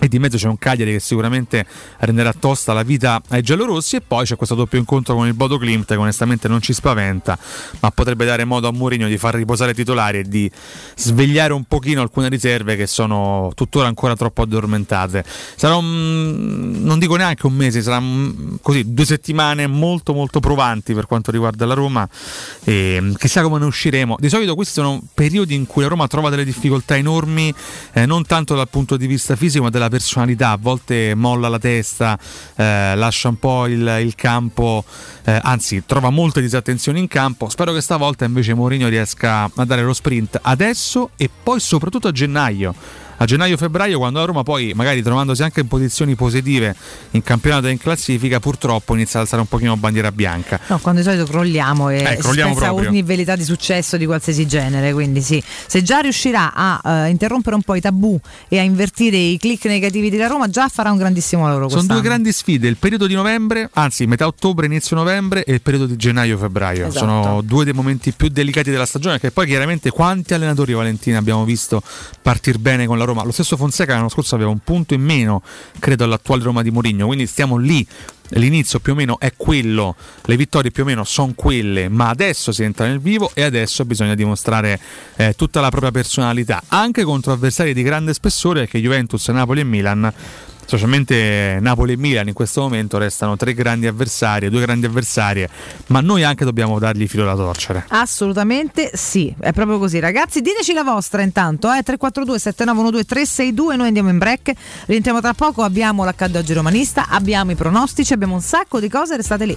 Speaker 2: e di mezzo c'è un Cagliari che sicuramente renderà tosta la vita ai giallorossi e poi c'è questo doppio incontro con il Bodo Klimt che onestamente non ci spaventa ma potrebbe dare modo a Mourinho di far riposare i titolari e di svegliare un pochino alcune riserve che sono tuttora ancora troppo addormentate. Sarà un, non dico neanche un mese sarà così due settimane molto molto provanti per quanto riguarda la Roma e chissà come ne usciremo. Di solito questi sono periodi in cui la Roma trova delle difficoltà enormi eh, non tanto dal punto di vista fisico ma della personalità, a volte molla la testa, eh, lascia un po' il, il campo, eh, anzi trova molte disattenzioni in campo. Spero che stavolta invece Mourinho riesca a dare lo sprint adesso e poi soprattutto a gennaio a gennaio-febbraio quando la Roma poi magari trovandosi anche in posizioni positive in campionato e in classifica purtroppo inizia ad alzare un pochino bandiera bianca
Speaker 1: no quando di solito crolliamo e
Speaker 2: eh, crolliamo
Speaker 1: pensa
Speaker 2: proprio.
Speaker 1: ogni velità di successo di qualsiasi genere quindi sì se già riuscirà a eh, interrompere un po' i tabù e a invertire i click negativi della Roma già farà un grandissimo lavoro
Speaker 2: sono due grandi sfide il periodo di novembre anzi metà ottobre inizio novembre e il periodo di gennaio-febbraio
Speaker 1: Esatto.
Speaker 2: sono due dei momenti più delicati della stagione che poi chiaramente quanti allenatori Valentina abbiamo visto partire bene con la Roma lo stesso Fonseca l'anno scorso aveva un punto in meno credo all'attuale Roma di Mourinho. Quindi stiamo lì. L'inizio più o meno è quello, le vittorie più o meno sono quelle, ma adesso si entra nel vivo e adesso bisogna dimostrare eh, tutta la propria personalità, anche contro avversari di grande spessore che Juventus, Napoli e Milan specialmente Napoli e Milan in questo momento restano tre grandi avversarie, due grandi avversarie, ma noi anche dobbiamo dargli filo da torcere.
Speaker 1: Assolutamente sì, è proprio così ragazzi. Diteci la vostra intanto, eh? 342 7912 362, noi andiamo in break, rientriamo tra poco, abbiamo l'accaddo oggi romanista, abbiamo i pronostici, abbiamo un sacco di cose, restate lì.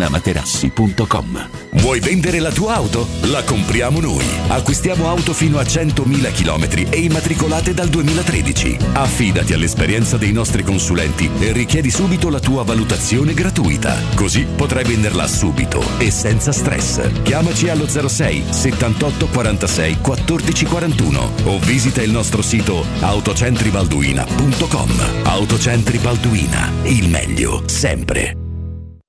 Speaker 40: artigianamaterassi.com.
Speaker 41: Vuoi vendere la tua auto? La compriamo noi. Acquistiamo auto fino a 100.000 km e immatricolate dal 2013. Affidati all'esperienza dei nostri consulenti e richiedi subito la tua valutazione gratuita. Così potrai venderla subito e senza stress. Chiamaci allo 06 78 46 14 41 o visita il nostro sito autocentribalduina.com. Autocentri Balduina, il meglio sempre.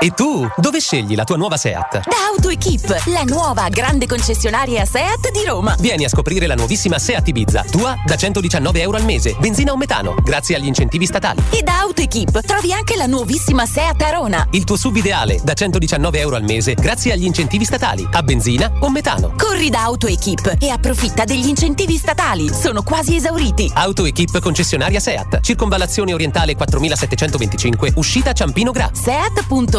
Speaker 9: E tu, dove scegli la tua nuova Seat?
Speaker 8: Da AutoEquip, la nuova grande concessionaria Seat di Roma.
Speaker 9: Vieni a scoprire la nuovissima Seat Ibiza, tua da 119 euro al mese, benzina o metano, grazie agli incentivi statali.
Speaker 8: E da AutoEquip trovi anche la nuovissima Seat Arona.
Speaker 9: Il tuo sub ideale da 119 euro al mese, grazie agli incentivi statali, a benzina o metano.
Speaker 8: Corri da AutoEquip e approfitta degli incentivi statali. Sono quasi esauriti.
Speaker 9: AutoEquip concessionaria Seat, circonvallazione orientale 4725, uscita Ciampino Gra.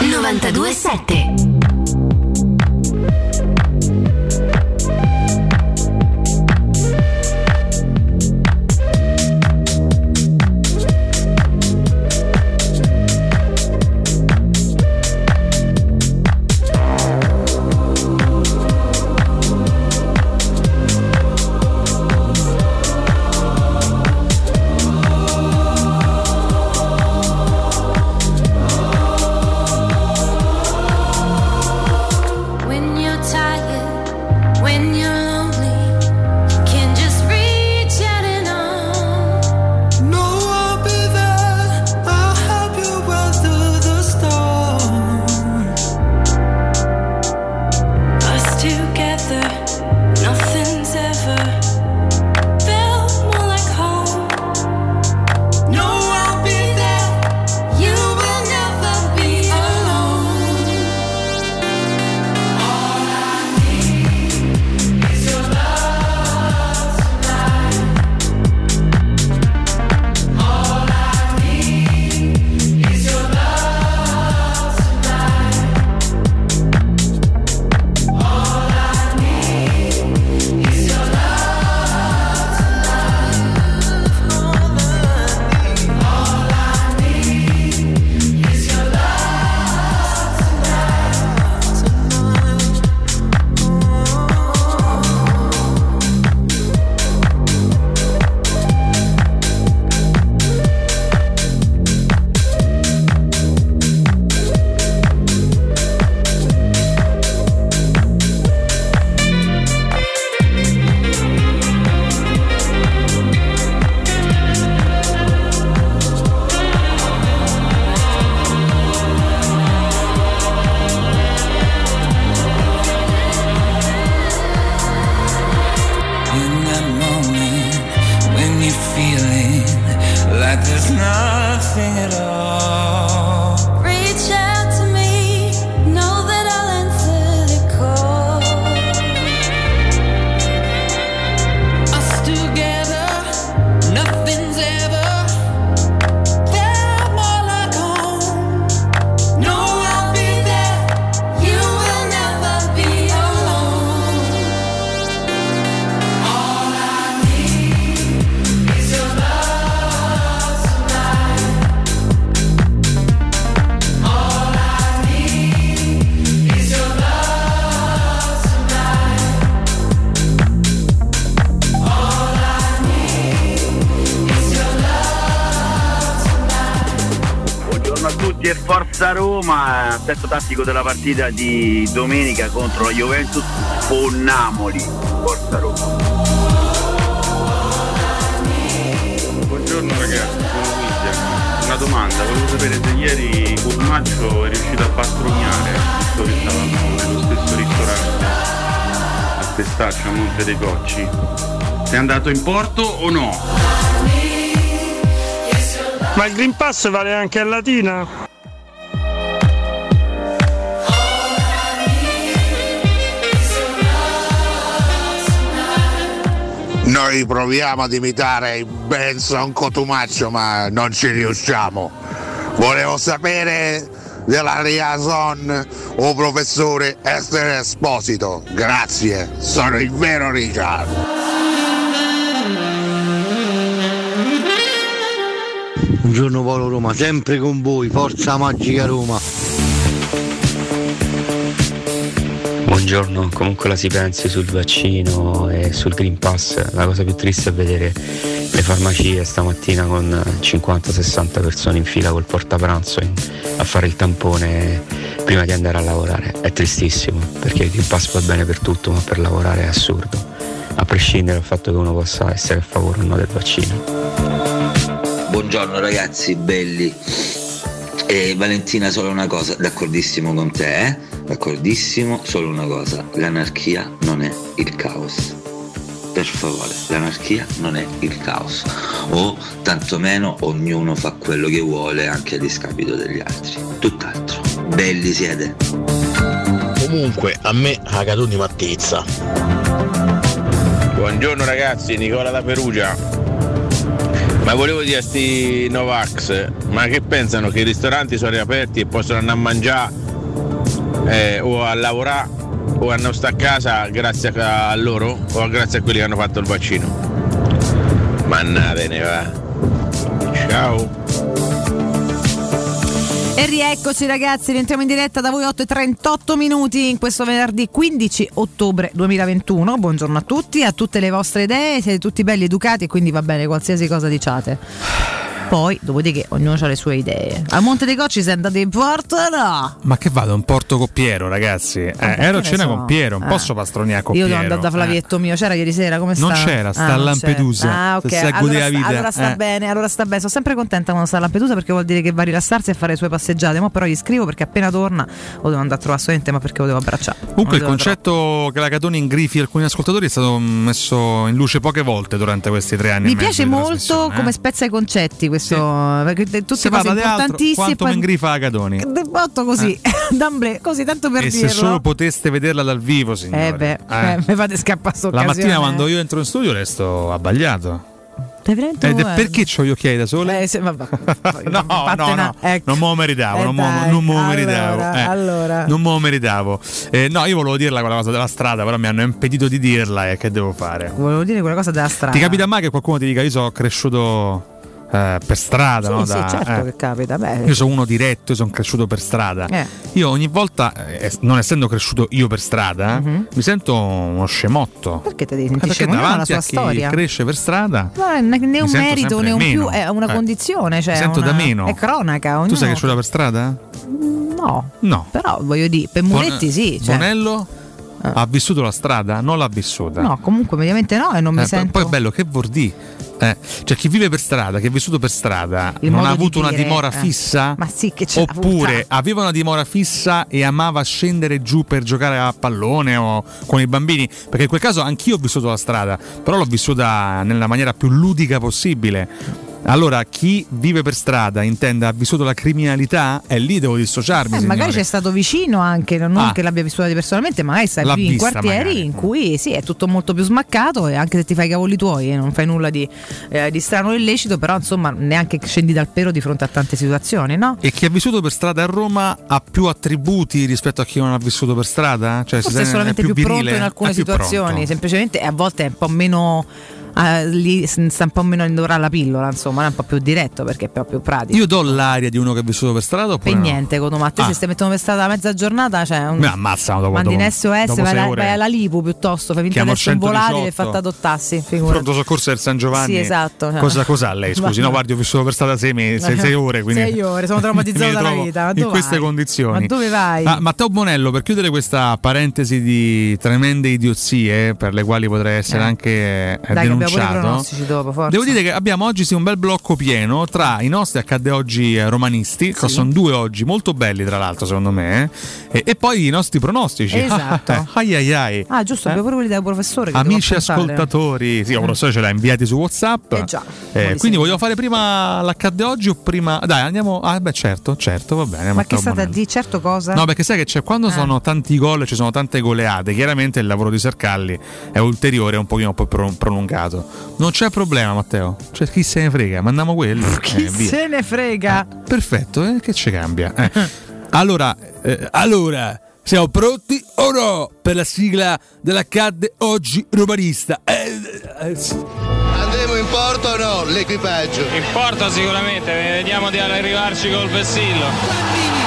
Speaker 15: 927
Speaker 42: assetto tattico della partita di domenica contro la Juventus o Napoli. Forza Roma. Buongiorno ragazzi, sono William. Una domanda, volevo sapere se ieri Curmaccio è riuscito a patrognare, visto che stavamo nello stesso ristorante a Testaccio a Monte dei Cocci. Sei andato in porto o no?
Speaker 43: Ma il Green Pass vale anche a Latina?
Speaker 44: Noi proviamo ad imitare Benson Cotumaccio ma non ci riusciamo. Volevo sapere della liaison o professore Esther Esposito. Grazie, sono il vero Richard.
Speaker 45: Buongiorno Polo Roma, sempre con voi, forza magica Roma.
Speaker 46: Buongiorno, comunque la si pensi sul vaccino e sul Green Pass, la cosa più triste è vedere le farmacie stamattina con 50-60 persone in fila col portapranzo a fare il tampone prima di andare a lavorare. È tristissimo perché il Green Pass va bene per tutto, ma per lavorare è assurdo, a prescindere dal fatto che uno possa essere a favore o no del vaccino.
Speaker 47: Buongiorno ragazzi, belli. E Valentina, solo una cosa, d'accordissimo con te, eh? D'accordissimo, solo una cosa, l'anarchia non è il caos. Per favore, l'anarchia non è il caos. O tantomeno ognuno fa quello che vuole anche a discapito degli altri. Tutt'altro. Belli siete.
Speaker 44: Comunque, a me Agatoni Mattezza.
Speaker 38: Buongiorno ragazzi, Nicola da Perugia. Ma volevo dire a sti Novax, ma che pensano che i ristoranti sono riaperti e possono andare a mangiare eh, o a lavorare o a non stare a casa grazie a loro o grazie a quelli che hanno fatto il vaccino? Mannatene va. Ciao.
Speaker 1: E rieccoci ragazzi, rientriamo in diretta da voi 8 e 38 minuti in questo venerdì 15 ottobre 2021. Buongiorno a tutti, a tutte le vostre idee, siete tutti belli educati e quindi va bene qualsiasi cosa diciate. Poi, dopodiché, ognuno ha le sue idee. A Monte dei Cocci sei andato in porto o no?
Speaker 2: Ma che vado? Un porto con Piero, ragazzi. Eh, ero a cena
Speaker 1: so?
Speaker 2: con Piero, non
Speaker 1: Ah.
Speaker 2: posso pastroniare con
Speaker 1: Io
Speaker 2: Piero.
Speaker 1: devo andare da
Speaker 2: eh.
Speaker 1: Flavietto mio, c'era ieri sera, come sta?
Speaker 2: Non c'era, sta
Speaker 1: Ah,
Speaker 2: a Lampedusa.
Speaker 1: c'era. Ah, ok.
Speaker 2: Si
Speaker 1: Allora, sta,
Speaker 2: vita.
Speaker 1: allora sta
Speaker 2: Eh.
Speaker 1: bene, allora sta bene. Sono sempre contenta quando sta a Lampedusa perché vuol dire che va a rilassarsi e a fare le sue passeggiate. Ma però gli scrivo perché appena torna lo devo andare a trovare assolutamente, ma perché lo devo abbracciare.
Speaker 2: Comunque il concetto che la Catoni ingrifi alcuni ascoltatori è stato messo in luce poche volte durante questi tre anni.
Speaker 1: Mi piace molto
Speaker 2: trasmissione,
Speaker 1: come
Speaker 2: eh.
Speaker 1: spezza i concetti questo, perché de- tutte
Speaker 2: Si
Speaker 1: cose importantissime.
Speaker 2: quanto
Speaker 1: poi-
Speaker 2: la Catoni.
Speaker 1: De botto così, d'amblè, così tanto per
Speaker 2: E se
Speaker 1: dirlo.
Speaker 2: solo poteste vederla dal vivo, signore.
Speaker 1: eh beh,
Speaker 2: Eh.
Speaker 1: eh, mi fate scappare
Speaker 2: La mattina quando io entro in studio resto abbagliato. Ed è
Speaker 1: un-
Speaker 2: perché ho gli occhiali da sole?
Speaker 1: Eh, se- vabbè.
Speaker 2: no, no, no,
Speaker 1: una- ecco.
Speaker 2: non me lo meritavo,
Speaker 1: Eh
Speaker 2: non, me,
Speaker 1: dai,
Speaker 2: non me lo
Speaker 1: allora,
Speaker 2: meritavo. eh.
Speaker 1: allora.
Speaker 2: Non me lo meritavo. Eh, no, io volevo dirla quella cosa della strada, però mi hanno impedito di dirla e che devo fare?
Speaker 1: Volevo dire quella cosa della strada.
Speaker 2: Ti capita mai che qualcuno ti dica io sono cresciuto eh, per strada?
Speaker 1: Sì,
Speaker 2: no?
Speaker 1: sì,
Speaker 2: Da-
Speaker 1: certo
Speaker 2: eh.
Speaker 1: che capita. Beh,
Speaker 2: Io sono uno diretto, io sono cresciuto per strada.
Speaker 1: Eh.
Speaker 2: Io ogni volta, eh, non essendo cresciuto io per strada,
Speaker 1: Mhm.
Speaker 2: mi sento uno scemotto.
Speaker 1: perché te devi
Speaker 2: Eh,
Speaker 1: sentire
Speaker 2: Perché
Speaker 1: scemo? La
Speaker 2: davanti
Speaker 1: sua
Speaker 2: a chi
Speaker 1: storia.
Speaker 2: cresce per strada
Speaker 1: è né un merito né un
Speaker 2: meno.
Speaker 1: più, è una
Speaker 2: Eh.
Speaker 1: condizione. Cioè
Speaker 2: mi sento
Speaker 1: una-
Speaker 2: da meno.
Speaker 1: È cronaca.
Speaker 2: Tu
Speaker 1: ognuno-
Speaker 2: sei cresciuta per strada?
Speaker 1: No.
Speaker 2: No.
Speaker 1: Però voglio dire, per Muretti
Speaker 2: Bon-
Speaker 1: sì. Cioè,
Speaker 2: Bonello ha vissuto la strada? Non l'ha vissuta.
Speaker 1: no, comunque mediamente no e non mi
Speaker 2: Eh,
Speaker 1: sento.
Speaker 2: Poi è bello, che vuol dire? Eh, cioè, chi vive per strada, che è vissuto per strada,
Speaker 1: Il
Speaker 2: non ha
Speaker 1: di
Speaker 2: avuto una
Speaker 1: dire,
Speaker 2: dimora
Speaker 1: eh.
Speaker 2: fissa?
Speaker 1: Ma sì che l'ha
Speaker 2: Oppure aveva una dimora fissa e amava scendere giù per giocare a pallone o con i bambini? Perché in quel caso anch'io ho vissuto la strada, però l'ho vissuta nella maniera più ludica possibile. Allora, chi vive per strada intende ha vissuto la criminalità? E lì devo dissociarmi.
Speaker 1: Eh, magari c'è stato vicino anche, non
Speaker 2: Ah.
Speaker 1: che l'abbia vissuta personalmente, magari stai
Speaker 2: L'ha
Speaker 1: qui in quartieri
Speaker 2: magari.
Speaker 1: in cui sì, è tutto molto più smaccato e anche se ti fai i cavoli tuoi e non fai nulla di, eh, di strano o illecito, però insomma neanche scendi dal pero di fronte a tante situazioni, no?
Speaker 2: E chi ha vissuto per strada a Roma ha più attributi rispetto a chi non ha vissuto per strada? Cioè,
Speaker 1: Forse è
Speaker 2: se-
Speaker 1: solamente più,
Speaker 2: virile?
Speaker 1: pronto in alcune
Speaker 2: È più
Speaker 1: situazioni,
Speaker 2: pronto.
Speaker 1: semplicemente a volte è un po' meno eh, lì sta un po' meno in ora la pillola, insomma, è un po' più diretto perché è proprio pratico.
Speaker 2: Io do l'aria di uno che ha vissuto per strada oppure
Speaker 1: per
Speaker 2: no?
Speaker 1: niente, Codomà, te
Speaker 2: Ah.
Speaker 1: se stai mettendo per strada la mezza giornata, cioè un,
Speaker 2: Mi ammazzano dopo
Speaker 1: mandi in SOS, vai, alla- vai alla Lipu piuttosto, fai finta di essere un volatile e
Speaker 2: 118.
Speaker 1: fatta adottarsi. figurati.
Speaker 2: Pronto soccorso del San Giovanni.
Speaker 1: Sì, esatto.
Speaker 2: Cosa, cos'ha lei? Scusi,
Speaker 1: Ma-
Speaker 2: no, guardi, ho vissuto per strada sei, mesi, sei, sei ore. Quindi
Speaker 1: Sei ore, sono traumatizzato dalla vita. Ma
Speaker 2: in queste
Speaker 1: vai?
Speaker 2: condizioni.
Speaker 1: Ma dove vai?
Speaker 2: Ah, Matteo Bonello, per chiudere questa parentesi di tremende idiozie, per le quali potrei essere
Speaker 1: Eh.
Speaker 2: anche eh, denunciato annunciato.
Speaker 1: dopo.
Speaker 2: Devo dire che abbiamo oggi sì un bel blocco pieno tra i nostri accadde oggi eh, romanisti, che sono due oggi molto belli tra l'altro secondo me, eh, e, poi i nostri pronostici.
Speaker 1: Esatto.
Speaker 2: ai ai ai.
Speaker 1: Ah, giusto, abbiamo pure quelli del professore.
Speaker 2: Amici ascoltatori, sì, il professore ce l'ha inviati su WhatsApp.
Speaker 1: Eh già.
Speaker 2: Eh, quindi vogliamo fare prima l'accadde oggi o prima. Dai, andiamo. Ah, beh, certo, certo, va bene.
Speaker 1: Ma che
Speaker 2: Matteo
Speaker 1: state a
Speaker 2: Bonello.
Speaker 1: dire certo cosa?
Speaker 2: No, perché sai che c'è quando
Speaker 1: Eh.
Speaker 2: sono tanti gol e ci sono tante goleate, chiaramente il lavoro di Sercalli è ulteriore, è un pochino più pro- prolungato. Non c'è problema, Matteo. Cioè, chi se ne frega, mandiamo quelli.
Speaker 1: Chi
Speaker 2: Eh,
Speaker 1: se ne frega?
Speaker 2: Perfetto, eh, che ci cambia? Eh. allora, eh, allora, siamo pronti o no per la sigla dell'accadde oggi romanista? Eh, eh, sì.
Speaker 48: Andremo in porto o no? L'equipaggio.
Speaker 49: In porto sicuramente, vediamo di arrivarci col vessillo.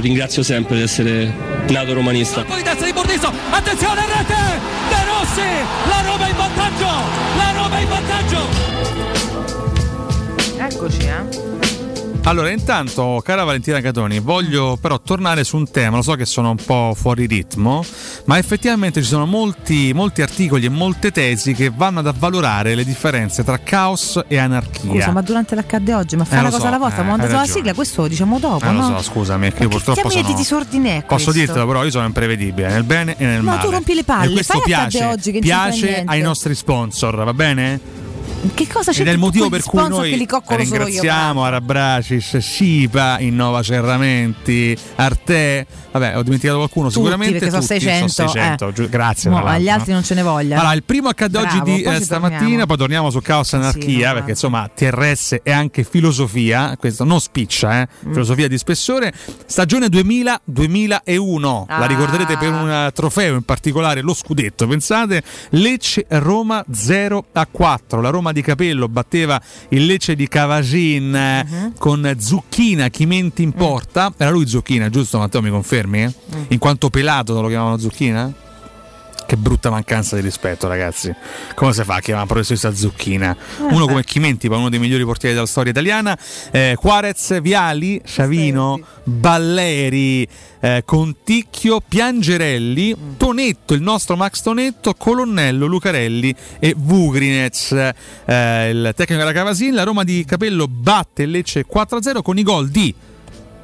Speaker 50: Ringrazio sempre di essere nato romanista.
Speaker 51: Poi testa di Bordiso, attenzione rete, De Rossi, la Roma in vantaggio, la Roma in vantaggio.
Speaker 1: Eccoci, eh.
Speaker 2: Allora, intanto, cara Valentina Catoni, voglio però tornare su un tema, lo so che sono un po' fuori ritmo, ma effettivamente ci sono molti, molti articoli e molte tesi che vanno ad avvalorare le differenze tra caos e anarchia.
Speaker 1: Scusa, ma durante l'accadde oggi, ma
Speaker 2: Eh,
Speaker 1: fai una
Speaker 2: lo
Speaker 1: cosa
Speaker 2: so,
Speaker 1: alla volta,
Speaker 2: eh, hai
Speaker 1: mandato la sigla, questo lo diciamo dopo,
Speaker 2: Eh,
Speaker 1: no?
Speaker 2: lo so, scusami, che io purtroppo sono.
Speaker 1: disordine è
Speaker 2: Posso dirtelo, però io sono imprevedibile nel bene e nel
Speaker 1: No,
Speaker 2: male.
Speaker 1: tu rompi le palle,
Speaker 2: E questo
Speaker 1: fai
Speaker 2: piace,
Speaker 1: oggi che
Speaker 2: piace ai nostri sponsor, va bene?
Speaker 1: Che cosa c'è
Speaker 2: Ed è il motivo per cui noi ringraziamo Arabracis, Sipa, Innova Serramenti, Arte. Vabbè, ho dimenticato qualcuno
Speaker 1: Tutti,
Speaker 2: sicuramente.
Speaker 1: perché sono
Speaker 2: tutti,
Speaker 1: 600,
Speaker 2: 600,
Speaker 1: eh.
Speaker 2: giu- grazie.
Speaker 1: No, agli altri
Speaker 2: no?
Speaker 1: non ce ne voglia.
Speaker 2: Allora, il primo accade oggi di eh, stamattina,
Speaker 1: torniamo.
Speaker 2: poi torniamo su Caos Anarchia,
Speaker 1: no,
Speaker 2: perché insomma TRS è anche filosofia, questo non spiccia, eh,
Speaker 1: Mm.
Speaker 2: filosofia di spessore. Stagione 2000-2001, la
Speaker 1: Ah.
Speaker 2: ricorderete per un eh, trofeo in particolare, lo scudetto. Pensate, Lecce-Roma 0 a 4. La Roma di Capello batteva il Lecce di Cavasin eh,
Speaker 1: Mhm.
Speaker 2: con Zucchina, Chimenti in porta. Era lui Zucchina, giusto Matteo, mi confermi?
Speaker 1: Mm.
Speaker 2: In quanto pelato lo chiamavano Zucchina? Che brutta mancanza di rispetto, ragazzi. Come si fa a chiamare professoressa Zucchina? Uno come Chimenti, uno dei migliori portieri della storia italiana. Eh, Quarez, Viali, Sciavino, Balleri, eh, Conticchio, Piangerelli, Tonetto, il nostro Max Tonetto, Colonnello, Lucarelli e Vugrinez, eh, il tecnico della Cavasin. La Roma di Capello batte Lecce 4-0 con i gol di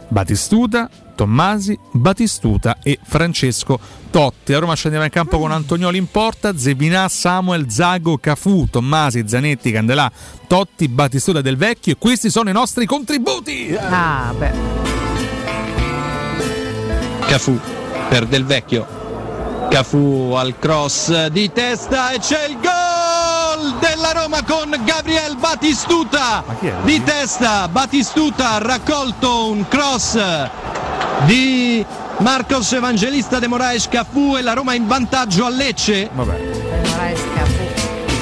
Speaker 2: Batistuta, Tommasi, Batistuta e Francesco Totti. La Roma scendeva in campo con Antonioli in porta, Zebinà, Samuel, Zago, Cafù, Tommasi, Zanetti, Candelà, Totti, Batistuta del Vecchio e questi sono i nostri contributi.
Speaker 1: Ah, beh.
Speaker 50: Cafu per Del Vecchio. Cafu al cross di testa e c'è il gol della Roma con Gabriel Batistuta. Di testa Batistuta ha raccolto un cross di Marcos Evangelista de Moraes Cafu e la Roma in vantaggio a Lecce.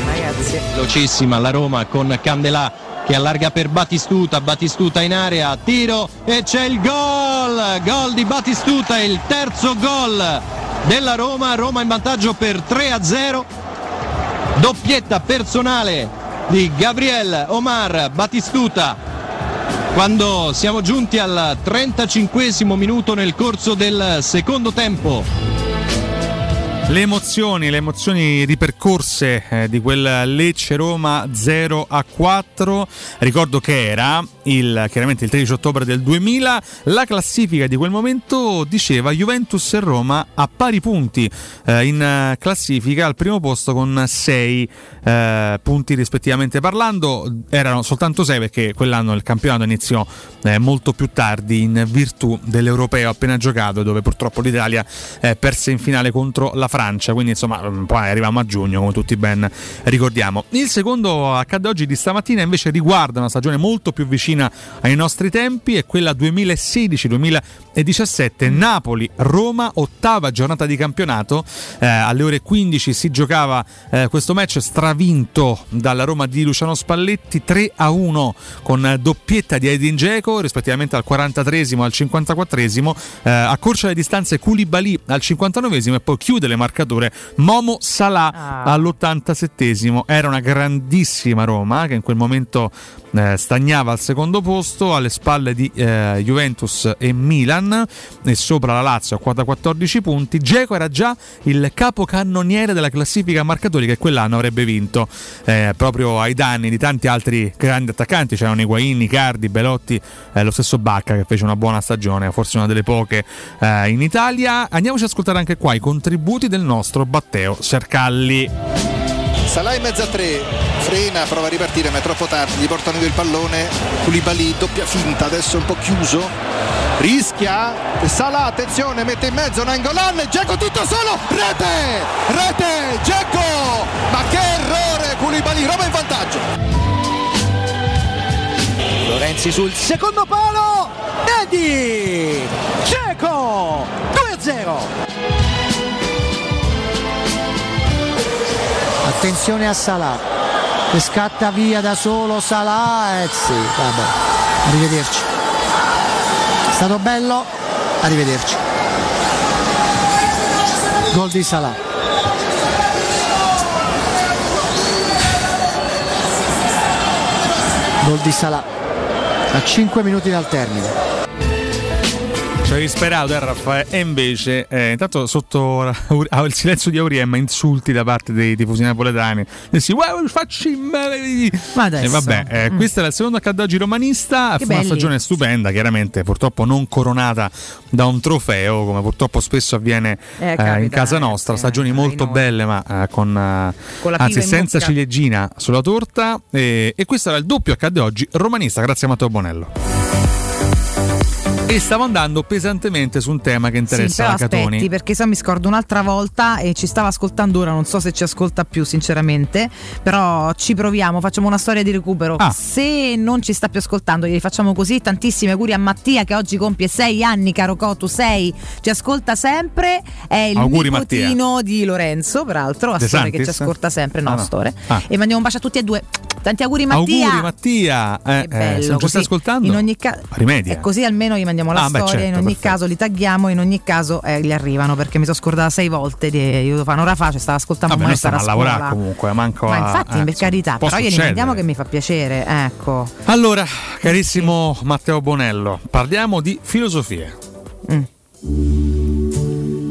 Speaker 1: Ragazzi.
Speaker 50: Velocissima la Roma con Candelà che allarga per Batistuta, Batistuta in area, tiro e c'è il gol, gol di Batistuta, il terzo gol della Roma, Roma in vantaggio per 3 a 0, doppietta personale di Gabriel Omar Batistuta. Quando siamo giunti al 35 minuto nel corso del secondo tempo.
Speaker 2: Le emozioni, le emozioni ripercorse eh, di quel Lecce-Roma 0 a 4. Ricordo che era il, chiaramente il 13 ottobre del 2000. La classifica di quel momento diceva Juventus e Roma a pari punti eh, in eh, classifica al primo posto con 6 punti rispettivamente parlando. Erano soltanto 6 perché quell'anno il campionato iniziò eh, molto più tardi in virtù dell'europeo appena giocato dove purtroppo l'Italia eh, perse in finale contro la Francia, quindi insomma mm, poi arriviamo a giugno come tutti ben ricordiamo. Il secondo accade oggi di stamattina invece riguarda una stagione molto più vicina ai nostri tempi, è quella 2016-2017, Napoli-Roma, ottava giornata di campionato, eh, alle ore 15 si giocava eh, questo match stravinto dalla Roma di Luciano Spalletti 3 a 1 con doppietta di Edin Dzeko rispettivamente al 43esimo e al 54esimo, eh, accorcia le distanze Koulibaly al 59esimo e poi chiude le marcatore Momo Salah all'87esimo. Era una grandissima Roma che in quel momento eh, stagnava al secondo posto alle spalle di eh, Juventus e Milan e sopra la Lazio a quota 14 punti. Geco era già il capocannoniere della classifica marcatori che quell'anno avrebbe vinto eh, proprio ai danni di tanti altri grandi attaccanti. C'erano Higuain, Icardi, Belotti, eh, lo stesso Bacca che fece una buona stagione, forse una delle poche eh, in Italia. Andiamoci ad ascoltare anche qua i contributi del nostro Batteo Sercalli.
Speaker 52: Salah in mezzo a tre, frena, prova a ripartire ma è troppo tardi, gli portano via il pallone, Koulibaly doppia finta, adesso un po' chiuso, rischia, Salah attenzione, mette in mezzo Nangolan, Dzeko tutto solo, rete, rete, Dzeko, ma che errore Koulibaly, Roma in vantaggio. Lorenzi sul secondo palo, Nedi, Dzeko, 2-0.
Speaker 53: Attenzione a Salah che scatta via da solo Salah. Eh sì, vabbè. Arrivederci. È stato bello. Arrivederci. Gol di Salah. Gol di Salah. A 5 minuti dal termine.
Speaker 2: Ci avevi sperato, eh, Raffaele, e invece, eh, intanto sotto al silenzio di Auriem, insulti da parte dei tifosi napoletani. Dissi, wow, facci.
Speaker 1: Ma adesso.
Speaker 2: E vabbè, eh,
Speaker 1: Mm.
Speaker 2: questa è la seconda accadde oggi romanista.
Speaker 1: Che
Speaker 2: una
Speaker 1: belli.
Speaker 2: stagione stupenda, chiaramente, purtroppo non coronata da un trofeo, come purtroppo spesso avviene
Speaker 1: Eh,
Speaker 2: eh,
Speaker 1: capita,
Speaker 2: in casa
Speaker 1: eh,
Speaker 2: nostra. Stagioni molto belle, ma eh, con,
Speaker 1: Con la
Speaker 2: anzi, senza ciliegina sulla torta. E, e questo era il doppio accadde oggi romanista, grazie a Matteo Bonello. E stavo andando pesantemente su un tema che
Speaker 1: Sì,
Speaker 2: interessa
Speaker 1: però
Speaker 2: la Catoni.
Speaker 1: aspetti perché se mi scordo un'altra volta e ci stava ascoltando ora, non so se ci ascolta più sinceramente, però ci proviamo, facciamo una storia di recupero.
Speaker 2: Ah.
Speaker 1: Se non ci sta più ascoltando, gli facciamo così, tantissimi auguri a Mattia che oggi compie sei anni, caro Cotu, sei, ci ascolta sempre, è il
Speaker 2: Auguri,
Speaker 1: nipotino di Lorenzo, peraltro,
Speaker 2: De
Speaker 1: Astore che ci ascolta sempre, no,
Speaker 2: Ah, no.
Speaker 1: Astore.
Speaker 2: Ah.
Speaker 1: E mandiamo un bacio a tutti e due. Tanti auguri Mattia.
Speaker 2: Auguri Mattia, eh, eh,
Speaker 1: Bello,
Speaker 2: se non ci
Speaker 1: così.
Speaker 2: stai ascoltando,
Speaker 1: In ogni caso,
Speaker 2: rimedia.
Speaker 1: così almeno gli mandiamo la
Speaker 2: Ah, beh,
Speaker 1: storia.
Speaker 2: certo,
Speaker 1: in ogni
Speaker 2: perfetto.
Speaker 1: caso li tagghiamo. In ogni caso eh, gli arrivano perché mi sono scordata sei volte. Di, io devo fare un'ora fa, ci stava ascoltando
Speaker 2: Vabbè,
Speaker 1: maestro
Speaker 2: stiamo a lavorare comunque, manco
Speaker 1: Ma
Speaker 2: a-
Speaker 1: infatti,
Speaker 2: eh,
Speaker 1: per carità, però glieli mandiamo che mi fa piacere. Ecco.
Speaker 2: Allora, carissimo Matteo Bonello, parliamo di filosofie.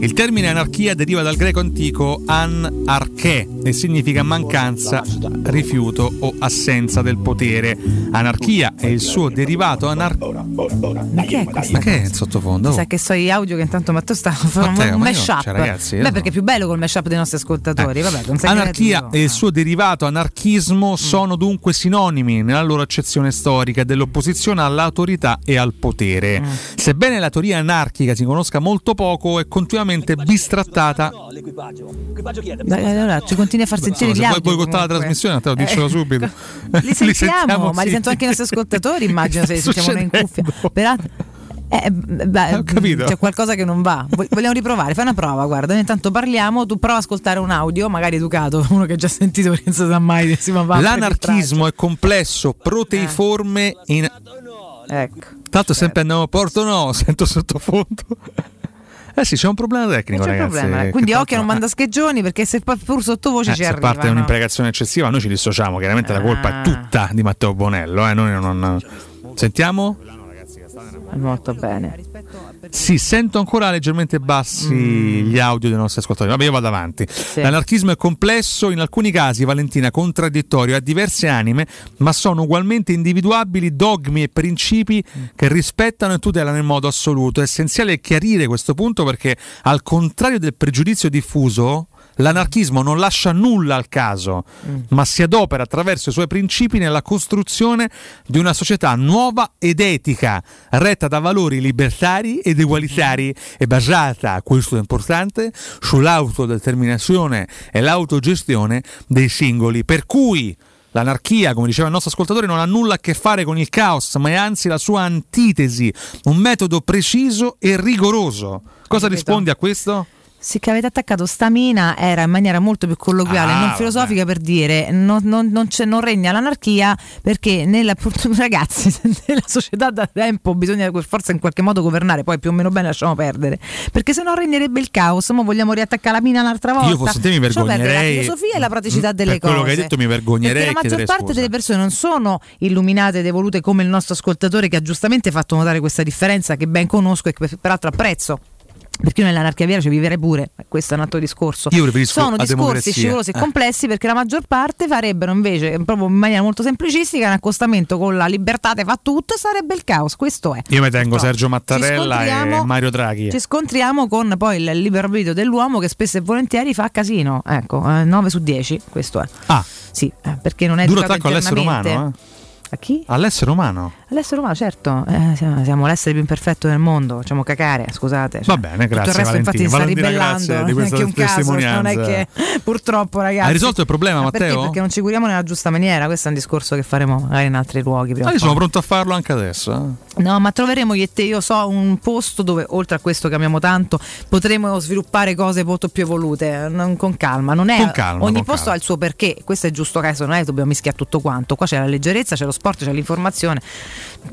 Speaker 2: Il termine anarchia deriva dal greco antico an arché e significa mancanza, rifiuto o assenza del potere. Anarchia è il suo derivato anarchico.
Speaker 1: Ma che è questo?
Speaker 2: Ma che è in sottofondo?
Speaker 1: Sa che so gli audio che intanto Matteo sta facendo un mashup.
Speaker 2: cioè, ragazzi,
Speaker 1: Beh, perché è più bello col mashup dei nostri ascoltatori. Vabbè, non sei
Speaker 2: Anarchia e il suo derivato anarchismo sono dunque sinonimi nella loro accezione storica dell'opposizione all'autorità e al potere. Sebbene la teoria anarchica si conosca molto poco, è continuamente bistrattata.
Speaker 1: Dai, allora, ci continui a far sentire
Speaker 2: Insomma,
Speaker 1: gli
Speaker 2: vuoi
Speaker 1: audio.
Speaker 2: boicottare la trasmissione, Matteo, diccelo
Speaker 1: Eh,
Speaker 2: subito.
Speaker 1: Li sentiamo, ma li sento anche i nostri ascoltatori, immagino, se li sentiamo noi in cuffia. Peraltro- eh, beh,
Speaker 2: Ho capito.
Speaker 1: c'è qualcosa che non va. Vo- Vogliamo riprovare? Fai una prova, guarda. Noi intanto parliamo, tu prova ad ascoltare un audio, magari educato, uno che ha già sentito perché non si sa mai si va
Speaker 2: L'anarchismo è complesso, proteiforme in...
Speaker 1: Ecco.
Speaker 2: Tanto sempre andiamo a Porto no, sento sottofondo. Eh sì, c'è un problema tecnico,
Speaker 1: C'è
Speaker 2: ragazzi.
Speaker 1: problema.
Speaker 2: che
Speaker 1: Quindi
Speaker 2: tanto-
Speaker 1: occhio a non manda scheggioni perché se pur sottovoce
Speaker 2: Eh,
Speaker 1: ci
Speaker 2: se
Speaker 1: arriva.
Speaker 2: parte un'imprecazione eccessiva, noi ci dissociamo. Chiaramente la colpa
Speaker 1: Ah.
Speaker 2: è tutta di Matteo Bonello. Eh? Noi non... Sentiamo?
Speaker 1: Molto bene.
Speaker 2: Sì, sento ancora leggermente bassi
Speaker 1: Mm.
Speaker 2: gli audio dei nostri ascoltatori. Vabbè, io vado avanti. L'anarchismo è complesso, in alcuni casi, Valentina, contraddittorio, ha diverse anime, ma sono ugualmente individuabili dogmi e principi che rispettano e tutelano in modo assoluto. È essenziale chiarire questo punto perché, al contrario del pregiudizio diffuso, L'anarchismo non lascia nulla al caso, ma si adopera attraverso i suoi principi nella costruzione di una società nuova ed etica, retta da valori libertari ed egualitari e basata, questo è importante, sull'autodeterminazione e l'autogestione dei singoli. Per cui L'anarchia, come diceva il nostro ascoltatore, non ha nulla a che fare con il caos, ma è anzi la sua antitesi, un metodo preciso e rigoroso. Cosa rispondi a questo?
Speaker 1: Sì, che avete attaccato stamina era in maniera molto più colloquiale,
Speaker 2: Ah,
Speaker 1: non filosofica per dire non, non- non c'è- non regna l'anarchia perché nella, ragazzi, nella società da tempo bisogna per forza in qualche modo governare, poi più o meno bene lasciamo perdere, perché se no regnerebbe il caos, ma vogliamo riattaccare la mina un'altra volta.
Speaker 2: Io fossi te mi vergognerei.
Speaker 1: la filosofia e la praticità delle
Speaker 2: per
Speaker 1: cose.
Speaker 2: quello che hai detto mi vergognerei
Speaker 1: Perché la maggior parte
Speaker 2: scusa.
Speaker 1: delle persone non sono illuminate ed evolute come il nostro ascoltatore che ha giustamente fatto notare questa differenza che ben conosco e che peraltro apprezzo. Perché io nell'anarchia vera ci vivrei pure, questo è un altro discorso.
Speaker 2: Io preferisco
Speaker 1: Sono discorsi
Speaker 2: democrazia.
Speaker 1: scivolosi e
Speaker 2: Eh.
Speaker 1: complessi perché la maggior parte farebbero invece, proprio in maniera molto semplicistica, un accostamento con la libertà te fa tutto e sarebbe il caos. Questo è.
Speaker 2: Io mi tengo
Speaker 1: No.
Speaker 2: Sergio Mattarella e Mario Draghi.
Speaker 1: Ci scontriamo con poi il libero arbitrio dell'uomo che spesso e volentieri fa casino. Ecco, 9 su 10, questo è.
Speaker 2: Ah,
Speaker 1: Sì, eh, perché non è
Speaker 2: duro attacco all'essere umano. Eh?
Speaker 1: A chi?
Speaker 2: All'essere umano.
Speaker 1: All'essere umano, certo, eh, siamo, siamo l'essere più imperfetto del mondo, facciamo cacare, scusate.
Speaker 2: Va bene,
Speaker 1: Tutto
Speaker 2: grazie,
Speaker 1: il resto infatti sta
Speaker 2: Valentina.
Speaker 1: ribellando,
Speaker 2: Valentina,
Speaker 1: non
Speaker 2: grazie di
Speaker 1: è che un caso, non è che purtroppo ragazzi.
Speaker 2: Hai risolto il problema,
Speaker 1: Ma perché?
Speaker 2: Matteo?
Speaker 1: Perché non ci curiamo nella giusta maniera, questo è un discorso che faremo magari in altri luoghi. prima
Speaker 2: Ah, io sono pronto a farlo anche adesso. eh.
Speaker 1: No, ma troveremo io e te, io so un posto dove oltre a questo che amiamo tanto, potremo sviluppare cose molto più evolute, non- con calma. Non è,
Speaker 2: Con calma,
Speaker 1: ogni
Speaker 2: con
Speaker 1: posto
Speaker 2: calma.
Speaker 1: ha il suo perché, questo è giusto caso, non è che dobbiamo mischiare tutto quanto. Qua c'è la leggerezza, c'è lo sport, c'è l'informazione.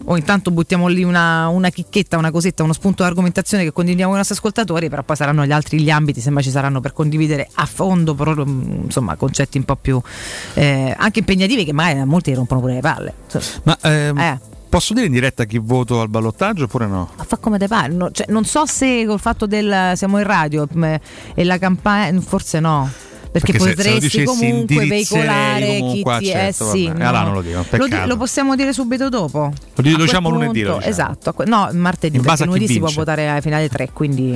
Speaker 1: Ogni tanto buttiamo lì una, una chicchetta, una cosetta, uno spunto di argomentazione che condividiamo con i nostri ascoltatori, però poi saranno gli altri gli ambiti, semmai ci saranno per condividere a fondo però, mm, insomma, concetti un po' più eh, anche impegnativi che magari a molti rompono pure le palle.
Speaker 2: Ma ehm,
Speaker 1: Eh.
Speaker 2: posso dire in diretta chi voto al ballottaggio oppure no?
Speaker 1: Ma fa come te pare, no, cioè, non so se col fatto del siamo in radio mh, e la campagna, forse no. Perché,
Speaker 2: Perché se- se
Speaker 1: potresti
Speaker 2: dicessi
Speaker 1: comunque veicolare
Speaker 2: comunque,
Speaker 1: chi ti
Speaker 2: certo,
Speaker 1: eh sì,
Speaker 2: vabbè. E allora non lo dico,
Speaker 1: lo, lo possiamo dire subito dopo.
Speaker 2: Lo, diciamo lunedì. Lo
Speaker 1: punto-
Speaker 2: diciamo.
Speaker 1: Esatto, no, martedì,
Speaker 2: In
Speaker 1: perché lunedì si può votare alla finale 3, quindi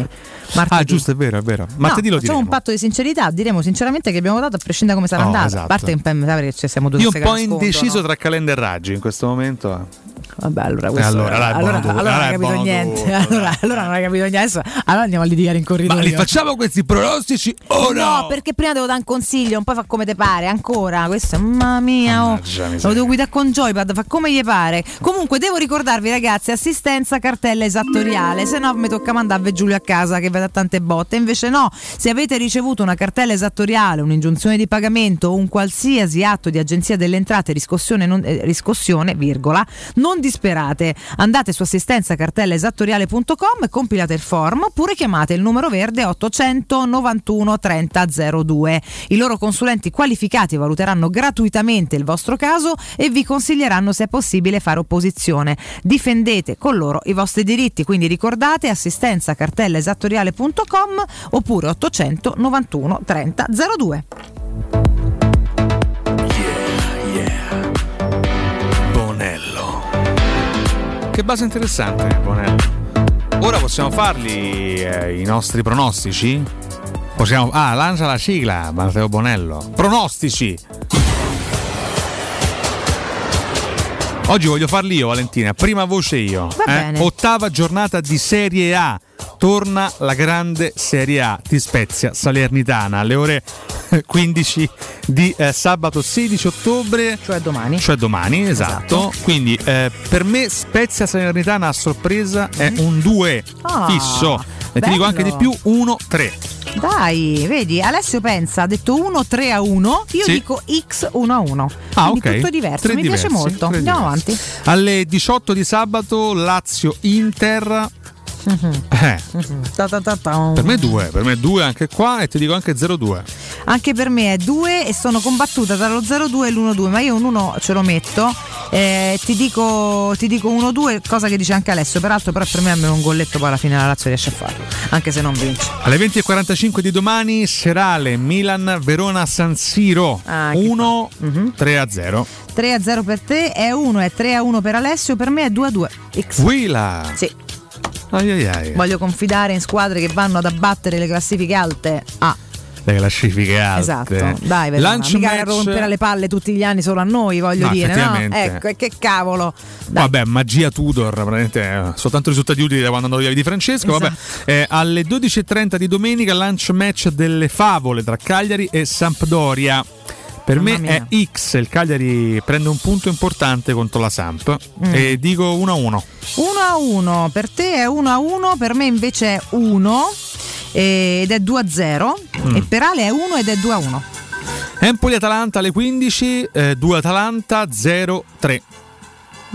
Speaker 1: martedì.
Speaker 2: Ah, giusto, è vero, è vero. Martedì
Speaker 1: no,
Speaker 2: lo
Speaker 1: facciamo
Speaker 2: diremo.
Speaker 1: un patto di sincerità, diremo sinceramente che abbiamo votato a prescindere da come sarà
Speaker 2: Oh,
Speaker 1: andata.
Speaker 2: esatto.
Speaker 1: A parte che poi mi sa che ci siamo due
Speaker 2: Io un po' indeciso tra Calenda e Raggi in questo momento.
Speaker 1: Vabbè, allora, questo,
Speaker 2: allora,
Speaker 1: allora,
Speaker 2: buono tutto,
Speaker 1: allora non hai capito niente. allora, allora non hai capito niente. Adesso allora andiamo a litigare in corridoio.
Speaker 2: Ma li facciamo questi pronostici o no?
Speaker 1: No, perché prima devo dare un consiglio, non poi fa come te pare. Ancora, questo, mamma mia, oh. Lo devo guidare con Joypad, fa come gli pare. Comunque, devo ricordarvi, ragazzi, assistenza cartella esattoriale. Se no, mi tocca mandarvi Giulio a casa che vede tante botte. Invece, no, se avete ricevuto una cartella esattoriale, un'ingiunzione di pagamento o un qualsiasi atto di agenzia delle entrate, riscossione, non- eh, riscossione virgola, non disperate. Andate su assistenzacartellaesattoriale.com e compilate il form oppure chiamate il numero verde 891 3002. I loro consulenti qualificati valuteranno gratuitamente il vostro caso e vi consiglieranno se è possibile fare opposizione. Difendete con loro i vostri diritti, quindi ricordate assistenzacartellaesattoriale.com oppure 891 3002.
Speaker 2: Che base interessante, Bonello. Ora possiamo farli eh, i nostri pronostici? Possiamo. Ah, lancia la sigla, Matteo Bonello. Pronostici! Oggi voglio farli io, Valentina. Prima voce io. Eh? Ottava giornata di Serie A. Torna la grande Serie A di Spezia Salernitana alle ore 15 di eh, sabato 16 ottobre.
Speaker 1: Cioè domani.
Speaker 2: Cioè domani, esatto. Quindi eh, per me Spezia Salernitana a sorpresa è un 2
Speaker 1: Ah,
Speaker 2: fisso. E ti dico anche di più 1-3.
Speaker 1: Dai, vedi, Alessio pensa, ha detto 1 3 a 1, io
Speaker 2: Sì.
Speaker 1: dico X 1 a 1.
Speaker 2: Ah,
Speaker 1: Quindi
Speaker 2: ok.
Speaker 1: tutto diverso, mi piace
Speaker 2: diversi,
Speaker 1: molto.
Speaker 2: tre
Speaker 1: Andiamo
Speaker 2: diversi.
Speaker 1: avanti.
Speaker 2: Alle 18 di sabato Lazio Inter. Eh,
Speaker 1: Ta ta ta
Speaker 2: per me 2, per me 2 anche qua e ti dico anche 0-2.
Speaker 1: Anche per me è 2 e sono combattuta tra lo 0-2 e l'1-2, ma io un 1 ce lo metto. Eh, ti dico, ti dico 1-2, cosa che dice anche Alessio. Peraltro, però per me almeno un golletto poi alla fine la Lazio riesce a farlo, anche se non vince.
Speaker 2: Alle 20.45 di domani serale Milan Verona San Siro
Speaker 1: Ah, che
Speaker 2: 1 3-0.
Speaker 1: 3-0 per te è 1 e 3-1 per Alessio, per me è 2-2. X.
Speaker 2: Willa.
Speaker 1: Sì.
Speaker 2: Ai ai ai.
Speaker 1: Voglio confidare in squadre che vanno ad abbattere le classifiche alte. Ah,
Speaker 2: Le classifiche alte.
Speaker 1: esatto. Dai, Verona, mica
Speaker 2: match-
Speaker 1: rompere le palle tutti gli anni solo a noi, voglio
Speaker 2: No,
Speaker 1: dire, no? Ecco, e che cavolo.
Speaker 2: Vabbè, magia Tudor, praticamente eh, soltanto risultati utili da quando andò via di Francesco. Vabbè.
Speaker 1: Esatto.
Speaker 2: Eh, alle 12.30 di domenica, lunch match delle favole tra Cagliari e Sampdoria. Per
Speaker 1: Mamma
Speaker 2: me è X, il Cagliari prende un punto importante contro la Samp
Speaker 1: Mm.
Speaker 2: e dico 1-1.
Speaker 1: 1 a 1, per te è 1 a 1, per me invece è 1. eh, ed è 2-0
Speaker 2: Mm.
Speaker 1: e per Ale è 1 ed è 2-1.
Speaker 2: Empoli-Atalanta alle 15, eh, 2 Atalanta 0-3.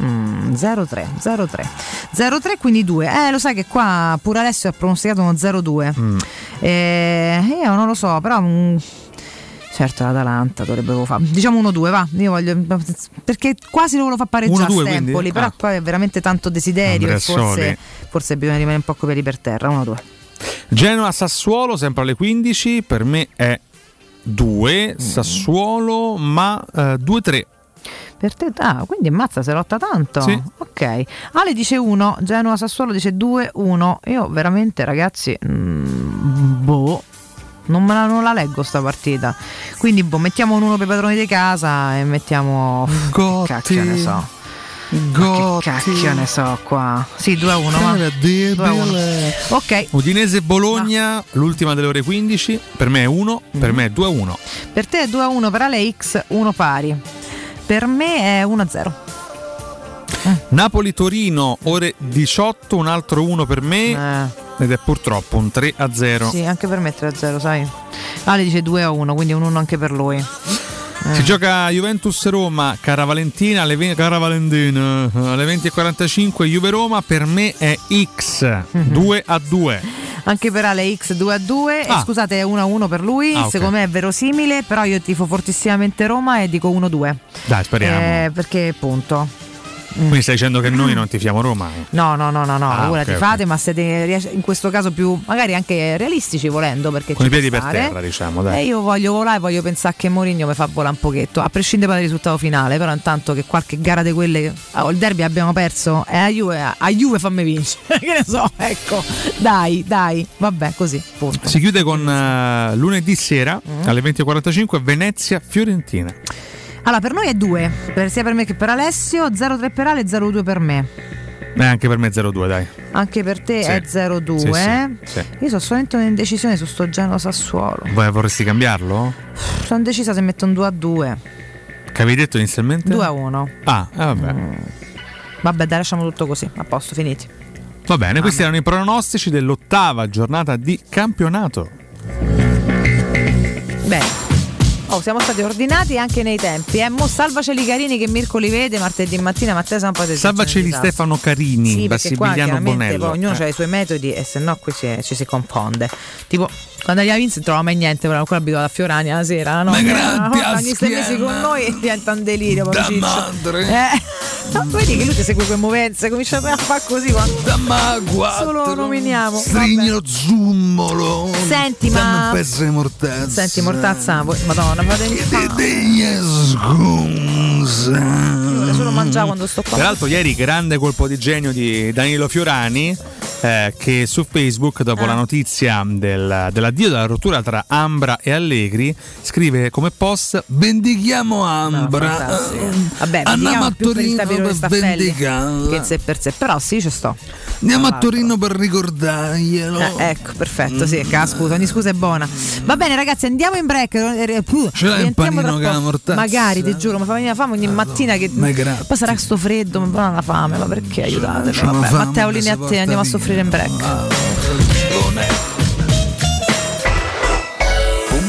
Speaker 1: Mm, 0-3, 0-3. 0-3 quindi 2. Eh, lo sai che qua pure Alessio ha pronosticato uno 0-2.
Speaker 2: Mm.
Speaker 1: Eh, io non lo so, però mm, certo l'Atalanta dovrebbe fare. Diciamo 1-2, va. Io voglio perché quasi lo far pareggiare
Speaker 2: 1-2
Speaker 1: a
Speaker 2: quindi?
Speaker 1: Empoli, però
Speaker 2: Ah.
Speaker 1: poi è veramente tanto desiderio
Speaker 2: Andrea
Speaker 1: e forse, forse bisogna rimanere un po' coi piedi per terra, 1-2.
Speaker 2: Genoa-Sassuolo sempre alle 15, per me è 2,
Speaker 1: Mm.
Speaker 2: Sassuolo ma eh, 2-3.
Speaker 1: Per te, ah, quindi ammazza, se lotta tanto.
Speaker 2: Sì.
Speaker 1: Ok. Ale dice 1, Genoa Sassuolo dice 2-1. Io veramente, ragazzi, mm, boh. Non, me la, non la leggo sta partita. Quindi, boh, mettiamo un 1 per i padroni di casa e mettiamo.
Speaker 2: Gotti.
Speaker 1: Cacchio ne so.
Speaker 2: Gotti.
Speaker 1: Che cacchio ne so qua. Sì, 2-1. va.
Speaker 2: Terribile.
Speaker 1: 2-1. Ok.
Speaker 2: Udinese-Bologna, l'ultima delle ore 15, per me è 1,
Speaker 1: Mm.
Speaker 2: per me è 2-1.
Speaker 1: Per te è 2-1, per Ale X 1 pari. Per me è 1-0.
Speaker 2: Napoli-Torino, ore 18, un altro 1 per me. Ed è purtroppo un 3-0.
Speaker 1: Eh. Sì, anche per me 3-0, sai. Ale dice 2-1, quindi un 1 anche per lui. Eh.
Speaker 2: Si gioca Juventus-Roma, cara Valentina, alle, ve- cara Valentina, alle 20.45 Juve-Roma, per me è X,
Speaker 1: Mhm.
Speaker 2: 2 a 2.
Speaker 1: Anche per Ale X 2 a 2.
Speaker 2: Ah.
Speaker 1: scusate, è 1 a 1 per lui.
Speaker 2: Ah, ok.
Speaker 1: Secondo me è verosimile, però io tifo fortissimamente Roma e dico 1 a 2.
Speaker 2: Dai, speriamo.
Speaker 1: Eh, perché punto.
Speaker 2: Quindi stai dicendo che noi non tifiamo Roma?
Speaker 1: No, no, no, no, no,
Speaker 2: Ah,
Speaker 1: voi la
Speaker 2: ok,
Speaker 1: tifate, ma siete in questo caso più magari anche realistici volendo perché
Speaker 2: Con i piedi per terra, diciamo, dai.
Speaker 1: E io voglio volare voglio pensare che Mourinho mi fa volare un pochetto, a prescindere dal risultato finale, però intanto che qualche gara di quelle oh, il derby abbiamo perso e a Juve, a Juve fammi vincere, che ne so, ecco. Dai, dai, vabbè, così, punto.
Speaker 2: Si chiude con eh, lunedì sera
Speaker 1: Mm.
Speaker 2: alle 20.45 Venezia-Fiorentina.
Speaker 1: Allora, per noi è 2, sia per me che per Alessio, 0-3 per Ale e 0-2 per me.
Speaker 2: Eh, anche per me 0-2, dai.
Speaker 1: Anche per te
Speaker 2: Sì.
Speaker 1: è 0-2.
Speaker 2: Sì, sì, sì.
Speaker 1: Io sono solamente un'indecisione su sto Genoa Sassuolo.
Speaker 2: Voi vorresti cambiarlo?
Speaker 1: Sono indecisa se metto un 2 a 2.
Speaker 2: Che avevi detto inizialmente?
Speaker 1: 2 a 1.
Speaker 2: Ah, eh, vabbè.
Speaker 1: Vabbè, dai, lasciamo tutto così. A posto, finiti.
Speaker 2: Va bene, questi erano i pronostici dell'ottava giornata di campionato.
Speaker 1: Bene. Oh, siamo stati ordinati anche nei tempi. Eh. Mo salvaceli carini che Mirko li vede martedì mattina, Matteo San Padre.
Speaker 2: Salvaceli Stefano Carini,
Speaker 1: Sì, chiaramente
Speaker 2: Bonello.
Speaker 1: poi ognuno
Speaker 2: Eh.
Speaker 1: ha i suoi metodi e se no qui si- ci si confonde. Tipo, quando arriva Vince non trova mai niente, però ancora abituato a Fiorani la sera, no?
Speaker 2: Ma grazie a
Speaker 1: Ogni sei mesi con noi diventa un delirio,
Speaker 2: Da madre.
Speaker 1: Eh. No, vedi che lui ti segue quelle movenze, comincia a fare così quando solo lo nominiamo. Vabbè.
Speaker 2: zummolo.
Speaker 1: Senti, ma
Speaker 2: pezzo di mortazza.
Speaker 1: Senti, mortazza, Madonna, in
Speaker 2: Scusa.
Speaker 1: solo mangiare quando sto qua.
Speaker 2: Peraltro ieri grande colpo di genio di Danilo Fiorani eh, che su Facebook dopo
Speaker 1: Ah.
Speaker 2: la notizia del, dell'addio della rottura tra Ambra e Allegri scrive come post vendichiamo Ambra
Speaker 1: fantastico. Vabbè,
Speaker 2: andiamo a
Speaker 1: per
Speaker 2: Torino per vendicarla
Speaker 1: che sé per sé, però sì, ci sto.
Speaker 2: andiamo a Torino per ricordarglielo
Speaker 1: Eh, ecco, perfetto, sì, che la scusa, ogni scusa è buona. Va bene, ragazzi, andiamo in break. eh, puh,
Speaker 2: Ce l'hai un panino con la mortazza?
Speaker 1: Magari, ti giuro, mi fa venire la fame ogni mattina che
Speaker 2: ma
Speaker 1: poi sarà sto freddo, mi fa la fame, ma perché
Speaker 2: fame
Speaker 1: Matteo,
Speaker 2: che
Speaker 1: linea a te, andiamo a
Speaker 2: porta
Speaker 1: soffrire in break.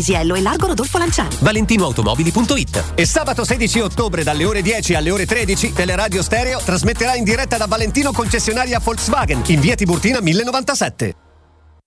Speaker 54: Paisiello e Largo Rodolfo Lanciani.
Speaker 9: ValentinoAutomobili.it
Speaker 50: E sabato 16 ottobre dalle ore 10 alle ore 13 Teleradio Stereo trasmetterà in diretta da Valentino concessionaria Volkswagen in via Tiburtina 1097.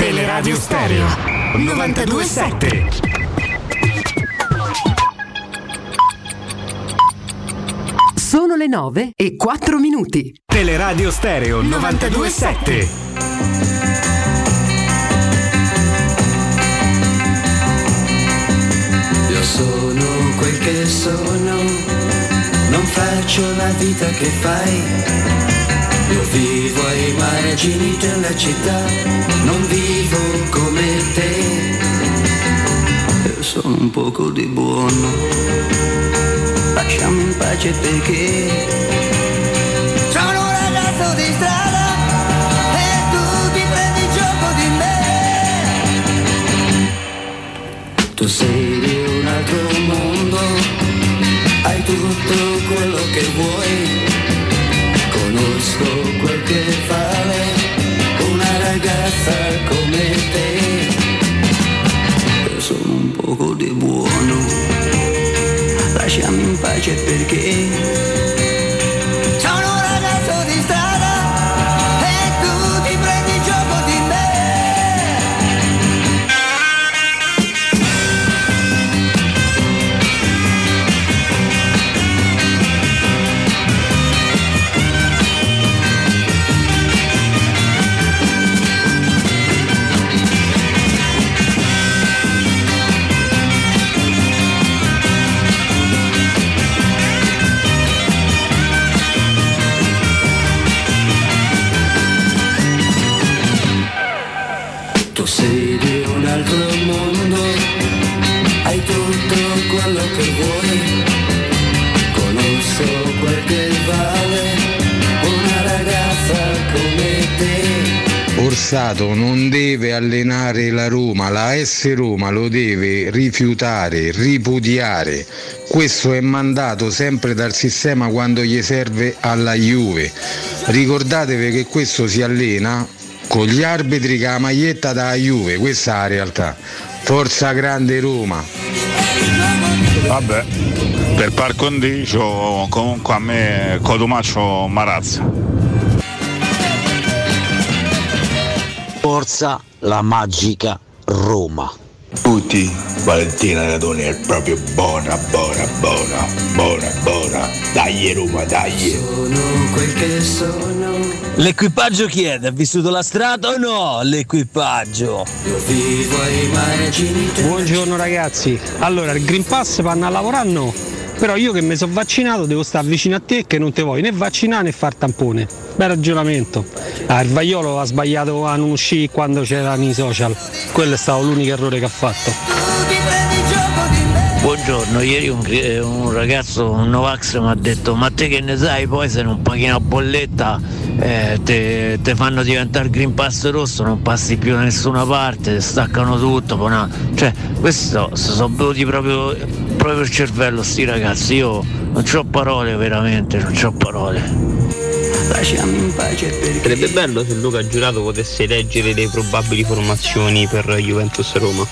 Speaker 55: Teleradio Stereo 927.
Speaker 56: Sono le 9 e 4 minuti.
Speaker 14: Teleradio Stereo 927.
Speaker 57: Io sono quel che sono, non faccio la vita che fai. Vivo ai margini della città, non vivo come te. Io sono un poco di buono, lasciami in pace perché sono un ragazzo di strada e tu ti prendi gioco di me. Tu sei di un altro mondo, hai tutto quello che vuoi. Come te. Sono un poco di buono, lasciami in pace perché
Speaker 58: Stato non deve allenare la Roma, la S Roma lo deve rifiutare, ripudiare. Questo è mandato sempre dal sistema quando gli serve alla Juve. Ricordatevi che questo si allena con gli arbitri che ha la maglietta da Juve, questa è la realtà. Forza grande Roma.
Speaker 59: Vabbè, per par condicio comunque a me Cotumaccio Marazza.
Speaker 60: Forza la magica Roma.
Speaker 44: Tutti, Valentina Radoni è proprio buona, buona, buona, buona, buona. Dai Roma, dai.
Speaker 57: quel che sono.
Speaker 61: L'equipaggio chiede, ha vissuto la strada o no? L'equipaggio.
Speaker 57: Io vivo ai margini del
Speaker 62: Buongiorno ragazzi, allora il Green Pass vanno a lavorare no, però io che mi sono vaccinato devo stare vicino a te che non ti vuoi né vaccinare né far tampone. Bel ragionamento. Ah, il Vaiolo ha sbagliato a non uscire quando c'erano i social, quello è stato l'unico errore che ha fatto.
Speaker 61: Buongiorno, ieri un, eh, un ragazzo, un Novax mi ha detto ma te che ne sai poi se non paghi una bolletta eh, te, te fanno diventare Green Pass rosso, non passi più da nessuna parte, te staccano tutto, no. cioè questo sono bevuti proprio, proprio il cervello sti ragazzi, io non ho parole veramente, non ho parole.
Speaker 57: Lasciami in pace perché
Speaker 63: Sarebbe bello se Luca Giurato potesse leggere le probabili formazioni per Juventus Roma.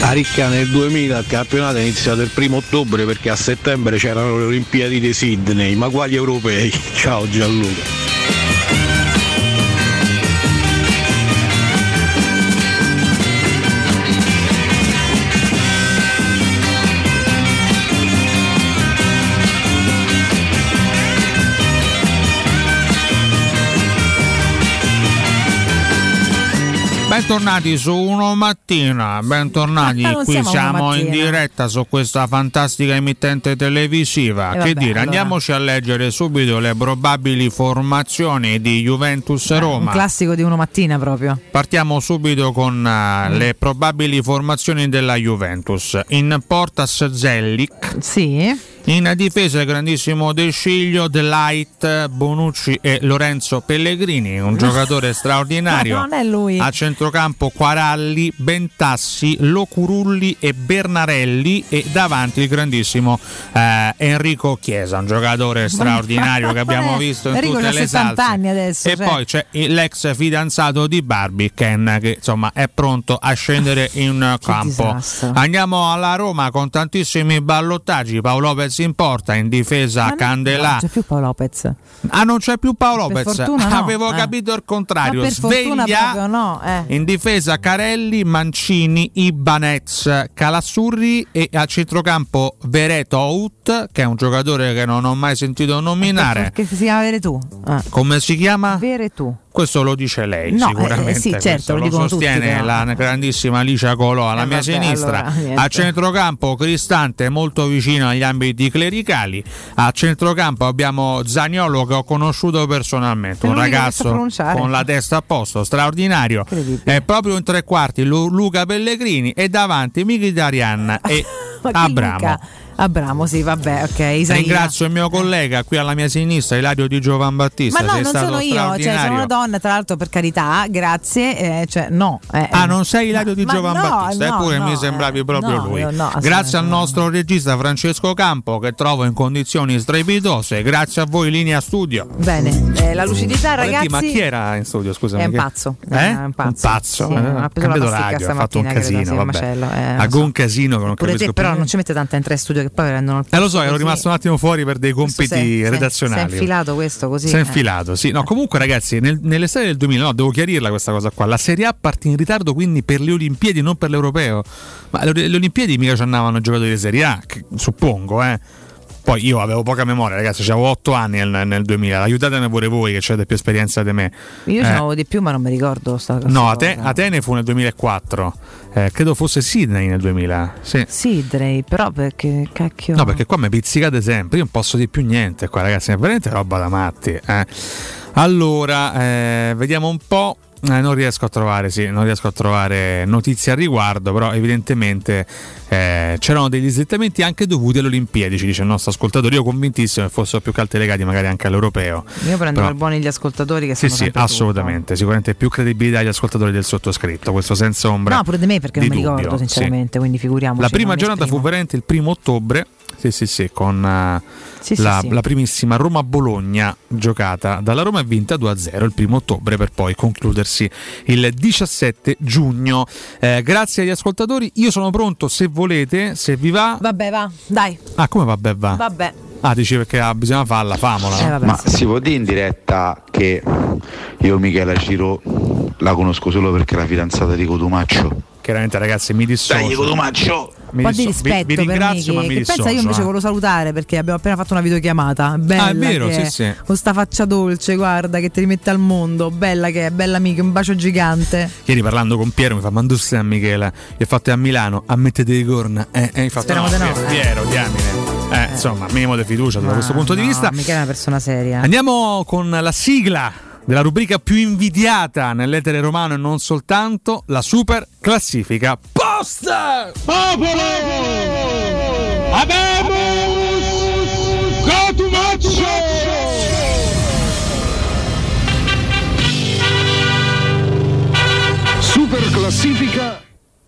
Speaker 64: A Ricca nel 2000 il campionato è iniziato il primo ottobre perché a settembre c'erano le Olimpiadi di Sydney, ma quali europei? Ciao Gianluca.
Speaker 2: Bentornati su Uno Mattina, bentornati,
Speaker 1: Ah, non
Speaker 2: qui
Speaker 1: siamo
Speaker 2: siamo in diretta su questa fantastica emittente televisiva.
Speaker 1: Eh,
Speaker 2: che
Speaker 1: vabbè,
Speaker 2: dire,
Speaker 1: allora.
Speaker 2: andiamoci a leggere subito le probabili formazioni di Juventus
Speaker 1: Un
Speaker 2: Roma.
Speaker 1: classico di uno mattina proprio.
Speaker 2: Partiamo subito con eh,
Speaker 1: Mm.
Speaker 2: le probabili formazioni della Juventus. In portas Zellic.
Speaker 1: Sì.
Speaker 2: In difesa il grandissimo De Sciglio, De Light, Bonucci e Lorenzo Pellegrini, un giocatore straordinario.
Speaker 1: Non è lui.
Speaker 2: A centrocampo Quaralli, Bentassi, Locurulli e Bernarelli e davanti il grandissimo eh, Enrico Chiesa, un giocatore straordinario che abbiamo visto in
Speaker 1: Enrico
Speaker 2: tutte le
Speaker 1: 70
Speaker 2: salse.
Speaker 1: anni adesso.
Speaker 2: E
Speaker 1: cioè.
Speaker 2: poi c'è l'ex fidanzato di Barbie, Ken, che insomma è pronto a scendere in campo. Andiamo alla Roma con tantissimi ballottaggi. Paolo Lopez in porta, in difesa
Speaker 1: Ma
Speaker 2: Candelà.
Speaker 1: Non c'è più Paolo Lopez.
Speaker 2: Ah, non c'è più Paolo
Speaker 1: Per
Speaker 2: Lopez.
Speaker 1: fortuna no,
Speaker 2: Avevo
Speaker 1: eh.
Speaker 2: capito il contrario. Sveglia
Speaker 1: no. Eh.
Speaker 2: in difesa Carelli, Mancini, Ibanez, Calassurri e a centrocampo Vereto Out, che è un giocatore che non ho mai sentito nominare.
Speaker 1: Che si chiama Vere tu? Ah.
Speaker 2: Come si chiama?
Speaker 1: Vere tu.
Speaker 2: Questo lo dice lei
Speaker 1: No,
Speaker 2: sicuramente.
Speaker 1: eh, sì, certo, lo dicono
Speaker 2: sostiene
Speaker 1: tutti,
Speaker 2: la grandissima Alicia Colò alla
Speaker 1: Eh,
Speaker 2: mia
Speaker 1: vabbè,
Speaker 2: sinistra.
Speaker 1: allora,
Speaker 2: a centrocampo Cristante molto vicino agli ambiti clericali. A centrocampo abbiamo Zagnolo che ho conosciuto personalmente, un ragazzo con la testa a posto, straordinario. È proprio in tre quarti Lu- Luca Pellegrini e davanti Mkhitaryan e Abramo.
Speaker 1: Abramo, sì, vabbè, ok. Isaia.
Speaker 2: Ringrazio il mio collega qui alla mia sinistra, Ilario Di Giovan Battista.
Speaker 1: Ma no,
Speaker 2: sei
Speaker 1: non
Speaker 2: stato
Speaker 1: sono io, cioè sono una donna, tra l'altro per carità, grazie, eh, cioè no. eh,
Speaker 2: Ah, non sei Ilario Di Giovan
Speaker 1: no,
Speaker 2: Battista,
Speaker 1: no,
Speaker 2: eppure
Speaker 1: no,
Speaker 2: mi sembravi
Speaker 1: eh,
Speaker 2: proprio
Speaker 1: no,
Speaker 2: lui. grazie al nostro regista Francesco Campo che trovo in condizioni strepitose. Grazie a voi, linea studio.
Speaker 1: Bene, eh, la lucidità, ragazzi.
Speaker 2: ma chi era in studio? Scusami.
Speaker 1: È un pazzo,
Speaker 2: Eh?
Speaker 1: è un pazzo. Sì,
Speaker 2: Eh,
Speaker 1: ha preso la
Speaker 2: radio, ha fatto un
Speaker 1: credo,
Speaker 2: casino.
Speaker 1: sì, un
Speaker 2: vabbè.
Speaker 1: macello, eh,
Speaker 2: ha
Speaker 1: lo so.
Speaker 2: un casino che non capisco
Speaker 1: te,
Speaker 2: più
Speaker 1: però non ci mette tanta in tre studio che poi prendono il
Speaker 2: Eh lo so, ero
Speaker 1: così.
Speaker 2: rimasto un attimo fuori per dei compiti
Speaker 1: è-
Speaker 2: redazionali.
Speaker 1: Si è infilato questo così.
Speaker 2: Si è
Speaker 1: eh.
Speaker 2: infilato, sì. No, comunque, ragazzi, nel- nell'estate del 2000, no, devo chiarirla questa cosa qua. La Serie A parte in ritardo quindi per le Olimpiadi, non per l'Europeo. Ma le, le Olimpiadi mica ci andavano i giocatori di Serie A, che- suppongo, eh. Poi io avevo poca memoria, ragazzi, avevo 8 anni nel, nel 2000. Aiutatemi pure voi che avete più esperienza di me.
Speaker 1: Io
Speaker 2: Eh,
Speaker 1: ce n'avevo di più, ma non mi ricordo sta cosa.
Speaker 2: No, Ate- Atene fu nel 2004. Eh, credo fosse Sydney nel 2000. Sì.
Speaker 1: Sidrey, però perché cacchio.
Speaker 2: No, perché qua mi pizzicate sempre, io non posso di più niente qua, ragazzi, è veramente roba da matti. eh. Allora, eh, vediamo un po'. Eh, non riesco a trovare, sì, non riesco a trovare notizie al riguardo, però evidentemente eh, c'erano degli slittamenti anche dovuti alle Olimpiadi, ci dice il nostro ascoltatore. Io convintissimo che fossero più altro legati magari anche all'europeo.
Speaker 1: Io prendo per buoni gli ascoltatori che
Speaker 2: Sì,
Speaker 1: sanno
Speaker 2: sì,
Speaker 1: sempre tutto.
Speaker 2: assolutamente. Sicuramente più credibilità agli ascoltatori del sottoscritto, questo senza ombra.
Speaker 1: No, pure di me perché
Speaker 2: di
Speaker 1: non mi ricordo
Speaker 2: dubbio, sì.
Speaker 1: sinceramente, quindi figuriamoci.
Speaker 2: La prima giornata fu veramente il primo ottobre. Sì, sì, sì, con eh,
Speaker 1: Sì, sì,
Speaker 2: la,
Speaker 1: sì.
Speaker 2: la primissima Roma-Bologna giocata dalla Roma e vinta 2-0 il primo ottobre per poi concludersi il 17 giugno. Eh, grazie agli ascoltatori, io sono pronto se volete, se vi va.
Speaker 1: Vabbè, va, dai,
Speaker 2: Ah, come vabbè va?
Speaker 1: vabbè.
Speaker 2: Ah, dici perché ah, bisogna farla, famola.
Speaker 1: Eh, vabbè,
Speaker 65: Ma si può dire in diretta che io Michela Ciro la conosco solo perché è la fidanzata di Cotumaccio?
Speaker 2: Chiaramente ragazzi mi dissocio.
Speaker 65: Dai, Cotumaccio!
Speaker 2: Mi
Speaker 1: di
Speaker 2: disso- vi-
Speaker 1: rispetto
Speaker 2: vi,
Speaker 1: per
Speaker 2: ringrazio, ma
Speaker 1: Miki,
Speaker 2: mi
Speaker 1: che pensa io
Speaker 2: dissocio,
Speaker 1: invece
Speaker 2: eh.
Speaker 1: volevo salutare perché abbiamo appena fatto una videochiamata. Bella
Speaker 2: Ah, è vero,
Speaker 1: che
Speaker 2: sì,
Speaker 1: è,
Speaker 2: sì.
Speaker 1: Con sta faccia dolce, guarda, che ti rimette al mondo. Bella che è, bella amica, un bacio gigante.
Speaker 2: Ieri parlando con Piero mi fa ma dove a Michela? Gli ho fatto a Milano, a mettete le corna. Eh, eh, fa
Speaker 1: Speriamo
Speaker 2: no,
Speaker 1: di no,
Speaker 2: Piero,
Speaker 1: eh.
Speaker 2: Piero, diamine. Eh, insomma, minimo di fiducia da questo punto di vista.
Speaker 1: Mica è una persona seria.
Speaker 2: Andiamo con la sigla della rubrica più invidiata nell'etere romano e non soltanto, la super classifica post!
Speaker 51: Popolo! Abemus Cotumaccio!
Speaker 2: Super classifica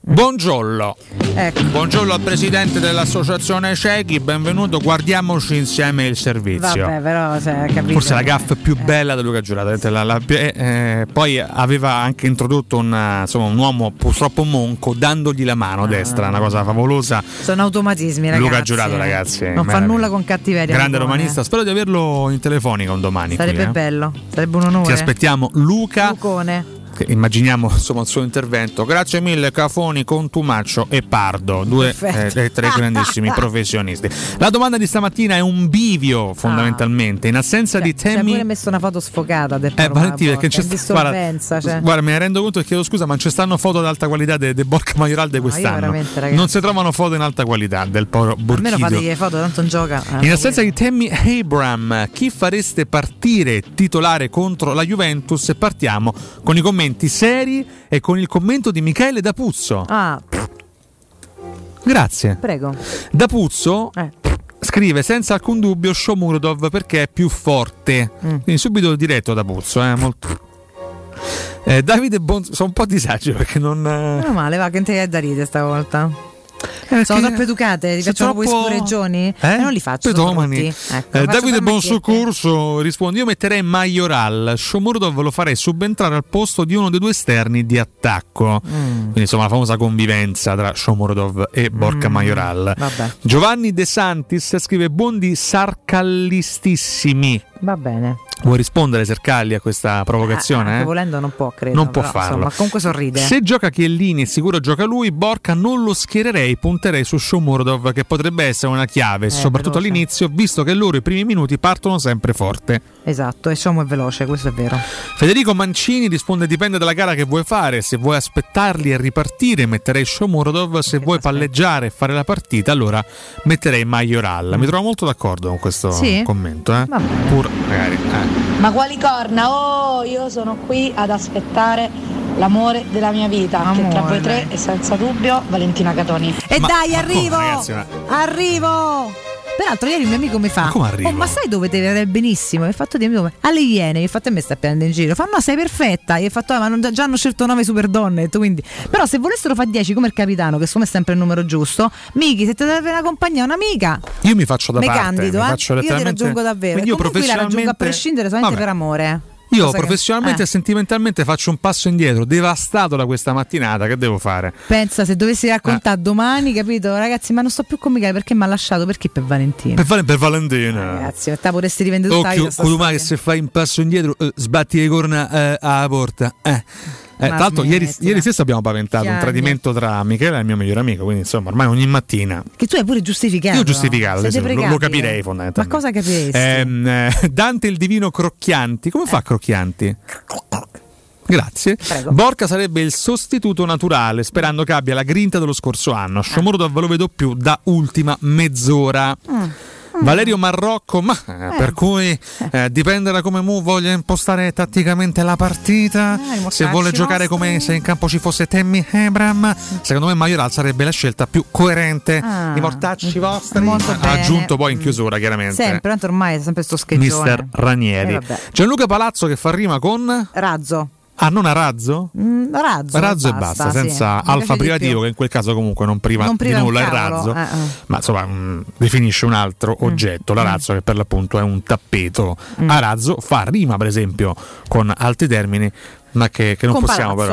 Speaker 2: Buongiorno.
Speaker 1: Ecco.
Speaker 2: Buongiorno al presidente dell'associazione Ciechi, benvenuto, guardiamoci insieme il servizio.
Speaker 1: Vabbè, però, capito.
Speaker 2: Forse la gaffa più bella di Luca Giurato. Eh, eh, poi aveva anche introdotto un, eh, insomma, un uomo purtroppo monco dandogli la mano destra, una cosa favolosa.
Speaker 1: Sono automatismi, ragazzi.
Speaker 2: Luca Giurato, ragazzi.
Speaker 1: Non fa nulla con cattiveria.
Speaker 2: Grande romanista, spero di averlo in telefonica un domani.
Speaker 1: Sarebbe
Speaker 2: qui, eh.
Speaker 1: bello, sarebbe un onore.
Speaker 2: Ti aspettiamo, Luca.
Speaker 1: Lucone.
Speaker 2: Che immaginiamo insomma il suo intervento. Grazie mille Cafoni, Contumaccio e Pardo, due eh, tre grandissimi professionisti. La domanda di stamattina è un bivio fondamentalmente, in assenza di
Speaker 1: Ci ha
Speaker 2: temi
Speaker 1: pure messo una foto sfocata del
Speaker 2: eh, Valentina, perché c'è
Speaker 1: c'è
Speaker 2: sta- guarda.
Speaker 1: Cioè.
Speaker 2: guarda, me ne rendo conto e chiedo scusa, ma ci stanno foto di alta qualità di Borca Majoral di quest'anno. non si trovano foto in alta qualità del
Speaker 1: Almeno
Speaker 2: Borchido.
Speaker 1: fategli le foto, tanto non gioca. Ah,
Speaker 2: In assenza di Tammy Abram, chi fareste partire titolare contro la Juventus? Partiamo con i commenti seri e con il commento di Michele D'Apuzzo.
Speaker 1: Ah,
Speaker 2: Grazie.
Speaker 1: prego.
Speaker 2: D'Apuzzo
Speaker 1: Eh.
Speaker 2: scrive senza alcun dubbio Shomurodov perché è più forte.
Speaker 1: Mm.
Speaker 2: Quindi subito diretto D'Apuzzo, eh, molto. Eh, Davide Bon... sono un po' a disagio perché non... eh,
Speaker 1: Meno male, va, che non ti è da ridere stavolta.
Speaker 2: Perché-
Speaker 1: Sono troppo educate,
Speaker 2: Sono
Speaker 1: facciamo
Speaker 2: troppo-
Speaker 1: spureggioni?
Speaker 2: Eh?
Speaker 1: E non li faccio. brutti. Ecco,
Speaker 2: Eh, Davide. Bonsoccorso risponde: Io metterei Majoral. Shomurdov lo farei subentrare al posto di uno dei due esterni di attacco.
Speaker 1: Mm.
Speaker 2: Quindi, insomma, la famosa convivenza tra Shomurdov e Borca
Speaker 1: Mm,
Speaker 2: Majoral.
Speaker 1: vabbè.
Speaker 2: Giovanni De Santis scrive: Bondi sarcallistissimi.
Speaker 1: Va bene.
Speaker 2: Vuoi rispondere, Sercalli, a questa provocazione?
Speaker 1: Anche
Speaker 2: eh?
Speaker 1: volendo non può, credo.
Speaker 2: Non può
Speaker 1: però,
Speaker 2: farlo.
Speaker 1: Insomma, comunque sorride.
Speaker 2: Se gioca Chiellini e sicuro gioca lui, Borca non lo schiererei, punterei su Shomurodov che potrebbe essere una chiave, soprattutto
Speaker 1: veloce.
Speaker 2: all'inizio, visto che loro i primi minuti partono sempre forte.
Speaker 1: Esatto, e Shomo è veloce, questo è vero.
Speaker 2: Federico Mancini risponde dipende dalla gara che vuoi fare, se vuoi aspettarli e ripartire metterei Shomurodov, se vuoi palleggiare e fare la partita allora metterei Majoral. Mi trovo molto d'accordo con questo
Speaker 66: Sì?
Speaker 2: commento, eh? Pur magari, eh.
Speaker 66: Ma quali corna? Oh, io sono qui ad aspettare l'amore della mia vita, che tra voi tre è senza dubbio Valentina Catoni.
Speaker 1: E
Speaker 2: Ma-
Speaker 1: dai,
Speaker 2: ma
Speaker 1: arrivo!
Speaker 2: come, ragazzi, ma-
Speaker 1: Arrivo! Peraltro ieri il mio amico mi fa
Speaker 2: come arrivo?
Speaker 1: Oh ma sai dove te vedrai benissimo? Mi ha fatto dire come? Alle Iene, mi ha fatto e me stai prendendo in giro Fa no sei perfetta Io ho fatto "Ah, ma non- già hanno scelto 9 super donne ho quindi. Però se volessero fare 10 come il capitano Che secondo me è sempre il numero giusto Miki se ti deve una compagnia un'amica
Speaker 2: Io mi faccio da
Speaker 1: Mi
Speaker 2: parte,
Speaker 1: candido
Speaker 2: mi
Speaker 1: eh
Speaker 2: faccio
Speaker 1: Io ti raggiungo davvero
Speaker 2: Quindi io
Speaker 1: E comunque la raggiungo a
Speaker 2: professionalmente-
Speaker 1: prescindere solamente
Speaker 2: Vabbè.
Speaker 1: per amore
Speaker 2: Io
Speaker 1: Cosa che-
Speaker 2: professionalmente
Speaker 1: eh.
Speaker 2: e sentimentalmente faccio un passo indietro, devastato da questa mattinata, che devo fare?
Speaker 1: Pensa se dovessi
Speaker 2: Eh.
Speaker 1: raccontare domani Capito ragazzi ma non sto più con Michele Perché mi ha lasciato Perché per Valentina
Speaker 2: Per, Val- per Valentina.
Speaker 1: Ragazzi ma te la potresti rivendere tutta la
Speaker 2: Occhio, Codumà che se fai un passo indietro eh, sbatti le corna eh, alla porta. Eh. Eh,
Speaker 1: Ma
Speaker 2: tra l'altro ieri, ieri stesso abbiamo paventato un
Speaker 1: Chiaro.
Speaker 2: tradimento tra Michele e il mio migliore amico, quindi insomma ormai ogni mattina
Speaker 1: Che tu hai pure giustificato
Speaker 2: io giustificato, lo, lo capirei
Speaker 1: Ma
Speaker 2: fondamentalmente.
Speaker 1: cosa capiresti?
Speaker 2: Ehm, eh, Dante il divino Crocchianti, come fa Crocchianti? Grazie. Borca sarebbe il sostituto naturale, sperando che abbia la grinta dello scorso anno. Shomurdov lo vedo più da ultima mezz'ora.
Speaker 1: Mm.
Speaker 2: Valerio Marrocco, ma eh, per cui eh, dipende da come Mu voglia impostare tatticamente la partita.
Speaker 1: Eh,
Speaker 2: se vuole giocare
Speaker 1: nostri.
Speaker 2: come se in campo ci fosse Tammy Abram, secondo me Majoral sarebbe la scelta più coerente.
Speaker 1: Ah,
Speaker 2: I mortacci vostri.
Speaker 1: molto
Speaker 2: Ha
Speaker 1: bene.
Speaker 2: aggiunto poi in chiusura, chiaramente.
Speaker 1: Sempre, tanto ormai è sempre sto scheggione.
Speaker 2: Mister Ranieri.
Speaker 1: Eh.
Speaker 2: Gianluca Palazzo che fa rima con.
Speaker 1: Razzo.
Speaker 2: Ah, non a razzo?
Speaker 1: Mm, razzo.
Speaker 2: Razzo e basta,
Speaker 1: sì.
Speaker 2: senza
Speaker 1: piace
Speaker 2: alfa privativo, che in quel caso comunque non priva,
Speaker 1: Non priva
Speaker 2: di nulla il razzo,
Speaker 1: eh, eh.
Speaker 2: ma insomma mh, definisce un altro
Speaker 1: Mm.
Speaker 2: oggetto. La razzo, che per l'appunto è un tappeto a razzo, fa rima per esempio con altri termini, ma che, che non
Speaker 1: Con
Speaker 2: possiamo
Speaker 1: palazzo.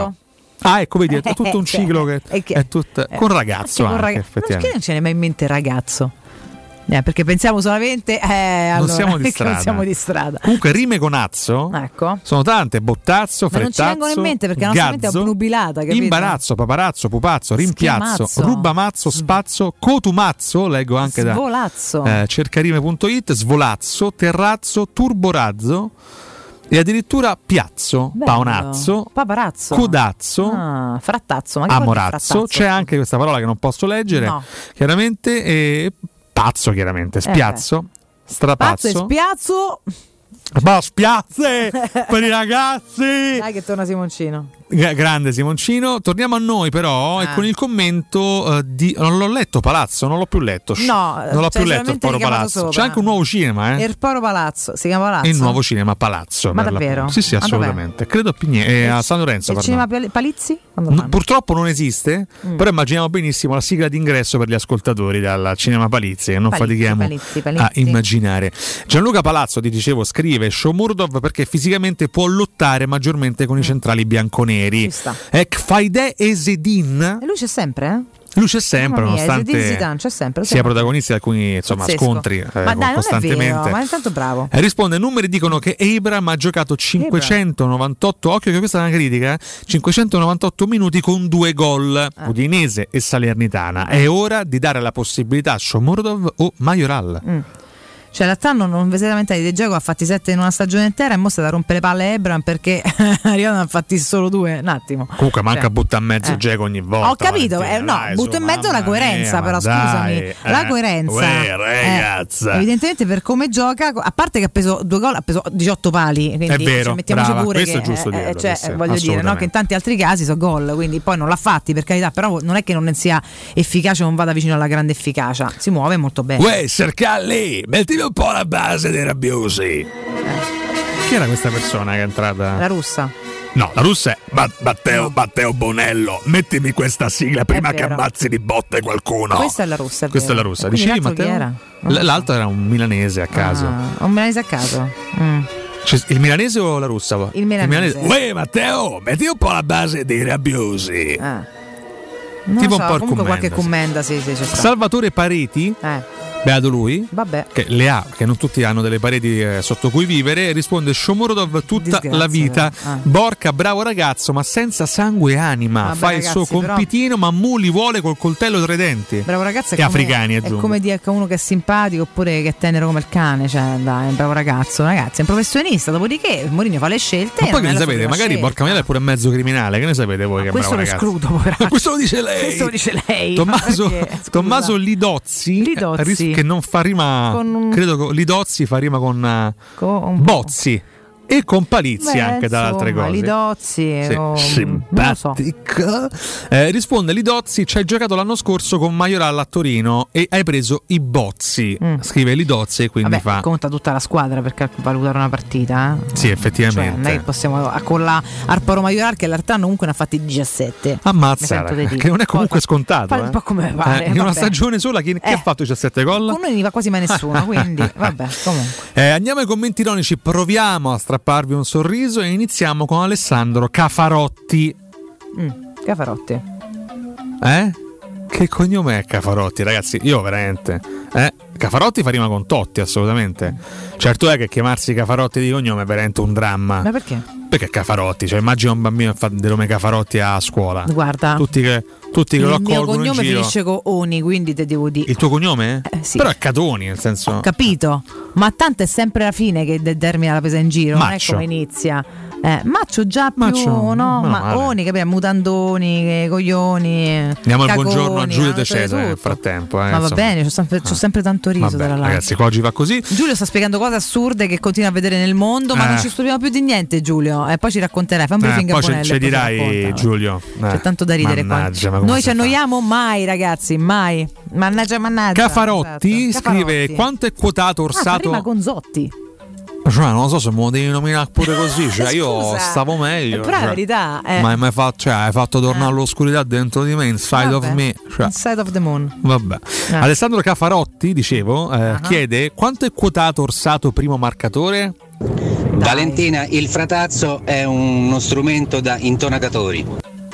Speaker 2: però. Ah, ecco, vedi, è tutto un ciclo che,
Speaker 1: è che-
Speaker 2: è tut-
Speaker 1: eh,
Speaker 2: con ragazzo
Speaker 1: Con
Speaker 2: anche,
Speaker 1: raga- Non, perché non ce ne mai in mente ragazzo? Eh, perché pensiamo solamente. Eh,
Speaker 2: Non
Speaker 1: allora,
Speaker 2: siamo di
Speaker 1: non siamo di strada.
Speaker 2: Comunque rime con azzo
Speaker 1: Ecco.
Speaker 2: sono tante, bottazzo,
Speaker 1: Ma non ci
Speaker 2: frettazzo,
Speaker 1: vengono in mente perché la nostra mente è obnubilata, capito?
Speaker 2: Imbarazzo, paparazzo, pupazzo, rimpiazzo,
Speaker 1: Schemazzo.
Speaker 2: rubamazzo, spazzo, cotumazzo, leggo anche da
Speaker 1: Svolazzo.
Speaker 2: eh, cercarime.it, svolazzo, terrazzo, turborazzo e addirittura piazzo,
Speaker 1: Bello.
Speaker 2: paonazzo,
Speaker 1: Paparazzo.
Speaker 2: codazzo,
Speaker 1: Ah, frattazzo.
Speaker 2: Amorazzo.
Speaker 1: frattazzo?
Speaker 2: C'è anche questa parola che non posso leggere,
Speaker 1: No.
Speaker 2: chiaramente, e pazzo chiaramente, spiazzo,
Speaker 1: Pazzo e
Speaker 2: strapazzo.
Speaker 1: spiazzo.
Speaker 2: Ma spiazze per i ragazzi!
Speaker 1: Dai che torna Simoncino.
Speaker 2: Gra- Grande Simoncino, torniamo a noi però e
Speaker 1: Ah.
Speaker 2: con il commento eh, di... Non l'ho letto Palazzo, non l'ho più letto.
Speaker 1: No,
Speaker 2: non l'ho
Speaker 1: cioè,
Speaker 2: più letto il Poro Palazzo.
Speaker 1: sopra.
Speaker 2: C'è anche un nuovo cinema, eh?
Speaker 1: Erporo Palazzo. Si chiama Palazzo?
Speaker 2: il nuovo cinema Palazzo.
Speaker 1: Ma davvero?
Speaker 2: Sì, sì,
Speaker 1: dov'è?
Speaker 2: assolutamente. Credo a, Pigne- eh, a San Lorenzo.
Speaker 1: Il cinema Pal- Palizzi?
Speaker 2: No, purtroppo non esiste,
Speaker 1: Mm.
Speaker 2: però immaginiamo benissimo la sigla d'ingresso per gli ascoltatori dal Cinema Palizzi, che non
Speaker 1: Palizzi,
Speaker 2: fatichiamo
Speaker 1: Palizzi, Palizzi.
Speaker 2: a immaginare. Gianluca Palazzo, ti dicevo, scrive Shomurdov perché fisicamente può lottare maggiormente con i centrali bianconeri.
Speaker 1: Mm. Ci sta.
Speaker 2: Ek Faide Esedin
Speaker 1: E lui c'è sempre, eh?
Speaker 2: lui c'è sempre,
Speaker 1: mia,
Speaker 2: nonostante
Speaker 1: Zidane, c'è sempre,
Speaker 2: sia protagonista di alcuni insomma, scontri eh,
Speaker 1: ma dai, non è
Speaker 2: costantemente.
Speaker 1: vero, ma è tanto bravo.
Speaker 2: Eh, risponde, numeri dicono che Abram ha giocato 598, occhio che questa è una critica, eh, 598 minuti con due gol,
Speaker 1: Ah.
Speaker 2: Udinese e Salernitana. È ora di dare la possibilità a Shomurdov o Majoral.
Speaker 1: Mm. Cioè, l'altro non vi siete lamentati De Gego ha fatti sette in una stagione intera e mo sta da rompere palle a Ebram perché arrivano ne ha fatti solo due. Un attimo.
Speaker 2: Comunque manca
Speaker 1: Cioè,
Speaker 2: butta a mezzo
Speaker 1: eh.
Speaker 2: Geco ogni volta.
Speaker 1: Ho capito, eh, no,
Speaker 2: dai,
Speaker 1: butto
Speaker 2: su,
Speaker 1: in mezzo la coerenza,
Speaker 2: mia,
Speaker 1: però scusami,
Speaker 2: dai,
Speaker 1: la
Speaker 2: eh.
Speaker 1: coerenza.
Speaker 2: Uè,
Speaker 1: eh,
Speaker 2: ragazza.
Speaker 1: evidentemente per come gioca, a parte che ha preso due gol, ha preso 18 pali, quindi
Speaker 2: È vero,
Speaker 1: cioè, mettiamoci
Speaker 2: brava,
Speaker 1: pure
Speaker 2: questo
Speaker 1: che
Speaker 2: è giusto
Speaker 1: eh,
Speaker 2: dirlo,
Speaker 1: cioè,
Speaker 2: sì,
Speaker 1: voglio dire, no, che in tanti altri casi sono gol, quindi poi non l'ha fatti per carità, però non è che non sia efficace, non vada vicino alla grande efficacia, si muove molto bene.
Speaker 2: Uè, Sercalli, mettimi un po' la base dei rabbiosi. Chi era questa persona che è entrata?
Speaker 1: La russa.
Speaker 2: No, la russa è Ma- Matteo, Matteo Bonello. Mettimi questa sigla prima che
Speaker 1: vero.
Speaker 2: ammazzi di botte qualcuno.
Speaker 1: Questa è la russa. è
Speaker 2: Questa è la
Speaker 1: vero.
Speaker 2: russa.
Speaker 1: Quindi
Speaker 2: Dicevi
Speaker 1: l'altro chi
Speaker 2: Matteo?
Speaker 1: era? Non
Speaker 2: L-
Speaker 1: so.
Speaker 2: L'altro era un milanese a caso.
Speaker 1: Ah, un milanese a caso. Mm.
Speaker 2: Cioè, il milanese o la russa?
Speaker 1: Il milanese.
Speaker 2: Uè, Matteo, metti un po' la base dei rabbiosi.
Speaker 1: Ah. Non
Speaker 2: Tipo
Speaker 1: lo
Speaker 2: un
Speaker 1: so,
Speaker 2: po' il
Speaker 1: comunque qualche
Speaker 2: commenda,
Speaker 1: commenda, sì, sì, c'è sta.
Speaker 2: Salvatore Pareti,
Speaker 1: Eh,
Speaker 2: beato lui,
Speaker 1: vabbè.
Speaker 2: che le ha, che non tutti hanno delle pareti eh, sotto cui vivere, risponde Shomurodov tutta
Speaker 1: Disgrazia,
Speaker 2: la vita.
Speaker 1: però. Ah.
Speaker 2: Borca, bravo ragazzo, ma senza sangue e anima.
Speaker 1: Vabbè,
Speaker 2: Fa il suo
Speaker 1: ragazzi, però-
Speaker 2: compitino, ma Mu li vuole col coltello tra i denti.
Speaker 1: Bravo ragazzo è
Speaker 2: E
Speaker 1: come,
Speaker 2: africani,
Speaker 1: è
Speaker 2: aggiungo.
Speaker 1: come dire che uno che è simpatico oppure che è tenero come il cane, cioè dai, è un bravo ragazzo, ragazzi, è un professionista, dopodiché Mourinho fa le scelte.
Speaker 2: Ma poi che
Speaker 1: è
Speaker 2: ne sapete? Magari
Speaker 1: scelta.
Speaker 2: Borca Maiale è pure mezzo criminale, che ne sapete voi che è
Speaker 1: Questo
Speaker 2: bravo
Speaker 1: lo
Speaker 2: ragazzo?
Speaker 1: escludo.
Speaker 2: Questo lo dice lei.
Speaker 1: Questo lo dice lei.
Speaker 2: Tommaso,
Speaker 1: ma.
Speaker 2: Tommaso Lidozzi,
Speaker 1: Lidozzi.
Speaker 2: Che non fa rima,
Speaker 1: un-
Speaker 2: credo che Lidozzi fa rima con, eh,
Speaker 1: Con-
Speaker 2: Bozzi e con Palizzi
Speaker 1: Beh,
Speaker 2: anche da altre cose.
Speaker 1: Lidozzi,
Speaker 2: Sì,
Speaker 1: oh,
Speaker 2: simpatica. Eh, risponde Lidozzi: Ci hai giocato l'anno scorso con Majoral a Torino e hai preso i bozzi. Scrive Lidozzi e quindi
Speaker 1: Mm. Vabbè,
Speaker 2: fa.
Speaker 1: conta tutta la squadra per valutare una partita. eh.
Speaker 2: Sì,
Speaker 1: Cioè,
Speaker 2: effettivamente.
Speaker 1: non è che possiamo a- con la Arparo Maioral che l'Artano comunque ne ha fatti 17.
Speaker 2: Ammazza, che non è comunque scontato.
Speaker 1: fa
Speaker 2: eh.
Speaker 1: un po' come pare,
Speaker 2: Eh, in una stagione sola, chi, chi
Speaker 1: Eh.
Speaker 2: ha fatto 17 gol?
Speaker 1: Con noi non va quasi mai nessuno, quindi vabbè, comunque.
Speaker 2: Eh, andiamo ai commenti ironici, proviamo a strapparvi un sorriso e iniziamo con Alessandro Cafarotti.
Speaker 1: Mm, Cafarotti.
Speaker 2: Eh? Che cognome è Cafarotti, ragazzi? Io veramente. Eh? Cafarotti fa rima con Totti, assolutamente. Certo è che chiamarsi Cafarotti di cognome è veramente un dramma.
Speaker 1: Ma perché?
Speaker 2: Perché Cafarotti? Cioè, immagina un bambino che fa del nome Cafarotti a scuola.
Speaker 1: Guarda,
Speaker 2: Tutti che, tutti che lo
Speaker 1: il mio
Speaker 2: accolgono
Speaker 1: cognome finisce con Oni, quindi te devo dire.
Speaker 2: Il tuo cognome?
Speaker 1: Eh, sì.
Speaker 2: Però è Catoni, nel senso.
Speaker 1: Capito? Ma tanto è sempre la fine che determina la presa in giro, non è
Speaker 2: Maccio.
Speaker 1: come inizia. Eh, Maccio già più,
Speaker 2: Maccio,
Speaker 1: no,
Speaker 2: no,
Speaker 1: ma oni, capito? Mutandoni, eh, coglioni.
Speaker 2: Diamo il
Speaker 1: caconi,
Speaker 2: buongiorno a Giulio
Speaker 1: eh,
Speaker 2: De Cesare nel frattempo. eh,
Speaker 1: Ma va
Speaker 2: insomma.
Speaker 1: bene, c'ho sempre, c'ho sempre tanto riso
Speaker 2: Vabbè, ragazzi, qua oggi va così.
Speaker 1: Giulio sta spiegando cose assurde che continua a vedere nel mondo, ma
Speaker 2: Eh.
Speaker 1: non ci stupiamo più di niente, Giulio. E poi ci racconterai. Fai un
Speaker 2: Eh,
Speaker 1: briefing a
Speaker 2: poi ce,
Speaker 1: Bonello
Speaker 2: ce dirai. Giulio.
Speaker 1: C'è
Speaker 2: Eh,
Speaker 1: tanto da ridere
Speaker 2: mannaggia, ma
Speaker 1: qua. Noi ci
Speaker 2: fa?
Speaker 1: annoiamo mai, ragazzi, mai. Mannaggia, mannaggia.
Speaker 2: Cafarotti
Speaker 1: Esatto.
Speaker 2: scrive
Speaker 1: Cafarotti.
Speaker 2: quanto è quotato
Speaker 1: Ah, fa
Speaker 2: Orsato.
Speaker 1: rima con Zotti.
Speaker 2: Cioè, non lo so se me lo devi nominare pure così. Cioè, io
Speaker 1: Scusa.
Speaker 2: stavo meglio.
Speaker 1: Però è la
Speaker 2: cioè.
Speaker 1: verità. eh.
Speaker 2: Ma hai mai fatto, cioè, hai fatto tornare all'oscurità dentro di me, inside of
Speaker 1: Vabbè.
Speaker 2: me. Cioè,
Speaker 1: Inside of the moon.
Speaker 2: vabbè.
Speaker 1: Eh.
Speaker 2: Alessandro Cafarotti, dicevo, eh,
Speaker 1: Ah.
Speaker 2: chiede quanto è quotato Orsato primo marcatore?
Speaker 67: Valentina, il fratazzo è uno strumento da intonacatori.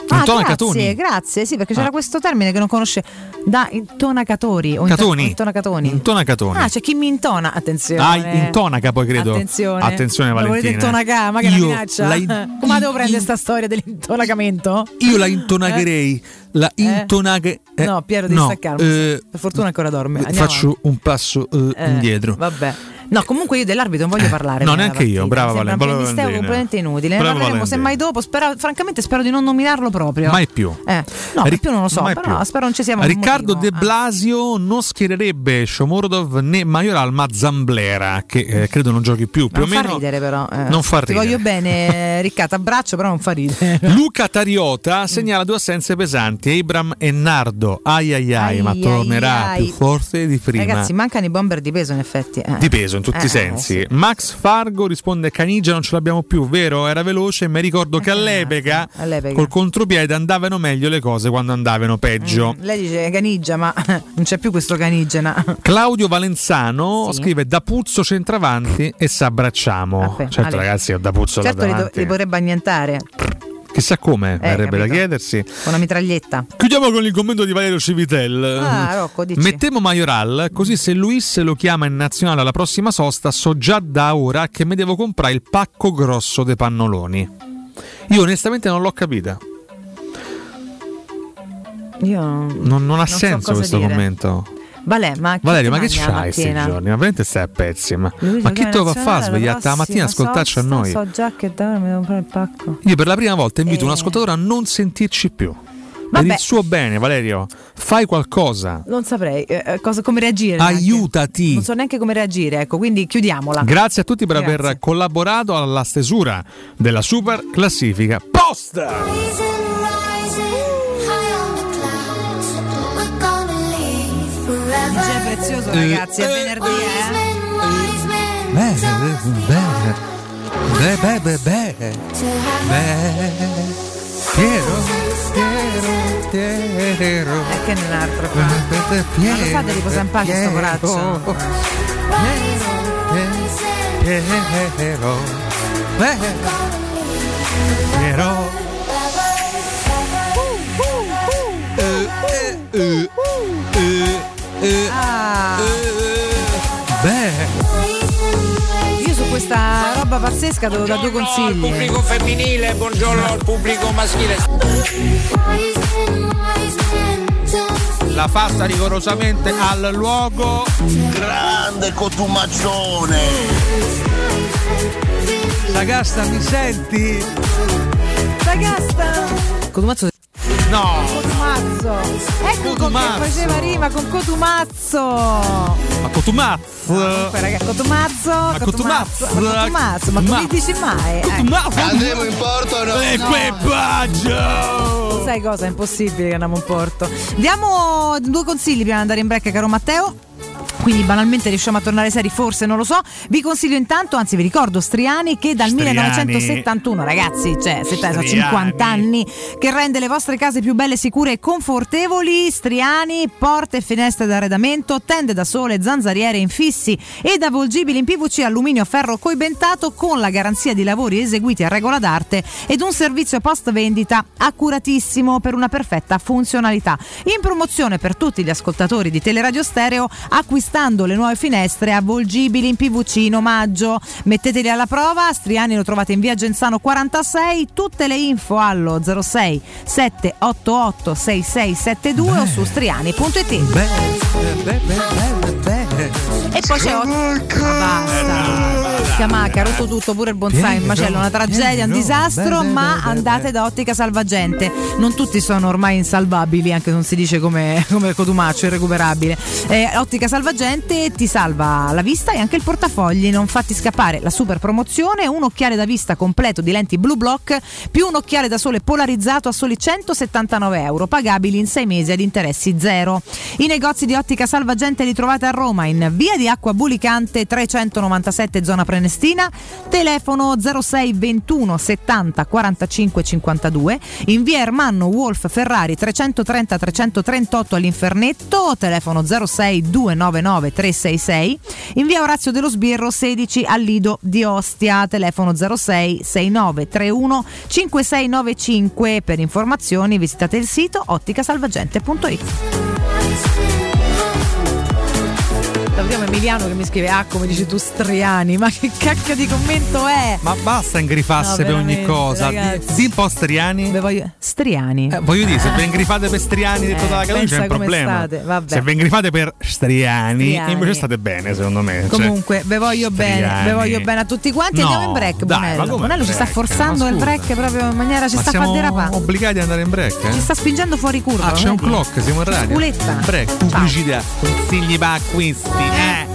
Speaker 1: Ah, grazie, grazie. Sì, perché c'era
Speaker 2: Ah.
Speaker 1: questo termine che non conosce. Da intonacatori. O
Speaker 2: Catoni.
Speaker 1: Intonacatoni.
Speaker 2: Intonacatoni.
Speaker 1: Ah, c'è chi mi intona. Attenzione.
Speaker 2: Ah, intonaca poi credo.
Speaker 1: Attenzione.
Speaker 2: Attenzione
Speaker 1: Lo volete
Speaker 2: Valentina.
Speaker 1: intonacare? Ma che
Speaker 2: Io
Speaker 1: minaccia?
Speaker 2: la in-
Speaker 1: Come devo prendere sta storia dell'intonacamento?
Speaker 2: Io la intonagherei. La intonaghe. eh,
Speaker 1: No, Piero, devi
Speaker 2: no,
Speaker 1: staccarmi.
Speaker 2: eh,
Speaker 1: per fortuna ancora dorme. Andiamo
Speaker 2: faccio un passo eh,
Speaker 1: avanti. Eh,
Speaker 2: indietro.
Speaker 1: Vabbè. No, comunque io dell'arbitro non voglio parlare.
Speaker 2: no, neanche io. Brava
Speaker 1: Mi sembra
Speaker 2: Valen-
Speaker 1: un
Speaker 2: Valentina.
Speaker 1: completamente inutile. Ne
Speaker 2: Brava
Speaker 1: parleremo
Speaker 2: Valentina.
Speaker 1: semmai dopo. Spero, francamente spero di non nominarlo proprio.
Speaker 2: Mai più.
Speaker 1: Eh, no,
Speaker 2: Ric-
Speaker 1: più non lo so, però
Speaker 2: più.
Speaker 1: spero non ci sia un
Speaker 2: Riccardo
Speaker 1: motivo.
Speaker 2: De Blasio non schiererebbe Shomurodov né Majoral ma Zamblera, che eh, credo non giochi più. Più
Speaker 1: non
Speaker 2: o
Speaker 1: fa
Speaker 2: meno.
Speaker 1: ridere però. eh.
Speaker 2: Non fa
Speaker 1: Ti
Speaker 2: ridere.
Speaker 1: voglio bene, Riccardo, abbraccio, però non fa ridere.
Speaker 2: Luca Tariota segnala due assenze pesanti, Abram e Nardo. Ai ai ai, ma
Speaker 1: Ai,
Speaker 2: tornerà
Speaker 1: ai, ai.
Speaker 2: più forte di prima.
Speaker 1: Ragazzi, mancano i bomber di peso in effetti. eh.
Speaker 2: di peso in tutti
Speaker 1: Eh,
Speaker 2: i sensi. Max Fargo risponde: Canigia non ce l'abbiamo più, vero? Era veloce. Mi ricordo che all'epoca,
Speaker 1: Eh, all'epoca.
Speaker 2: col contropiede andavano meglio le cose quando andavano peggio.
Speaker 1: Lei dice caniggia, ma non c'è più questo canigena.
Speaker 2: Claudio Valenzano
Speaker 1: Sì.
Speaker 2: scrive da Puzzo centravanti e s'abbracciamo.
Speaker 1: Vabbè,
Speaker 2: certo,
Speaker 1: Ale.
Speaker 2: ragazzi, da Puzzo
Speaker 1: certo li, do- li vorrebbe annientare
Speaker 2: Chissà come, verrebbe da
Speaker 1: capito.
Speaker 2: chiedersi.
Speaker 1: con una mitraglietta.
Speaker 2: Chiudiamo con il commento di Valerio Civitel.
Speaker 1: Ah, Rocco, dici.
Speaker 2: Mettiamo Majoral, così se Luis lo chiama in nazionale alla prossima sosta, so già da ora che mi devo comprare il pacco grosso dei pannoloni. Io onestamente non l'ho capita.
Speaker 1: Io non,
Speaker 2: Non, non ha
Speaker 1: so
Speaker 2: senso
Speaker 1: cosa
Speaker 2: questo
Speaker 1: dire.
Speaker 2: commento.
Speaker 1: Vale, ma ti
Speaker 2: ma che c'hai questi giorni? Ma veramente stai a pezzi. Ma, ma chi te lo fa
Speaker 1: nazionale
Speaker 2: fare? Svegliarti la mattina a ascoltarci a noi?
Speaker 1: So già che da ora mi devo comprare il pacco.
Speaker 2: Io per la prima volta invito
Speaker 1: Eh.
Speaker 2: un ascoltatore a non sentirci più. Per
Speaker 1: Vabbè.
Speaker 2: il suo bene, Valerio, fai qualcosa.
Speaker 1: Non saprei eh, eh, cosa, come reagire. neanche.
Speaker 2: Aiutati.
Speaker 1: Non so neanche come reagire, ecco, quindi chiudiamola.
Speaker 2: Grazie a tutti per
Speaker 1: Grazie.
Speaker 2: aver collaborato alla stesura della super classifica posta.
Speaker 1: Prezioso, ragazzi, è venerdì, eh?
Speaker 2: Beh, beh, beh, beh, beh, beh. Piero, Piero, Piero.
Speaker 1: E che non altro qua. Ma lo fate riposare in pace sto coraggio?
Speaker 2: Piero, Piero. Eh, eh, eh, eh,
Speaker 1: Ah.
Speaker 2: Beh,
Speaker 1: Io su questa roba pazzesca devo dare due consigli.
Speaker 68: pubblico femminile, buongiorno al pubblico maschile.
Speaker 2: la pasta rigorosamente al luogo.
Speaker 44: Grande cotumaccione!
Speaker 2: Sagasta, mi senti?
Speaker 1: Sagasta! Cotumazzo.
Speaker 2: No!
Speaker 1: Cotumazzo! Ecco con che
Speaker 2: Cotumazzo.
Speaker 1: faceva rima con Cotumazzo!
Speaker 2: Ma Cotumazzo!
Speaker 1: Comunque, raga, Cotumazzo, Cotumazzo, ma Cotumazzo, ma come dici mai? Eh.
Speaker 44: Andremo in porto no?
Speaker 2: Equipaggio!
Speaker 1: Sai cosa? È impossibile che andiamo in porto. Diamo due consigli prima di andare in break, caro Matteo. Quindi banalmente riusciamo a tornare seri, forse non lo so. Vi consiglio intanto, anzi vi ricordo Striani che dal
Speaker 2: Striani.
Speaker 1: 1971, ragazzi, cioè sono
Speaker 2: Striani.
Speaker 1: 50 anni, che rende le vostre case più belle, sicure e confortevoli. Striani, porte e finestre d'arredamento, tende da sole, zanzariere infissi ed avvolgibili in PVC, alluminio, ferro coibentato con la garanzia di lavori eseguiti a regola d'arte ed un servizio post vendita accuratissimo per una perfetta funzionalità. In promozione per tutti gli ascoltatori di Teleradio Stereo acquistando le nuove finestre avvolgibili in PVC in omaggio. Metteteli alla prova, Striani lo trovate in via Genzano 46, tutte le info allo 06 788 6672 o su striani.it. E poi c'è Ot- Ma basta. Scamacca, ha rotto tutto, pure il bonsai, un macello, una tragedia, un disastro, ma andate da Ottica Salvagente. Non tutti sono ormai insalvabili, anche se non si dice come, come il cotumaccio, irrecuperabile. Eh, Ottica Salvagente ti salva la vista e anche il portafogli, non fatti scappare la super promozione, un occhiale da vista completo di lenti Blue Block più un occhiale da sole polarizzato a soli 179 euro, pagabili in 6 mesi ad interessi zero. I negozi di Ottica Salvagente li trovate a Roma in via di Acqua Bulicante 397 zona Prenestina, telefono 06 21 70 45 52, in via Ermanno Wolf Ferrari 330 338 all'Infernetto, telefono 06 299 366, in via Orazio dello Sbirro 16 al Lido di Ostia, telefono 06 69 31 5695. Per informazioni visitate il sito otticasalvagente.it. Salutiamo Emiliano che mi scrive ah come dici tu Striani ma che cacchio di commento è
Speaker 2: Ma basta ingrifasse
Speaker 1: No,
Speaker 2: per ogni cosa.
Speaker 1: ragazzi.
Speaker 2: Di, di un po' Striani.
Speaker 1: Beh, voglio- Striani
Speaker 2: Eh, voglio dire, se vi ingrifate per Striani detto
Speaker 1: Eh,
Speaker 2: dalla Calogna
Speaker 1: pensa
Speaker 2: c'è un problema. Se vi ingrifate per Striani,
Speaker 1: Striani.
Speaker 2: invece state bene, secondo me. Cioè,
Speaker 1: Comunque, ve voglio bene,
Speaker 2: Striani.
Speaker 1: ve voglio bene a tutti quanti.
Speaker 2: No,
Speaker 1: Andiamo in break,
Speaker 2: dai,
Speaker 1: Bonello. Bonello ci sta
Speaker 2: break?
Speaker 1: forzando il break proprio in maniera ci
Speaker 2: Ma
Speaker 1: sta a far derapare.
Speaker 2: obbligati ad andare in break? Eh?
Speaker 1: Ci sta spingendo fuori curva.
Speaker 2: Ah, c'è un clock, siamo in radio. Break, pubblicità, consigli per acquisti. Eh. Ah.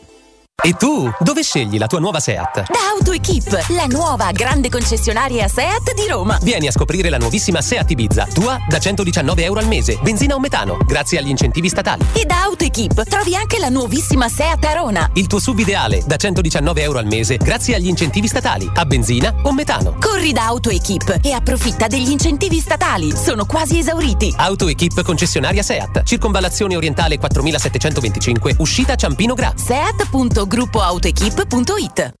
Speaker 9: E tu, dove scegli la tua nuova Seat?
Speaker 69: Da AutoEquip, la nuova grande concessionaria Seat di Roma.
Speaker 9: Vieni a scoprire la nuovissima Seat Ibiza, tua da 119 euro al mese, benzina o metano, grazie agli incentivi statali.
Speaker 69: E da AutoEquip trovi anche la nuovissima Seat Arona.
Speaker 9: Il tuo sub ideale da 119 euro al mese, grazie agli incentivi statali, a benzina o metano.
Speaker 69: Corri da AutoEquip e approfitta degli incentivi statali. Sono quasi esauriti.
Speaker 9: AutoEquip concessionaria Seat, circonvallazione orientale 4725, uscita Ciampino Gra.
Speaker 69: gruppoautoequip.it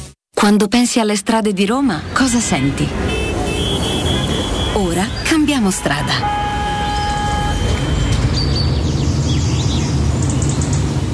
Speaker 70: Quando pensi alle strade di Roma, cosa senti? Ora cambiamo strada.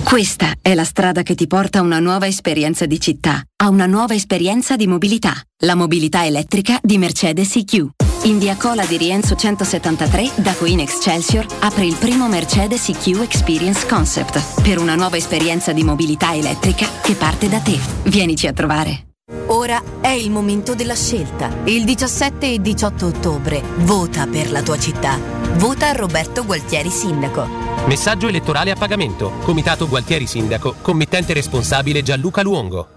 Speaker 70: Questa è la strada che ti porta a una nuova esperienza di città, a una nuova esperienza di mobilità. La mobilità elettrica di Mercedes EQ. In via Cola di Rienzo 173, da Queen Excelsior, apre il primo Mercedes EQ Experience Concept per una nuova esperienza di mobilità elettrica che parte da te. Vienici a trovare.
Speaker 69: Ora è il momento della scelta. Il 17 e 18 ottobre vota per la tua città. Vota Roberto Gualtieri Sindaco.
Speaker 9: Messaggio elettorale a pagamento. Comitato Gualtieri Sindaco. Committente responsabile Gianluca Luongo.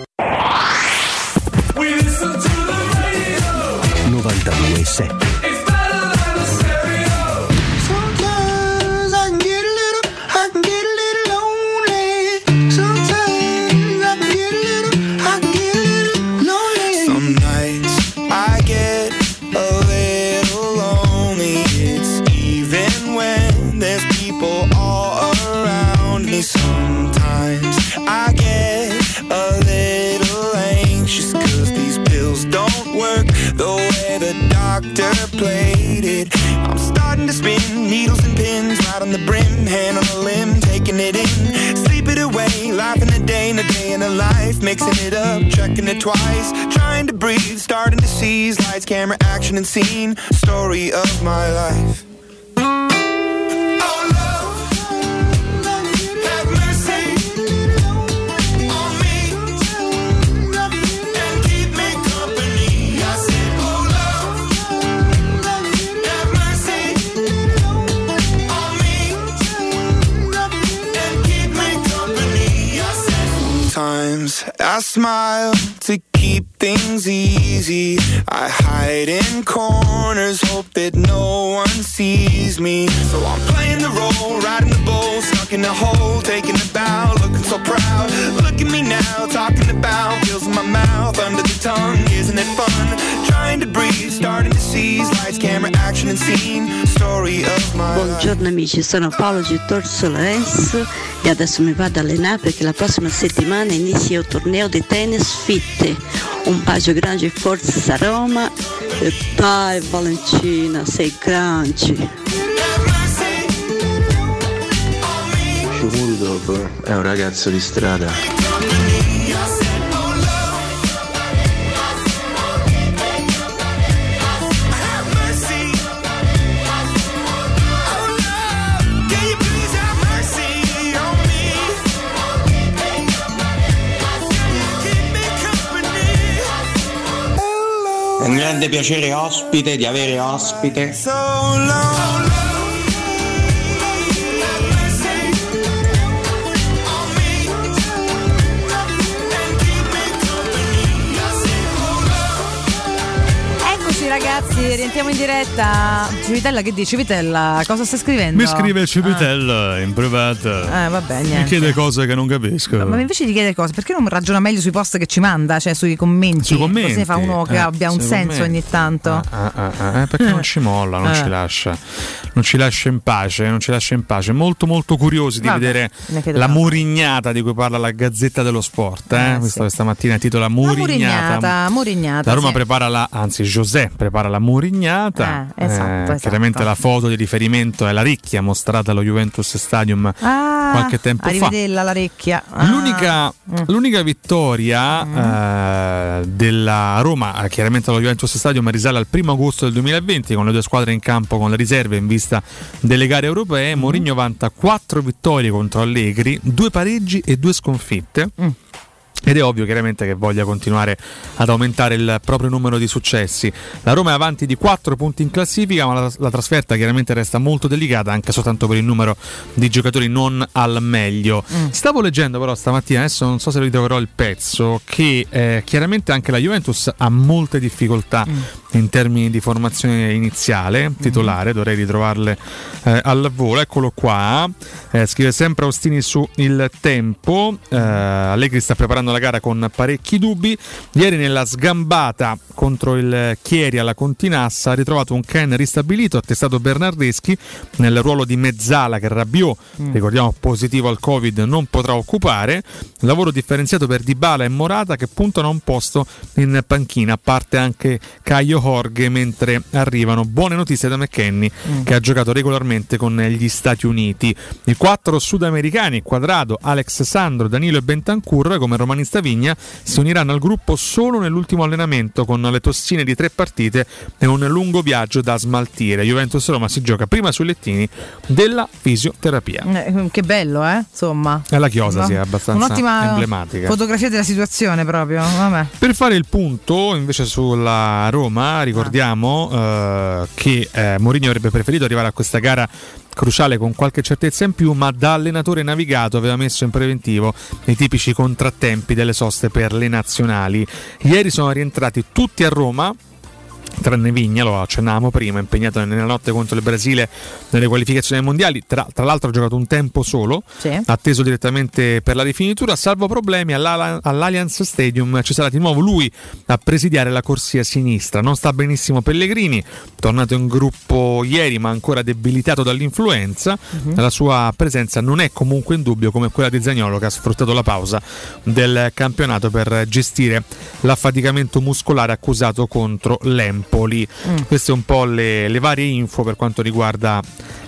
Speaker 25: 92.7
Speaker 51: Sometimes
Speaker 71: mixing it up, checking it twice. Trying to breathe, starting to seize lights, camera, action, and scene. Story of my life. Sometimes I smile to keep things easy. I hide in corners, hope that no one sees me. So I'm playing the role, riding the bull, stuck in the hole, taking a bow, looking so proud. Look at me now, talking about feels in my mouth, under the tongue. Isn't it fun? Trying to breathe, starting to seize lights, camera, action, and scene. Story of my life.
Speaker 72: Buongiorno amici, sono Paolo Gittor Solares e adesso mi vado a allenare perché la prossima settimana inizia il torneo di tennis Fitte. Un bacio grande e forza Roma e dai Valentina, sei grande.
Speaker 73: Shmurudov è un ragazzo di strada.
Speaker 67: Un grande piacere ospite di avere ospite.
Speaker 1: Eccoci ragazzi, rientriamo in diretta. Civitella che dici? Vitella, cosa stai scrivendo?
Speaker 2: Mi scrive Civitel in privato.
Speaker 1: Ah, eh, vabbè,
Speaker 2: Mi
Speaker 1: niente.
Speaker 2: chiede cose che non capisco.
Speaker 1: Ma invece di chiedere cose, perché non ragiona meglio sui post che ci manda, cioè sui commenti?
Speaker 2: Sui commenti,
Speaker 1: Così ne fa uno che
Speaker 2: eh,
Speaker 1: abbia un senso
Speaker 2: commenti.
Speaker 1: ogni tanto.
Speaker 2: Ah, ah, ah, eh, perché non ci molla, non
Speaker 1: Eh.
Speaker 2: ci lascia, non ci lascia in pace, non ci lascia in pace. Molto molto curiosi di
Speaker 1: Vabbè,
Speaker 2: vedere la murignata di cui parla la Gazzetta dello Sport. Eh?
Speaker 1: Eh,
Speaker 2: Questa stamattina titola Murignata.
Speaker 1: Murignata, Murignata.
Speaker 2: La Roma
Speaker 1: sì.
Speaker 2: prepara la, anzi José prepara la Murignata.
Speaker 1: Eh, esatto, esatto.
Speaker 2: Chiaramente la foto di riferimento è la ricchia mostrata allo Juventus Stadium
Speaker 1: Ah,
Speaker 2: qualche tempo fa.
Speaker 1: rivederla l'orecchia. Ah.
Speaker 2: L'unica,
Speaker 1: Mm.
Speaker 2: l'unica vittoria eh, eh, della Roma, eh, chiaramente allo Juventus Stadium risale al 1 agosto del 2020 con le due squadre in campo con le riserve in vista delle gare europee. Mourinho vanta 4 vittorie contro Allegri, 2 pareggi e 2 sconfitte. Ed è ovvio chiaramente che voglia continuare ad aumentare il proprio numero di successi. La Roma è avanti di 4 punti in classifica, ma la, la trasferta chiaramente resta molto delicata anche soltanto per il numero di giocatori non al meglio. Stavo leggendo però stamattina, adesso non so se ritroverò il pezzo, che eh, chiaramente anche la Juventus ha molte difficoltà in termini di formazione iniziale, titolare, dovrei ritrovarle eh, al volo. Eccolo qua, eh, scrive sempre Ostini su Il Tempo, eh, Allegri sta preparando la gara con parecchi dubbi. Ieri nella sgambata contro il Chieri alla Continassa ha ritrovato un Ken ristabilito, ha testato Bernardeschi nel ruolo di mezzala che Rabiot, ricordiamo positivo al Covid, non potrà occupare. Lavoro differenziato per Dybala e Morata che puntano a un posto in panchina, a parte anche Caio Jorge mentre arrivano buone notizie da McKenny che ha giocato regolarmente con gli Stati Uniti. I quattro sudamericani, Quadrado, Alex Sandro, Danilo e Bentancur, come romanista Vigna, si uniranno al gruppo solo nell'ultimo allenamento con le tossine di tre partite e un lungo viaggio da smaltire. Juventus Roma si gioca prima sui lettini della fisioterapia.
Speaker 1: Eh, che bello, eh? Insomma.
Speaker 2: È la chiosa,
Speaker 1: No?
Speaker 2: sì, è abbastanza
Speaker 1: Un'ottima
Speaker 2: emblematica.
Speaker 1: fotografia della situazione proprio. Vabbè.
Speaker 2: Per fare il punto invece sulla Roma, ricordiamo eh, che eh, Mourinho avrebbe preferito arrivare a questa gara cruciale con qualche certezza in più, ma da allenatore navigato aveva messo in preventivo i tipici contrattempi delle soste per le nazionali. Ieri sono rientrati tutti a Roma. Tranne Vigna, lo accennavamo prima, impegnato nella notte contro il Brasile nelle qualificazioni mondiali. Tra, tra l'altro ha giocato un tempo solo, atteso direttamente per la rifinitura. Salvo problemi all'Allianz Stadium ci sarà di nuovo lui a presidiare la corsia sinistra. Non sta benissimo Pellegrini, tornato in gruppo ieri ma ancora debilitato dall'influenza. La sua presenza non è comunque in dubbio come quella di Zagnolo che ha sfruttato la pausa del campionato per gestire l'affaticamento muscolare accusato contro l'Empoli. Queste un po' le, le varie info per quanto riguarda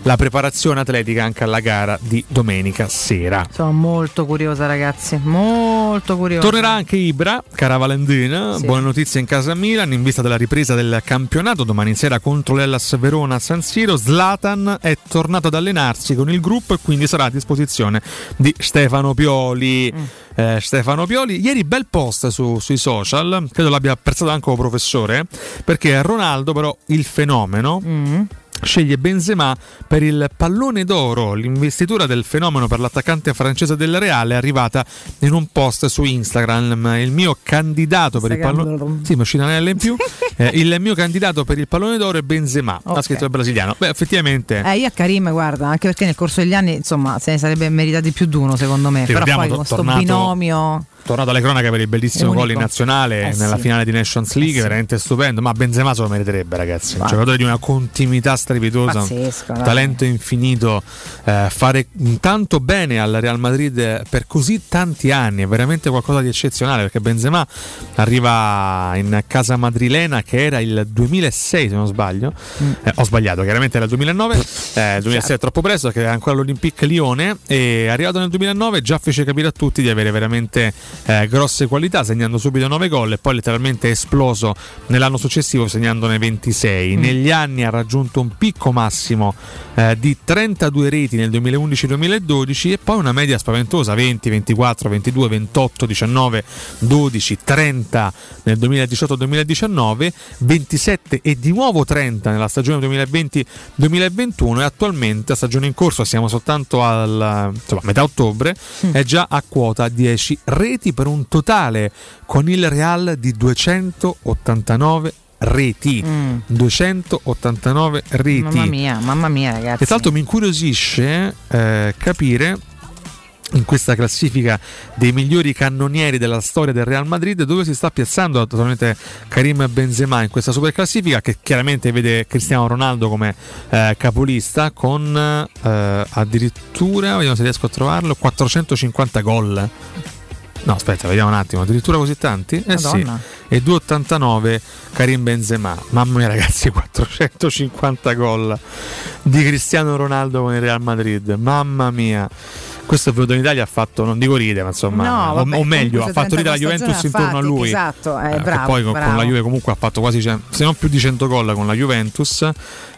Speaker 2: la preparazione atletica anche alla gara di domenica sera.
Speaker 1: Sono molto curiosa, ragazzi. Molto curiosa.
Speaker 2: Tornerà anche Ibra, cara Valentina.
Speaker 1: Sì.
Speaker 2: Buone notizie in casa Milan in vista della ripresa del campionato domani sera contro l'Ellas Verona a San Siro. Zlatan è tornato ad allenarsi con il gruppo e quindi sarà a disposizione di Stefano Pioli. Eh, Stefano Pioli, ieri bel post su- sui social, credo l'abbia apprezzato anche un professore, perché Ronaldo però il fenomeno sceglie Benzema per il pallone d'oro. L'investitura del fenomeno per l'attaccante francese del Reale è arrivata in un post su Instagram. Il mio candidato per il pallone Sì, L in più. Eh, il mio candidato per il pallone d'oro è Benzema, ha
Speaker 1: Ok.
Speaker 2: scritto il brasiliano. Beh, effettivamente
Speaker 1: Eh, io a Karim, guarda, anche perché nel corso degli anni, insomma, se ne sarebbe meritati più di uno, secondo me. Però
Speaker 2: Ricordiamo,
Speaker 1: poi
Speaker 2: to-
Speaker 1: con sto
Speaker 2: tornato-
Speaker 1: binomio.
Speaker 2: Tornato alle cronache per il bellissimo
Speaker 1: Unico.
Speaker 2: gol in nazionale
Speaker 1: Eh,
Speaker 2: nella
Speaker 1: sì.
Speaker 2: finale di Nations League, veramente stupendo. Ma Benzema se lo meriterebbe, ragazzi. Un giocatore di una continuità strepitosa,
Speaker 1: Pazzesco,
Speaker 2: un talento infinito. eh, fare tanto bene al Real Madrid per così tanti anni è veramente qualcosa di eccezionale perché Benzema arriva in casa madrilena che era il 2006, se non sbaglio.
Speaker 1: Mm.
Speaker 2: Eh, ho sbagliato, chiaramente era il 2009. Eh, il 2006 è troppo presto perché era ancora l'Olympique Lione. E arrivato nel 2009 già fece capire a tutti di avere veramente eh, grosse qualità, segnando subito 9 gol e poi letteralmente esploso nell'anno successivo segnandone 26.
Speaker 1: Mm.
Speaker 2: Negli anni ha raggiunto un picco massimo eh, di 32 reti nel 2011-2012 e poi una media spaventosa 20, 24, 22, 28, 19, 12, 30 nel 2018-2019, 27 e di nuovo 30 nella stagione 2020-2021 e attualmente a stagione in corso siamo soltanto al insomma, metà ottobre è già a quota 10 reti per un totale con il Real di 289 reti. 289 reti.
Speaker 1: Mamma mia, mamma mia, ragazzi.
Speaker 2: e tra l'altro mi incuriosisce eh, capire in questa classifica dei migliori cannonieri della storia del Real Madrid dove si sta piazzando attualmente Karim Benzema in questa super classifica che chiaramente vede Cristiano Ronaldo come eh, capolista con eh, addirittura vediamo se riesco a trovarlo 450 gol No, aspetta, vediamo un attimo. Addirittura così tanti? Eh
Speaker 1: Madonna.
Speaker 2: sì. E 2,89 Karim Benzema. Mamma mia, ragazzi, 450 gol di Cristiano Ronaldo con il Real Madrid. Mamma mia. Questo è venuto in Italia ha fatto, non dico ride, ma insomma,
Speaker 1: No,
Speaker 2: o-
Speaker 1: vabbè,
Speaker 2: o, meglio,
Speaker 1: comunque
Speaker 2: ha fatto ridere la
Speaker 1: 30
Speaker 2: Juventus
Speaker 1: stagioni
Speaker 2: intorno a
Speaker 1: fatti,
Speaker 2: lui.
Speaker 1: esatto, eh,
Speaker 2: Eh,
Speaker 1: bravo,
Speaker 2: poi con, con
Speaker 1: bravo.
Speaker 2: la Juve comunque ha fatto quasi, se non più di 100 gol con la Juventus.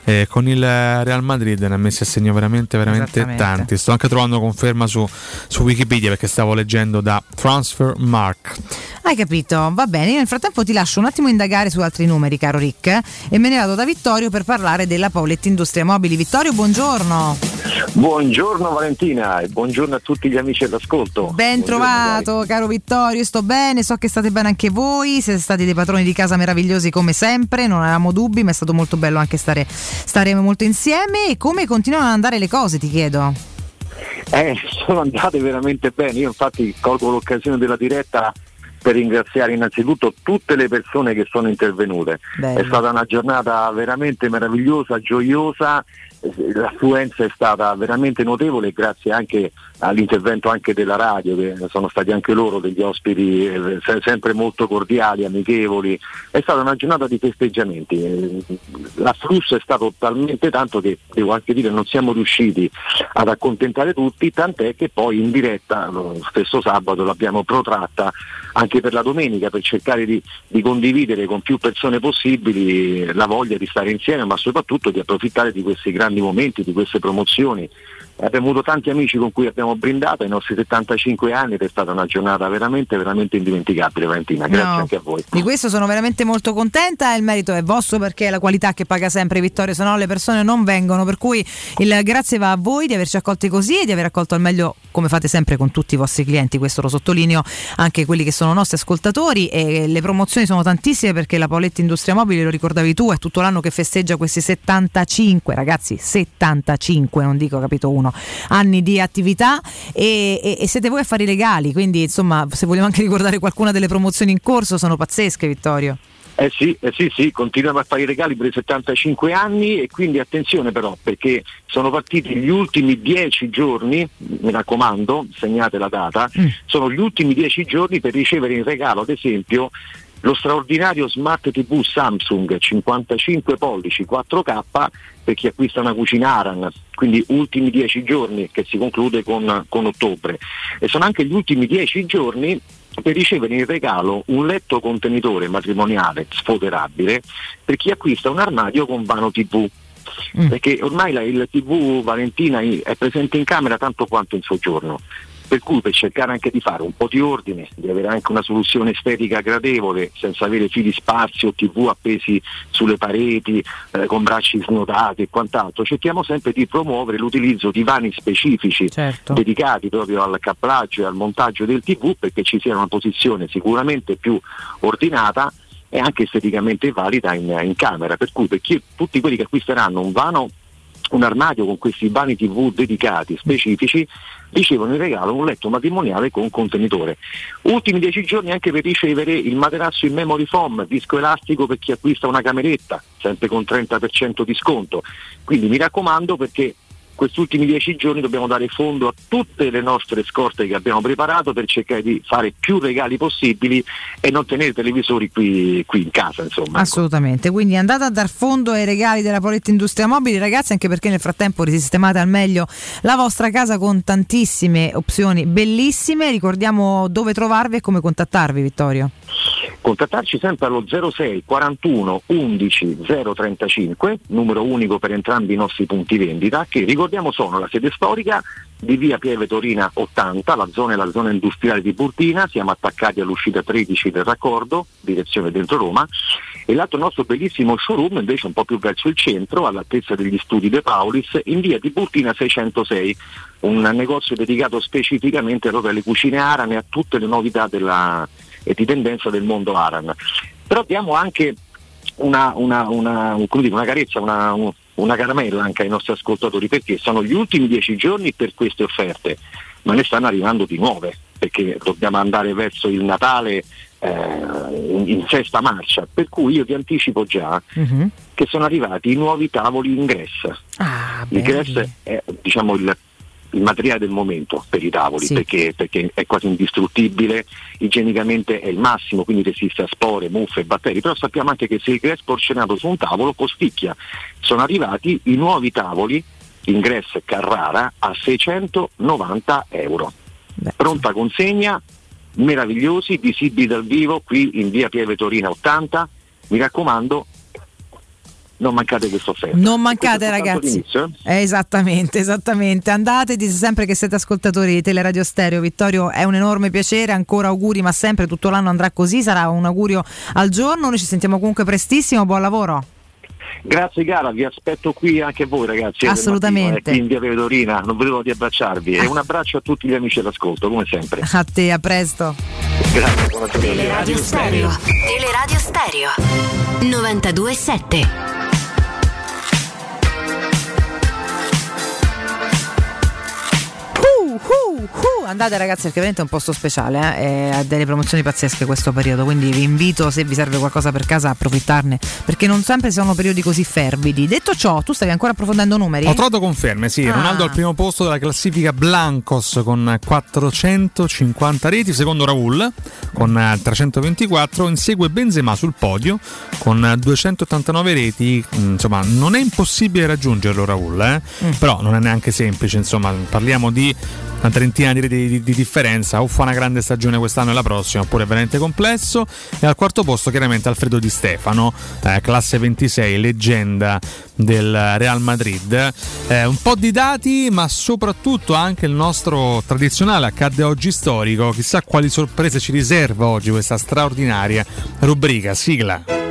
Speaker 2: eh, con il Real Madrid ne ha messi a segno veramente, veramente tanti. Sto anche trovando conferma su, su Wikipedia perché stavo leggendo da Transfer Mark.
Speaker 1: Hai capito? Va bene, io nel frattempo ti lascio un attimo indagare su altri numeri, caro Rick, e me ne vado da Vittorio per parlare della Pauletti Industria Mobili. Vittorio, buongiorno.
Speaker 74: Buongiorno Valentina e buongiorno a tutti gli amici all'ascolto.
Speaker 1: Ben
Speaker 74: Buongiorno,
Speaker 1: trovato, caro Vittorio, sto bene, so che state bene anche voi, siete stati dei patroni di casa meravigliosi come sempre, non avevamo dubbi, ma è stato molto bello anche stare, stare molto insieme. E come continuano ad andare le cose, ti chiedo?
Speaker 74: Eh, sono andate veramente bene. Io infatti colgo l'occasione della diretta per ringraziare innanzitutto tutte le persone che sono intervenute.
Speaker 1: Bello.
Speaker 74: È stata una giornata veramente meravigliosa, gioiosa. Eh, L'affluenza è stata veramente notevole grazie anche all'intervento anche della radio, che sono stati anche loro degli ospiti eh, se- sempre molto cordiali, amichevoli. È stata una giornata di festeggiamenti. L'afflusso è stato talmente tanto che devo anche dire non siamo riusciti ad accontentare tutti, tant'è che poi in diretta lo stesso sabato l'abbiamo protratta anche per la domenica per cercare di, di condividere con più persone possibili la voglia di stare insieme, ma soprattutto di approfittare di questi grandi momenti, di queste promozioni. Abbiamo avuto tanti amici con cui abbiamo brindato ai nostri 75 anni ed è stata una giornata veramente, veramente indimenticabile Valentina. Grazie
Speaker 1: No.
Speaker 74: anche a voi.
Speaker 1: Di questo sono veramente molto contenta il merito è vostro perché è la qualità che paga sempre Vittorio, se no le persone non vengono. Per cui il grazie va a voi di averci accolti così e di aver accolto al meglio, come fate sempre con tutti i vostri clienti, questo lo sottolineo, anche quelli che sono nostri ascoltatori. E le promozioni sono tantissime perché la Paoletti Industria Mobili, lo ricordavi tu, è tutto l'anno che festeggia questi 75, ragazzi, 75, non dico capito uno, anni di attività e, e- e siete voi a fare i regali, quindi insomma se vogliamo anche ricordare qualcuna delle promozioni in corso sono pazzesche Vittorio.
Speaker 74: Eh sì, eh sì, sì, continuiamo a fare i regali per i 75 anni e quindi attenzione però perché sono partiti gli ultimi 10 giorni, mi raccomando, segnate la data, sono gli ultimi 10 giorni per ricevere in regalo ad esempio lo straordinario Smart TV Samsung 55 pollici 4K per chi acquista una cucina Aran, quindi ultimi 10 giorni che si conclude con, con ottobre. E sono anche gli ultimi 10 giorni per ricevere in regalo un letto contenitore matrimoniale sfoderabile per chi acquista un armadio con vano TV. Perché ormai la- il TV Valentina è presente in camera tanto quanto in soggiorno. Per cui per cercare anche di fare un po' di ordine, di avere anche una soluzione estetica gradevole, senza avere fili sparsi o TV appesi sulle pareti, eh, con bracci snodati e quant'altro, cerchiamo sempre di promuovere l'utilizzo di vani specifici dedicati proprio al caplaggio e al montaggio del TV perché ci sia una posizione sicuramente più ordinata e anche esteticamente valida in, in camera. Per cui per chi- tutti quelli che acquisteranno un vano un armadio con questi vani TV dedicati specifici ricevono in regalo un letto matrimoniale con contenitore. Ultimi dieci giorni anche per ricevere il materasso in memory foam, disco elastico per chi acquista una cameretta, sempre con 30% di sconto. Quindi mi raccomando perché questi ultimi dieci giorni dobbiamo dare fondo a tutte le nostre scorte che abbiamo preparato per cercare di fare più regali possibili e non tenere televisori qui, qui in casa. Insomma.
Speaker 1: Assolutamente, quindi andate a dar fondo ai regali della Poletti Industria Mobili, ragazzi, anche perché nel frattempo risistemate al meglio la vostra casa con tantissime opzioni bellissime. Ricordiamo dove trovarvi e come contattarvi, Vittorio.
Speaker 74: Contattarci sempre allo 06 41 11 035, numero unico per entrambi i nostri punti vendita, che ricordiamo sono la sede storica di via Pieve Torina 80, la zona è la zona industriale di Burtina, siamo attaccati all'uscita 13 del raccordo, direzione dentro Roma, e l'altro nostro bellissimo showroom invece un po' più verso il centro, all'altezza degli studi De Paulis, in via di Burtina 606, un negozio dedicato specificamente proprio alle cucine Aran e a tutte le novità della, e di tendenza del mondo Aran. Però diamo anche una, una, una, dire, una carezza, una, un- una caramella anche ai nostri ascoltatori perché sono gli ultimi dieci giorni per queste offerte, ma ne stanno arrivando di nuove perché dobbiamo andare verso il Natale eh, in, in sesta marcia, per cui io ti anticipo già che sono arrivati i nuovi tavoli ingresso. L'ingresso è diciamo, il, il materiale del momento per i tavoli
Speaker 1: Sì.
Speaker 74: perché, perché è quasi indistruttibile, igienicamente è il massimo, quindi resiste a spore, muffe e batteri, però sappiamo anche che se il grass porcionato su un tavolo costicchia. Sono arrivati i nuovi tavoli ingresso e Carrara a 690 euro. Pronta consegna, meravigliosi, visibili dal vivo qui in via Pieve Torina 80. Mi raccomando, non mancate questa offerta.
Speaker 1: Non mancate ragazzi.
Speaker 74: eh?
Speaker 1: Eh, esattamente, esattamente. Andate, dite sempre che siete ascoltatori di Teleradio Stereo. Vittorio, è un enorme piacere, ancora auguri, ma sempre tutto l'anno andrà così, sarà un augurio al giorno. Noi ci sentiamo comunque prestissimo, buon lavoro.
Speaker 74: Grazie gara, vi aspetto qui anche voi ragazzi.
Speaker 1: Assolutamente.
Speaker 74: del mattino, eh, qui in via Pieve Torina, non vedevo di abbracciarvi. E un abbraccio a tutti gli amici all'ascolto, come sempre.
Speaker 1: A te, a presto.
Speaker 74: Grazie, buona giornata.
Speaker 70: Teleradio Stereo. Teleradio Stereo. 92.7.
Speaker 1: uh, uh. Andate ragazzi perché veramente è un posto speciale, eh? e ha delle promozioni pazzesche questo periodo, quindi vi invito se vi serve qualcosa per casa a approfittarne, perché non sempre sono periodi così fervidi. Detto ciò, tu stavi ancora approfondendo numeri?
Speaker 2: Ho trovato conferme, sì.
Speaker 1: Ah.
Speaker 2: Ronaldo al primo posto della classifica Blancos con 450 reti, secondo Raul con eh, 324, insegue Benzema sul podio con eh, 289 reti. Mm, Insomma, non è impossibile raggiungerlo Raul, eh?
Speaker 1: Mm.
Speaker 2: però non è neanche semplice, insomma, parliamo di una trentina di reti di, di differenza, o fa una grande stagione quest'anno e la prossima, oppure è veramente complesso. E al quarto posto chiaramente Alfredo Di Stefano, eh, classe 26, leggenda del Real Madrid. Eh, un po' di dati, ma soprattutto anche il nostro tradizionale accadde oggi storico. Chissà quali sorprese ci riserva oggi questa straordinaria rubrica. Sigla.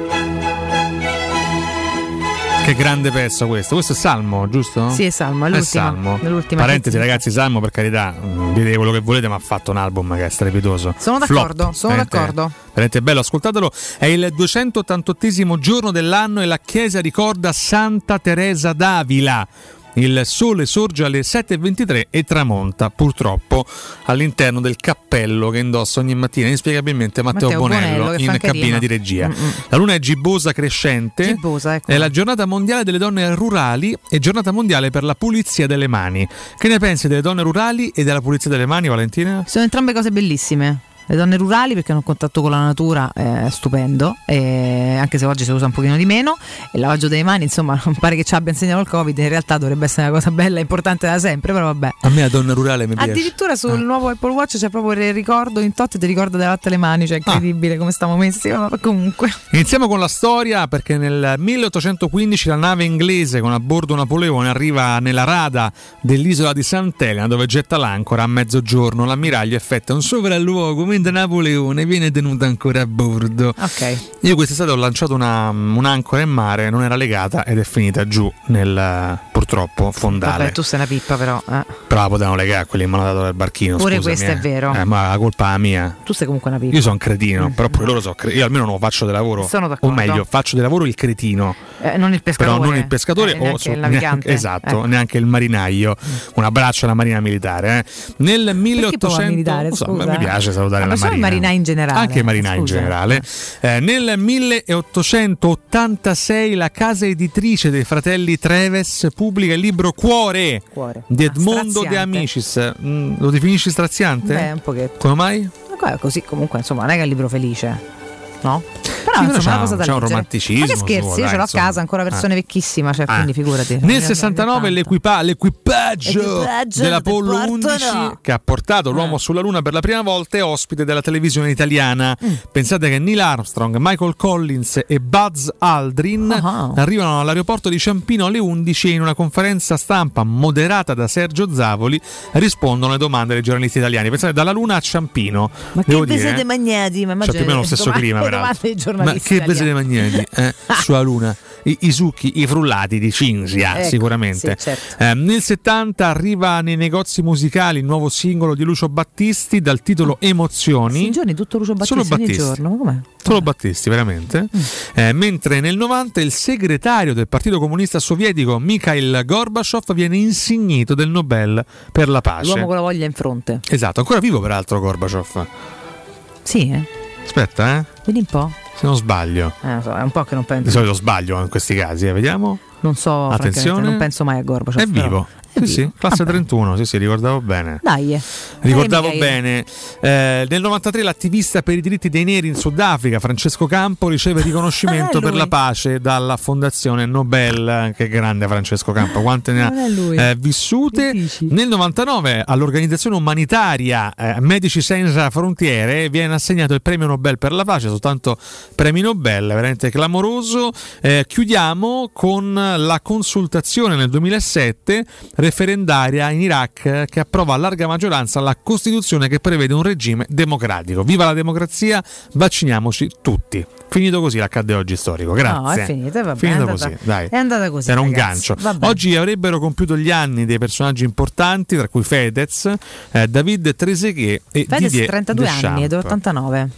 Speaker 2: Che grande pezzo questo. Questo è Salmo, giusto?
Speaker 1: Sì, è Salmo, è l'ultima.
Speaker 2: Salmo.
Speaker 1: l'ultima
Speaker 2: Parentesi, ragazzi, Salmo, per carità, mm, dite quello che volete, ma ha fatto un album che è strepitoso.
Speaker 1: Sono
Speaker 2: Flop.
Speaker 1: d'accordo, sono
Speaker 2: Veramente-
Speaker 1: d'accordo.
Speaker 2: Veramente bello, ascoltatelo. È il 288 giorno dell'anno e la chiesa ricorda Santa Teresa d'Avila. Il sole sorge alle 7.23 e tramonta purtroppo all'interno del cappello che indossa ogni mattina inspiegabilmente Matteo,
Speaker 1: Matteo
Speaker 2: Bonello,
Speaker 1: Bonello,
Speaker 2: in cabina di regia.
Speaker 1: Mm-mm.
Speaker 2: La luna è gibbosa crescente.
Speaker 1: Gibbosa, ecco.
Speaker 2: È la giornata mondiale delle donne rurali e giornata mondiale per la pulizia delle mani. Che ne pensi delle donne rurali e della pulizia delle mani, Valentina?
Speaker 1: Sono entrambe cose bellissime. Le donne rurali perché hanno un contatto con la natura è stupendo, e anche se oggi si usa un pochino di meno. E il lavaggio delle mani, insomma, non pare che ci abbia insegnato il Covid, in realtà dovrebbe essere una cosa bella e importante da sempre, però vabbè.
Speaker 2: A me la donna rurale mi piace.
Speaker 1: Addirittura sul nuovo Apple Watch c'è proprio il ricordo in tot ti ricorda di lavate le mani, cioè è incredibile come stiamo messi, ma comunque.
Speaker 2: Iniziamo con la storia perché nel 1815 la nave inglese con a bordo Napoleone arriva nella rada dell'isola di Sant'Elena dove getta l'ancora a mezzogiorno. L'ammiraglio effettua un sopralluogo mentre Napoleone viene tenuto ancora a bordo.
Speaker 1: Ok.
Speaker 2: Io quest'estate ho lanciato una- un'ancora in mare, non era legata ed è finita giù nel purtroppo fondale.
Speaker 1: Vabbè, tu sei una pippa però. eh.
Speaker 2: Però la potevano legare quelli in mano dato dal barchino.
Speaker 1: Pure
Speaker 2: scusami,
Speaker 1: questo è
Speaker 2: eh.
Speaker 1: vero.
Speaker 2: Eh, ma la colpa è mia.
Speaker 1: Tu sei comunque una pippa.
Speaker 2: Io sono un cretino, però pure loro sono cretini. Io almeno non faccio di lavoro.
Speaker 1: Sono
Speaker 2: o
Speaker 1: d'accordo.
Speaker 2: meglio, faccio di lavoro il cretino.
Speaker 1: Eh, non il pescatore.
Speaker 2: Però non il pescatore
Speaker 1: Eh,
Speaker 2: o so-
Speaker 1: il navigante.
Speaker 2: neanche- esatto,
Speaker 1: Eh.
Speaker 2: neanche il marinaio. Un abbraccio alla Marina Militare. eh. Nel
Speaker 1: Perché
Speaker 2: 1800
Speaker 1: poi va militare,
Speaker 2: so, mi piace salutare
Speaker 1: Ah,
Speaker 2: la
Speaker 1: ma
Speaker 2: Marina.
Speaker 1: marinai in generale.
Speaker 2: Anche marinai in generale. Eh, nel 1886 la casa editrice dei fratelli Treves pubblica il libro Cuore,
Speaker 1: Cuore.
Speaker 2: di
Speaker 1: Ah,
Speaker 2: Edmondo De
Speaker 1: straziante.
Speaker 2: Amicis. Mm, lo definisci straziante?
Speaker 1: Beh, un pochetto.
Speaker 2: Come mai?
Speaker 1: Ma è così comunque, insomma, non è che è un libro felice. No? Però
Speaker 2: Sì, però
Speaker 1: insomma, una cosa da
Speaker 2: c'ha un romanticismo
Speaker 1: Ma che scherzi,
Speaker 2: suo,
Speaker 1: io
Speaker 2: dai,
Speaker 1: ce l'ho a casa, ancora versione
Speaker 2: Ah.
Speaker 1: vecchissima, cioè, quindi figurati.
Speaker 2: Nel 69 l'equipa- l'equipaggio
Speaker 1: Equipaggio
Speaker 2: dell'Apollo
Speaker 1: che portano.
Speaker 2: 11 che ha portato l'uomo sulla Luna per la prima volta è ospite della televisione italiana.
Speaker 1: Mm.
Speaker 2: Pensate che Neil Armstrong, Michael Collins e Buzz Aldrin
Speaker 1: Ah.
Speaker 2: arrivano all'aeroporto di Ciampino alle 11 e in una conferenza stampa moderata da Sergio Zavoli rispondono alle domande dei giornalisti italiani. Pensate dalla Luna a Ciampino.
Speaker 1: Ma che vi siete
Speaker 2: eh.
Speaker 1: magnati? Ma
Speaker 2: Cioè, più o meno lo stesso clima,
Speaker 1: dei giornalisti
Speaker 2: Ma che siete
Speaker 1: italiani.
Speaker 2: magnati eh, sulla Luna? I, i succhi, i frullati di Cinzia,
Speaker 1: Ecco,
Speaker 2: sicuramente.
Speaker 1: sì, certo.
Speaker 2: Eh, nel 70 arriva nei negozi musicali il nuovo singolo di Lucio Battisti dal titolo Emozioni.
Speaker 1: Sì, giorni tutto Lucio Battisti
Speaker 2: Solo
Speaker 1: ogni
Speaker 2: Battisti.
Speaker 1: giorno, com'è?
Speaker 2: Solo Battisti, veramente.
Speaker 1: Mm.
Speaker 2: Eh, mentre nel 90 il segretario del Partito Comunista Sovietico Mikhail Gorbaciov viene insignito del Nobel per la pace.
Speaker 1: L'uomo con la voglia in fronte.
Speaker 2: Esatto, ancora vivo peraltro Gorbaciov.
Speaker 1: Sì, eh?
Speaker 2: Aspetta, eh.
Speaker 1: Vedi un po'.
Speaker 2: Se non sbaglio.
Speaker 1: Eh, so, è un po' che non
Speaker 2: Di
Speaker 1: penso.
Speaker 2: solito sbaglio in questi casi, eh. vediamo.
Speaker 1: Non so, non penso mai a Gorbaciov.
Speaker 2: È vivo. Sì, sì, classe 31, sì, sì, ricordavo bene.
Speaker 1: Dai. eh.
Speaker 2: Ricordavo
Speaker 1: Eh,
Speaker 2: bene, eh, nel 93 l'attivista per i diritti dei neri in Sudafrica, Francesco Campo, riceve riconoscimento
Speaker 1: Ah,
Speaker 2: per la pace dalla Fondazione Nobel. Che grande Francesco Campo, quante ne ha eh, vissute. Nel 99 all'organizzazione umanitaria eh, Medici Senza Frontiere viene assegnato il premio Nobel per la pace, soltanto premi Nobel, veramente clamoroso. Eh, chiudiamo con la consultazione nel 2007 referendaria in Iraq che approva a larga maggioranza la Costituzione che prevede un regime democratico. Viva la democrazia, vacciniamoci tutti. Finito così l'accadde oggi storico, grazie.
Speaker 1: No, è finito, va
Speaker 2: bene.
Speaker 1: È andata
Speaker 2: così, dai.
Speaker 1: È andata così.
Speaker 2: Era
Speaker 1: ragazzi,
Speaker 2: un
Speaker 1: gancio.
Speaker 2: Oggi avrebbero compiuto gli anni dei personaggi importanti, tra cui Fedez, eh, David Trezeguet e
Speaker 1: Fedez
Speaker 2: Didier
Speaker 1: 32 Deschamps. anni
Speaker 2: ed
Speaker 1: 89.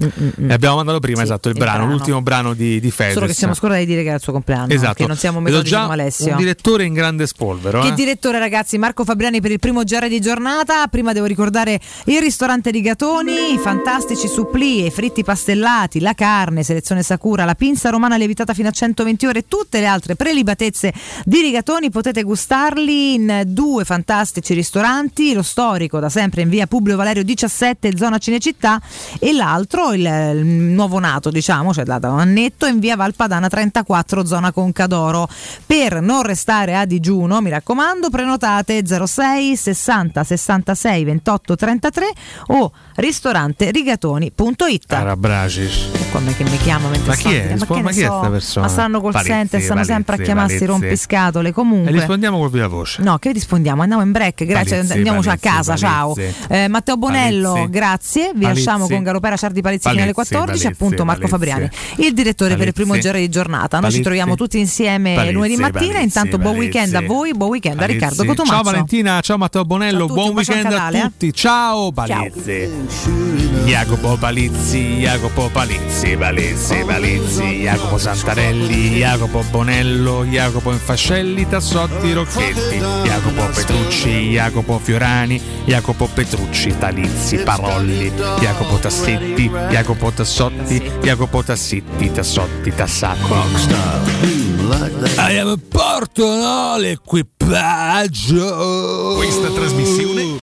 Speaker 2: Mm-mm. abbiamo mandato prima sì, esatto il,
Speaker 1: il
Speaker 2: brano,
Speaker 1: brano,
Speaker 2: l'ultimo brano di, di Fedez.
Speaker 1: Solo che siamo scordati di dire che era il suo compleanno.
Speaker 2: Esatto.
Speaker 1: Che non siamo metodi
Speaker 2: già
Speaker 1: come Alessio.
Speaker 2: Un direttore in grande spolvero.
Speaker 1: Che
Speaker 2: eh?
Speaker 1: direttore, ragazzi, Marco Fabriani per il primo GR di giornata. Prima devo ricordare il ristorante Rigatoni, i fantastici supplì, i fritti pastellati, la carne, selezione Sakura, la pinza romana lievitata fino a 120 ore e tutte le altre prelibatezze di Rigatoni. Potete gustarli in due fantastici ristoranti, lo storico da sempre in via Publio Valerio 17, zona Cinecittà, e l'altro il, il nuovo nato, diciamo, cioè da un annetto, in via Valpadana 34, zona Concadoro. Per non restare a digiuno, mi raccomando, prenotate 06 60 66 28 33 o ristorante rigatoni.it.
Speaker 2: Arabracis.
Speaker 1: Come che mi chiama mentre
Speaker 2: Ma chi è?
Speaker 1: Ma, che
Speaker 2: ma chi è
Speaker 1: so?
Speaker 2: sta persona?
Speaker 1: Ma stanno col
Speaker 2: Palizzi,
Speaker 1: center, stanno sempre a
Speaker 2: Palizzi,
Speaker 1: chiamarsi
Speaker 2: Palizzi.
Speaker 1: rompiscatole.
Speaker 2: E
Speaker 1: Comunque.
Speaker 2: rispondiamo con viva voce.
Speaker 1: No, che rispondiamo? Andiamo in break, grazie,
Speaker 2: Palizzi,
Speaker 1: andiamoci
Speaker 2: Palizzi,
Speaker 1: a casa, ciao.
Speaker 2: Palizzi.
Speaker 1: Eh, Matteo Bonello,
Speaker 2: Palizzi.
Speaker 1: grazie. Vi
Speaker 2: Palizzi.
Speaker 1: lasciamo con Garopera Ciardi Palizzi fino alle
Speaker 2: Palizzi,
Speaker 1: 14,
Speaker 2: Palizzi,
Speaker 1: appunto Marco
Speaker 2: Palizzi.
Speaker 1: Fabriani, il direttore per il primo
Speaker 2: Palizzi.
Speaker 1: giro di giornata. Noi
Speaker 2: Palizzi.
Speaker 1: ci troviamo tutti insieme
Speaker 2: Palizzi,
Speaker 1: lunedì mattina.
Speaker 2: Palizzi,
Speaker 1: Intanto buon
Speaker 2: Palizzi.
Speaker 1: weekend a voi, buon weekend a Riccardo
Speaker 2: Palizzi.
Speaker 1: Cotumaccio.
Speaker 2: Ciao Valentina, ciao Matteo Bonello, buon weekend a
Speaker 1: eh.
Speaker 2: tutti. Ciao Palizzi. Jacopo Palizzi, Jacopo Palizzi, Palizzi, Palizzi, Jacopo Santarelli, Jacopo Bonello, Jacopo Infascelli, Tassotti, Rocchetti, Jacopo Petrucci, Jacopo Fiorani, Jacopo Petrucci, Talizzi, Parolli, Jacopo Tassetti, Jacopo Tassotti, Jacopo Tassitti, Tassotti, Tassatti. Abbiamo porto no, l'equipaggio.
Speaker 14: Questa trasmissione